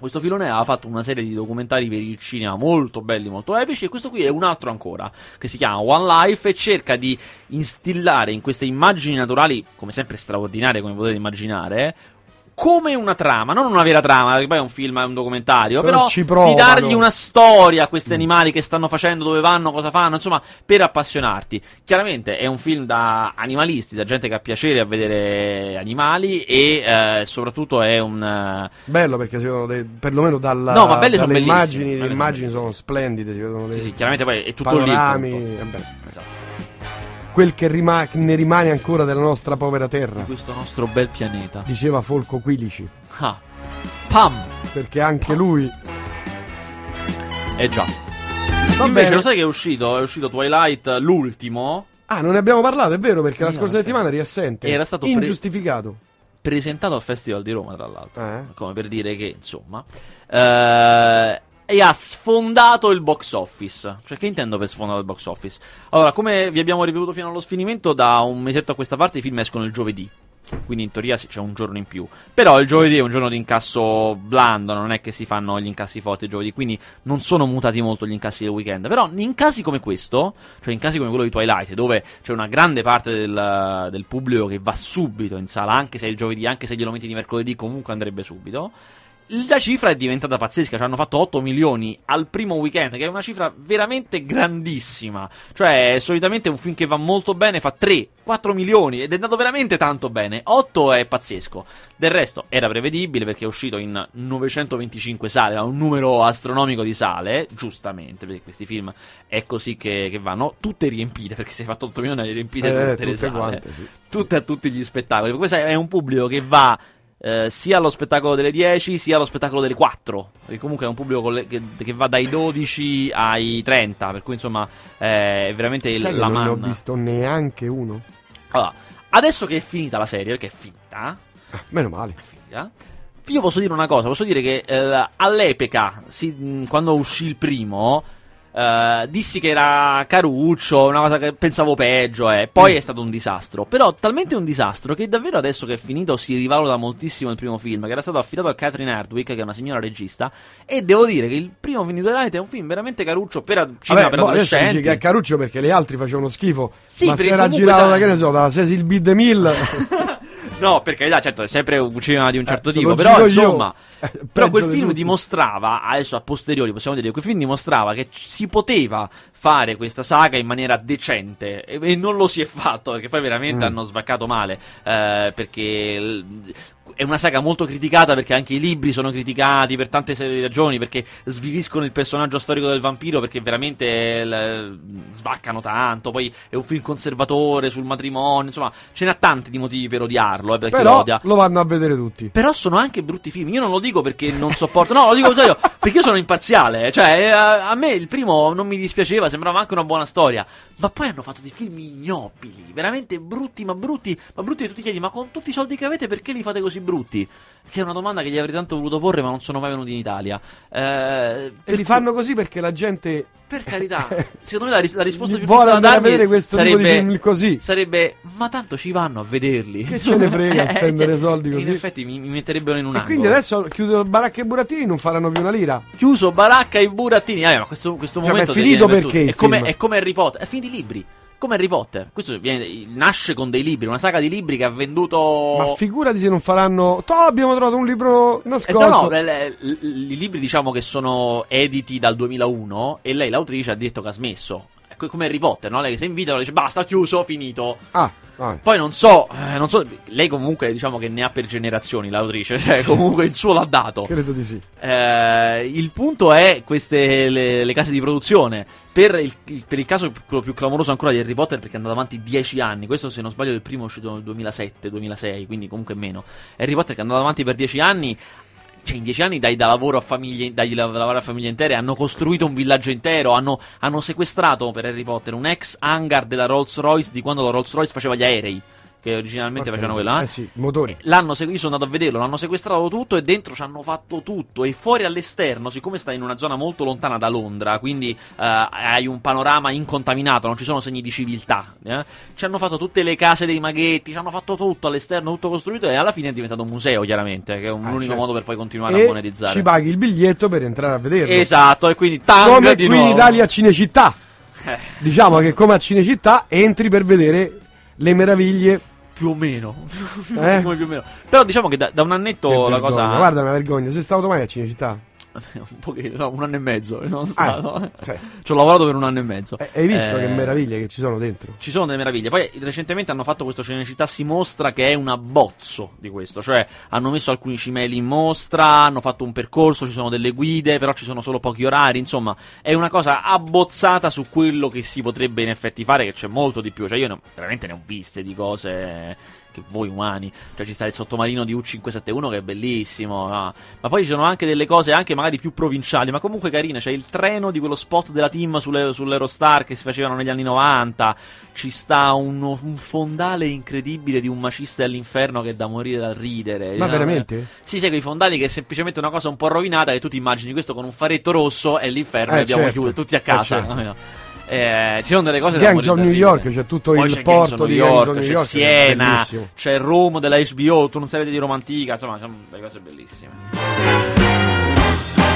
C: questo filone aveva fatto una serie di documentari per il cinema molto belli, molto epici, e questo qui è un altro ancora, che si chiama One Life e cerca di instillare in queste immagini naturali, come sempre straordinarie, come potete immaginare, come una trama, non una vera trama, perché poi è un film, è un documentario,
A: Però
C: però, di dargli una storia a questi
A: Mm.
C: animali che stanno facendo, dove vanno, cosa fanno, insomma, per appassionarti. Chiaramente è un film da animalisti, da gente che ha piacere a vedere animali e eh, soprattutto è un... eh,
A: Bello perché si vedono dei, perlomeno dalla,
C: No, ma belle sono
A: dalle
C: bellissime.
A: immagini, le
C: sono
A: immagini sono splendide, si vedono dei
C: Sì, sì, chiaramente poi è tutto lì.
A: panorami, vabbè.
C: Esatto.
A: Quel che rima- ne rimane ancora della nostra povera terra.
C: Di questo nostro bel pianeta.
A: Diceva Folco Quilici.
C: Ah. Pam!
A: Perché anche lui
C: Eh già.
A: Va
C: Invece
A: bene.
C: lo sai che è uscito? È uscito Twilight, l'ultimo,
A: Ah, non ne abbiamo parlato, è vero, perché la
C: No,
A: scorsa settimana eri assente.
C: Era stato pre-
A: ingiustificato.
C: presentato al Festival di Roma, tra l'altro.
A: Eh?
C: Come per dire che, insomma... eh, e ha sfondato il box office. Cioè, che intendo per sfondato il box office? Allora, come vi abbiamo ripetuto fino allo sfinimento, da un mesetto a questa parte i film escono il giovedì. Quindi in teoria c'è un giorno in più. Però il giovedì è un giorno di incasso blando, non è che si fanno gli incassi forti il giovedì, quindi non sono mutati molto gli incassi del weekend. Però in casi come questo, cioè in casi come quello di Twilight, dove c'è una grande parte del, del pubblico che va subito in sala, anche se è il giovedì, anche se glielo metti di mercoledì, comunque andrebbe subito. La cifra è diventata pazzesca, ci hanno fatto 8 milioni al primo weekend, che è una cifra veramente grandissima. Cioè, solitamente un film che va molto bene fa 3, 4 milioni ed è andato veramente tanto bene. 8 è pazzesco. Del resto era prevedibile perché è uscito in 925 sale, ha un numero astronomico di sale, giustamente, perché questi film è così che, che vanno, tutte riempite, perché se hai fatto 8 milioni hai riempite
A: Eh,
C: tutte le
A: tutte
C: sale.
A: quante, sì.
C: Tutte a tutti gli spettacoli. Questo è un pubblico che va eh, sia allo spettacolo delle 10 sia allo spettacolo delle 4. Perché comunque è un pubblico le- che, che va dai 12 ai 30. Per cui insomma eh, è veramente il-
A: Sai che
C: la
A: non ne ho
C: manna.
A: visto neanche uno?
C: Allora, adesso che è finita la serie, perché è finita,
A: Meno male.
C: finita, io posso dire una cosa, posso dire che eh, all'epoca, quando uscì il primo, eh, dissi che era caruccio, una cosa che pensavo peggio, eh. poi
A: Mm.
C: è stato un disastro. Però talmente un disastro che davvero adesso che è finito si rivaluta moltissimo il primo film, che era stato affidato a Catherine Hardwick, che è una signora regista, e devo dire che il primo film di Twilight è un film veramente caruccio per, cinema
A: Vabbè,
C: per
A: boh,
C: adolescenti.
A: dici che è caruccio perché le altre facevano schifo.
C: Sì,
A: ma
C: perché
A: se era girato da che ne so, da Cecil B. DeMille.
C: No, per carità, certo, è sempre un cinema di un certo
A: Eh,
C: tipo. Però,
A: io,
C: insomma,
A: eh,
C: però quel film dimostrava, adesso a posteriori possiamo dire, quel film dimostrava che si poteva fare questa saga in maniera decente e, e non lo si è fatto perché poi veramente
A: Mm.
C: hanno svaccato male eh, perché l- è una saga molto criticata perché anche i libri sono criticati per tante serie di ragioni perché sviliscono il personaggio storico del vampiro perché veramente l- svaccano tanto poi è un film conservatore sul matrimonio insomma ce n'ha tanti di motivi per odiarlo eh, perché lo
A: Però
C: odia
A: lo vanno a vedere tutti.
C: però sono anche brutti film. Io non lo dico perché non sopporto. No, lo dico serio, perché io sono imparziale. Cioè, eh, a me il primo non mi dispiaceva, sembrava anche una buona storia. Ma poi hanno fatto dei film ignobili, veramente brutti, ma brutti, ma brutti e tu ti chiedi, ma con tutti i soldi che avete perché li fate così brutti? Che è una domanda che gli avrei tanto voluto porre, ma non sono mai venuti in Italia. Eh,
A: E li fanno così perché la gente
C: per carità, secondo me la, ris- la risposta più
A: vuole andare a vedere questo tipo di
C: sarebbe,
A: film così.
C: sarebbe, ma tanto ci vanno a vederli.
A: Che ce ne frega
C: Eh,
A: spendere
C: che-
A: soldi così.
C: In effetti mi, mi metterebbero in un angolo.
A: quindi adesso chiudono Baracca e Burattini non faranno più una lira.
C: chiuso baracca e burattini. Ah, ma questo, questo
A: Cioè, ma è
C: momento
A: finito perché
C: È come, è come Harry Potter. È finito i libri. Come Harry Potter. Questo viene- nasce con dei libri. Una saga di libri che ha venduto.
A: Ma figurati se non faranno. Toh, abbiamo trovato un libro
C: Eh,
A: nascosto.
C: no, no, le- i libri diciamo che sono editi dal 2001 e lei, l'autrice, ha detto che ha smesso. Come Harry Potter, no? Lei che se invita dice basta, chiuso, finito.
A: Ah.
C: Poi non so, eh, non so, lei comunque diciamo che ne ha per generazioni l'autrice, cioè comunque il suo l'ha dato.
A: Credo di sì.
C: Eh, il punto è queste le, le case di produzione. Per il, il- per il caso quello più clamoroso ancora di Harry Potter, perché è andato avanti 10 anni. Questo, se non sbaglio, il primo è uscito nel 2007-2006, quindi comunque meno. Harry Potter che è andato avanti per 10 anni. Cioè, in dieci anni dai da lavoro a famiglie, dai da lavoro a famiglie intere, hanno costruito un villaggio intero, hanno, hanno sequestrato per Harry Potter un ex hangar della Rolls Royce di quando la Rolls Royce faceva gli aerei, che originalmente
A: Ok.
C: facevano quella.
A: Eh sì, motori.
C: L'hanno segu- io sono andato a vederlo, l'hanno sequestrato tutto e dentro ci hanno fatto tutto. E fuori all'esterno, siccome sta in una zona molto lontana da Londra, quindi eh, hai un panorama incontaminato, non ci sono segni di civiltà. eh, Ci hanno fatto tutte le case dei maghetti, ci hanno fatto tutto all'esterno, tutto costruito. E alla fine è diventato un museo, chiaramente, che è un-
A: Ah,
C: l'unico
A: certo.
C: modo per poi continuare
A: E
C: a monetizzare.
A: ci paghi il biglietto per entrare a vederlo.
C: Esatto, e quindi tanga
A: Come
C: di
A: qui
C: nuovo.
A: in Italia a Cinecittà.
C: Eh.
A: Diciamo che come a Cinecittà entri per vedere le meraviglie
C: più o meno.
A: Eh?
C: Più o meno. Però diciamo che da, da un annetto
A: Che
C: la
A: vergogna.
C: cosa.
A: Guarda, una vergogna. Sei stato mai a Cinecittà?
C: Un pochino, no, un anno e mezzo. Non
A: Ah,
C: stato.
A: cioè.
C: Ci ho lavorato per un anno e mezzo.
A: Eh, Hai visto
C: Eh,
A: che meraviglie che ci sono dentro?
C: Ci sono delle meraviglie. Poi recentemente hanno fatto questo Cinecittà si mostra che è un abbozzo di questo. Cioè hanno messo alcuni cimeli in mostra, hanno fatto un percorso, ci sono delle guide, però ci sono solo pochi orari. Insomma, è una cosa abbozzata su quello che si potrebbe in effetti fare, che c'è molto di più. Cioè io ne veramente ne ho viste di cose che voi umani. Cioè ci sta il sottomarino di U571 che è bellissimo. no? Ma poi ci sono anche delle cose anche magari più provinciali, ma comunque carine. C'è il treno di quello spot della team sulle- sull'Eurostar che si facevano negli anni 90. Ci sta un, un fondale incredibile di un macista all'inferno che è da morire dal ridere.
A: Ma
C: No,
A: veramente?
C: eh, Sì, sai quei fondali che è semplicemente una cosa un po' rovinata che tu ti immagini questo con un faretto rosso e l'inferno
A: Eh,
C: e abbiamo
A: certo.
C: chiuso tutti a
A: Eh,
C: casa.
A: certo.
C: no? Eh, ci sono delle cose da
A: Gangs
C: morire
A: of
C: da
A: New. York, c'è tutto
C: Poi
A: il
C: c'è
A: porto di
C: York,
A: New
C: c'è
A: York,
C: Siena, c'è il Rome della HBO, tutta una serie di Roma antica, insomma, sono delle cose bellissime.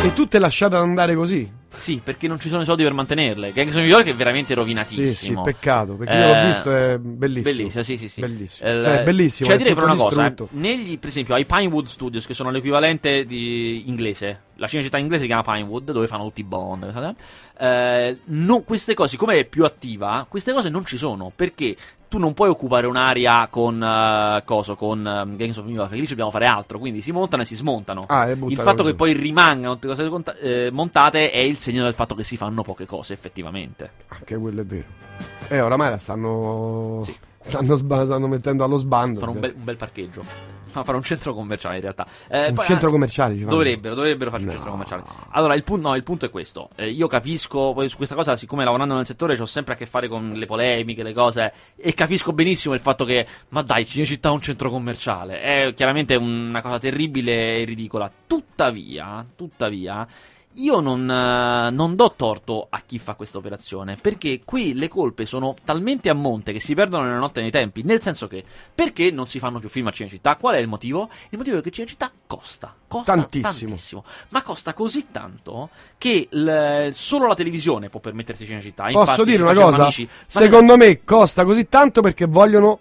A: E tutte lasciate andare così?
C: Sì, perché non ci sono i soldi per mantenerle. Gangs of New York è veramente
A: Sì,
C: rovinatissimo.
A: sì, peccato, perché io l'ho
C: Eh,
A: visto, è bellissimo.
C: Bellissimo, sì, sì, sì.
A: Bellissimo.
C: Eh,
A: Cioè, è bellissimo,
C: Cioè,
A: è
C: direi per una cosa, eh,
A: distrutto.
C: negli, per esempio, ai Pinewood Studios, che sono l'equivalente di inglese, la cinecittà inglese si chiama Pinewood, dove fanno tutti i Bond, eh, no, queste cose, siccome è più attiva, queste cose non ci sono, perché tu non puoi occupare un'area con eh, coso, con eh, Gangs of New York, lì ci dobbiamo fare altro, quindi si montano e si smontano.
A: Ah, e
C: il fatto
A: così.
C: che poi rimangano tutte cose eh, montate è il segno del fatto che si fanno poche cose, effettivamente.
A: Anche quello è vero. Eh, oramai la stanno. Stanno, sba- stanno mettendo allo sbando.
C: Fanno un bel, un bel parcheggio. Fa fare un centro commerciale in realtà. Eh,
A: Un
C: poi-
A: centro
C: ah,
A: commerciale ci fanno.
C: Dovrebbero, dovrebbero farci un centro commerciale. Allora, il, pun- no, il punto è questo. Eh, io capisco, poi su questa cosa, siccome lavorando nel settore ho sempre a che fare con le polemiche, le cose, e capisco benissimo il fatto che, ma dai, Cinecittà ha un centro commerciale. È chiaramente una cosa terribile e ridicola. Tuttavia, tuttavia, io non, eh, non do torto a chi fa questa operazione, perché qui le colpe sono talmente a monte che si perdono nella notte nei tempi, nel senso che perché non si fanno più film a Cinecittà? Qual è il motivo? Il motivo è che Cinecittà costa, costa
A: Tantissimo.
C: tantissimo, ma costa così tanto che l- solo la televisione può permettersi Cinecittà.
A: Posso
C: Infatti,
A: dire una cosa?
C: amici,
A: Secondo me costa così tanto perché vogliono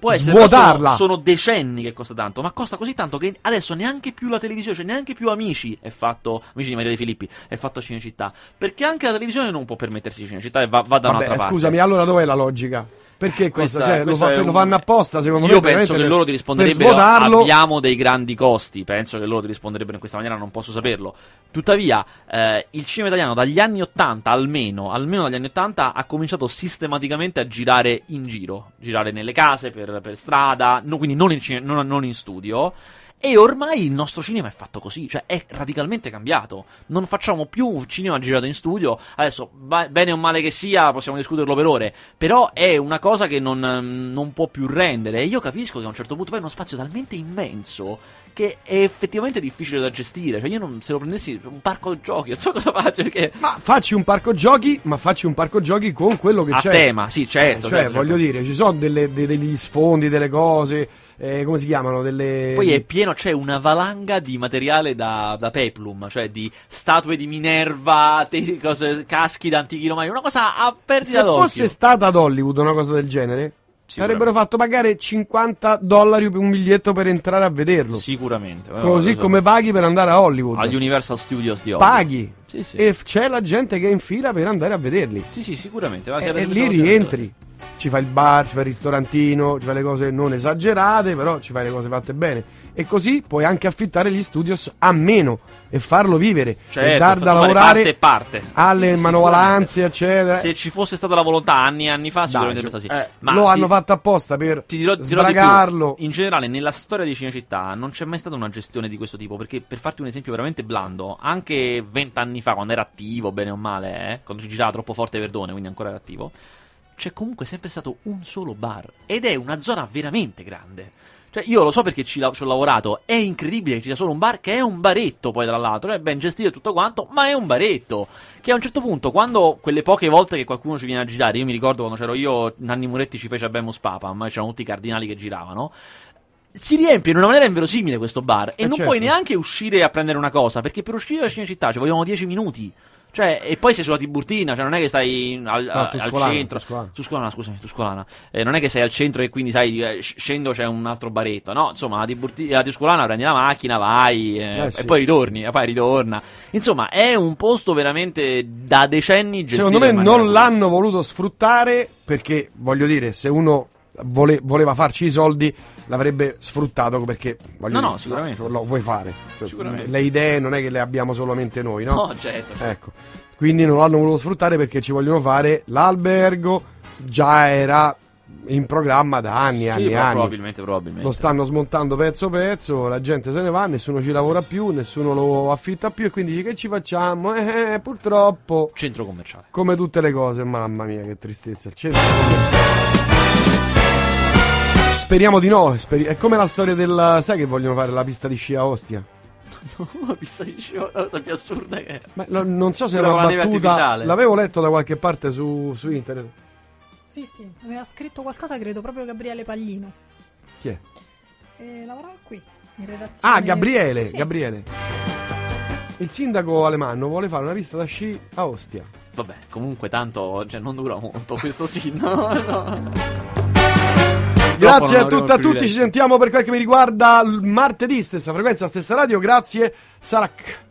C: Può essere,
A: svuotarla.
C: Sono, sono decenni che costa tanto, ma costa così tanto che adesso neanche più la televisione, cioè neanche più Amici è fatto, Amici di Maria De Filippi, è fatto a Cinecittà. Perché anche la televisione non può permettersi Cinecittà e va, va da
A: Vabbè,
C: un'altra parte.
A: scusami, allora dov'è la logica? Perché
C: Questa-
A: cosa? Cioè, lo, fa-
C: è
A: lo
C: un-
A: fanno apposta, secondo
C: Io
A: me.
C: penso
A: veramente
C: che loro ti risponderebbero
A: svuotarlo.
C: abbiamo dei grandi costi, penso che loro ti risponderebbero in questa maniera, non posso saperlo. Tuttavia, eh, il cinema italiano dagli anni 80 almeno, almeno dagli anni 80 ha cominciato sistematicamente a girare in giro, girare nelle case, per, per strada, no- quindi non in, non- non in studio. E ormai il nostro cinema è fatto così, cioè è radicalmente cambiato. Non facciamo più cinema girato in studio. Adesso, ba- bene o male che sia, possiamo discuterlo per ore. Però è una cosa che non, ehm, non può più rendere. E io capisco che a un certo punto poi è uno spazio talmente immenso che è effettivamente difficile da gestire. Cioè, io non, se lo prendessi un parco giochi, non so cosa faccio. Perché
A: Ma facci un parco giochi, ma facci un parco giochi con quello che
C: a
A: c'è.
C: tema, sì, certo.
A: Cioè,
C: certo,
A: voglio
C: certo.
A: dire, ci sono delle- de- degli sfondi, delle cose. Eh, come si chiamano? Delle.
C: Poi è pieno, c'è una valanga di materiale da, da peplum, cioè di statue di Minerva, te- cose- caschi da antichi romani, una cosa a perdita
A: Se
C: d'occhio.
A: fosse stata ad Hollywood una cosa del genere, ci avrebbero fatto pagare 50 dollari per un biglietto per entrare a vederlo.
C: Sicuramente. eh,
A: Così come paghi per andare a Hollywood.
C: Agli Universal Studios di Hollywood.
A: Paghi.
C: Sì, sì.
A: E c'è la gente che è in fila per andare a vederli.
C: Sì, sì, sicuramente. ma
A: E, e lì rientri. Ci fai il bar, ci fai il ristorantino, ci fai le cose non esagerate, però ci fai le cose fatte bene. E così puoi anche affittare gli studios a meno e farlo vivere.
C: Certo,
A: e dar da lavorare
C: parte parte.
A: alle
C: Sì,
A: manovalanze, eccetera.
C: Se ci fosse stata la volontà anni e anni fa, sicuramente
A: Dai,
C: stato
A: eh,
C: così. Ma
A: lo
C: ti-
A: hanno fatto apposta per
C: ti dirò, ti dirò
A: sbragarlo.
C: In generale, nella storia di Cinecittà non c'è mai stata una gestione di questo tipo. Perché, per farti un esempio veramente blando, anche vent'anni fa, quando era attivo, bene o male, eh, quando ci girava troppo forte Verdone, quindi ancora era attivo, c'è comunque sempre stato un solo bar. Ed è una zona veramente grande. Cioè, io lo so perché ci, la- ci ho lavorato. È incredibile che ci sia solo un bar, che è un baretto poi tra l'altro. È ben gestito e tutto quanto, ma è un baretto. Che a un certo punto, quando quelle poche volte che qualcuno ci viene a girare, io mi ricordo quando c'ero io, Nanni Muretti ci fece Abemus Papa, ma c'erano tutti i cardinali che giravano. Si riempie in una maniera inverosimile questo bar. E
A: Eh,
C: non
A: certo.
C: puoi neanche uscire a prendere una cosa, perché per uscire da Cinecittà ci vogliono 10 minuti. Cioè, e poi sei sulla Tiburtina, cioè non è che stai al, al
A: Tuscolana,
C: centro.
A: Tuscolana.
C: Tuscolana, scusami, Tuscolana. Eh, non è che sei al centro e quindi sai, eh, sc- scendo c'è un altro baretto. No, insomma, la, Tiburti- la Tuscolana prendi la macchina, vai eh,
A: Eh, sì.
C: e poi ritorni, e poi ritorna. Insomma, è un posto veramente da decenni gestito
A: Secondo me non l'hanno voluto sfruttare perché, voglio dire, se uno vole- voleva farci i soldi l'avrebbe sfruttato perché, voglio
C: No,
A: dire,
C: no, sicuramente.
A: lo vuoi fare. Cioè,
C: Sicuramente.
A: Le idee non è che le abbiamo solamente noi, no?
C: No, certo.
A: Ecco. Quindi non l'hanno voluto sfruttare perché ci vogliono fare l'albergo, già era in programma da anni e anni
C: Sì,
A: e
C: pro-
A: anni.
C: probabilmente, probabilmente.
A: Lo stanno smontando pezzo pezzo, la gente se ne va, nessuno ci lavora più, nessuno lo affitta più e quindi che ci facciamo? Eh, purtroppo,
C: Centro commerciale.
A: come tutte le cose, mamma mia che tristezza, il centro commerciale. Speriamo di no, speri- è come la storia del... sai che vogliono fare la pista di sci a Ostia?
C: No, pista di sci, la cosa più assurda che è.
A: Ma lo- non so se è
C: Quella
A: una
C: con la neve
A: battuta,
C: artificiale.
A: l'avevo letto da qualche parte su, su internet.
Q: Sì, sì, aveva scritto qualcosa, credo proprio Gabriele Paglino.
A: Chi è?
Q: E lavorava qui, in redazione.
A: Ah, Gabriele,
Q: Sì.
A: Gabriele. Il sindaco Alemanno vuole fare una pista da sci a Ostia.
C: Vabbè, comunque tanto cioè, non dura molto questo sì. No, no.
A: Grazie a e a tutti, ci sentiamo per quel che mi riguarda martedì, stessa frequenza, stessa radio. Grazie, Sarac.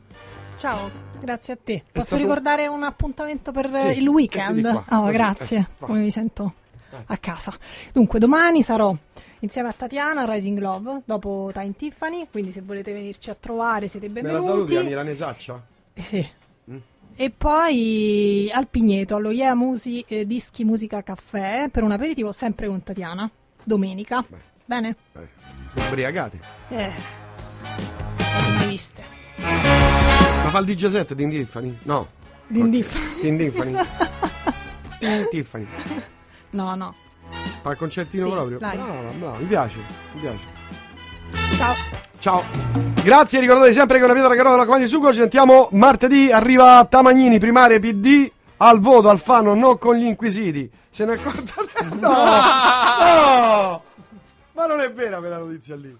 Q: Ciao, grazie a te. Posso
A: stato-
Q: ricordare un appuntamento per
A: Sì,
Q: il weekend? Oh, grazie.
A: eh.
Q: Come mi sento a casa. Dunque, domani sarò insieme a Tatiana a Rising Love, dopo Time Tiffany, quindi se volete venirci a trovare siete
A: Me la
Q: benvenuti.
A: saluti la milanesaccia?
Q: Sì. E poi al Pigneto, allo Yeah Musi eh, Dischi Musica Caffè, per un aperitivo sempre con Tatiana, domenica. Bene?
A: Ubriacate.
Q: Eh, cose mai viste.
A: Ma fa il DJ set di Tiffany? No.
Q: Din
A: Tiffany. Tin Tiffany.
Q: No, no.
A: Fa il concertino
Q: Sì,
A: proprio?
Q: dai.
A: Brava, brava, mi piace, mi piace.
Q: Ciao.
A: Ciao. Grazie, ricordate sempre che una pietra carota la comandi sugo. Ci sentiamo martedì. Arriva Tamagnini, primaria PD. Al voto, al fano, non con gli inquisiti. Se ne è accorta? No! No! Ma non è vera quella notizia lì.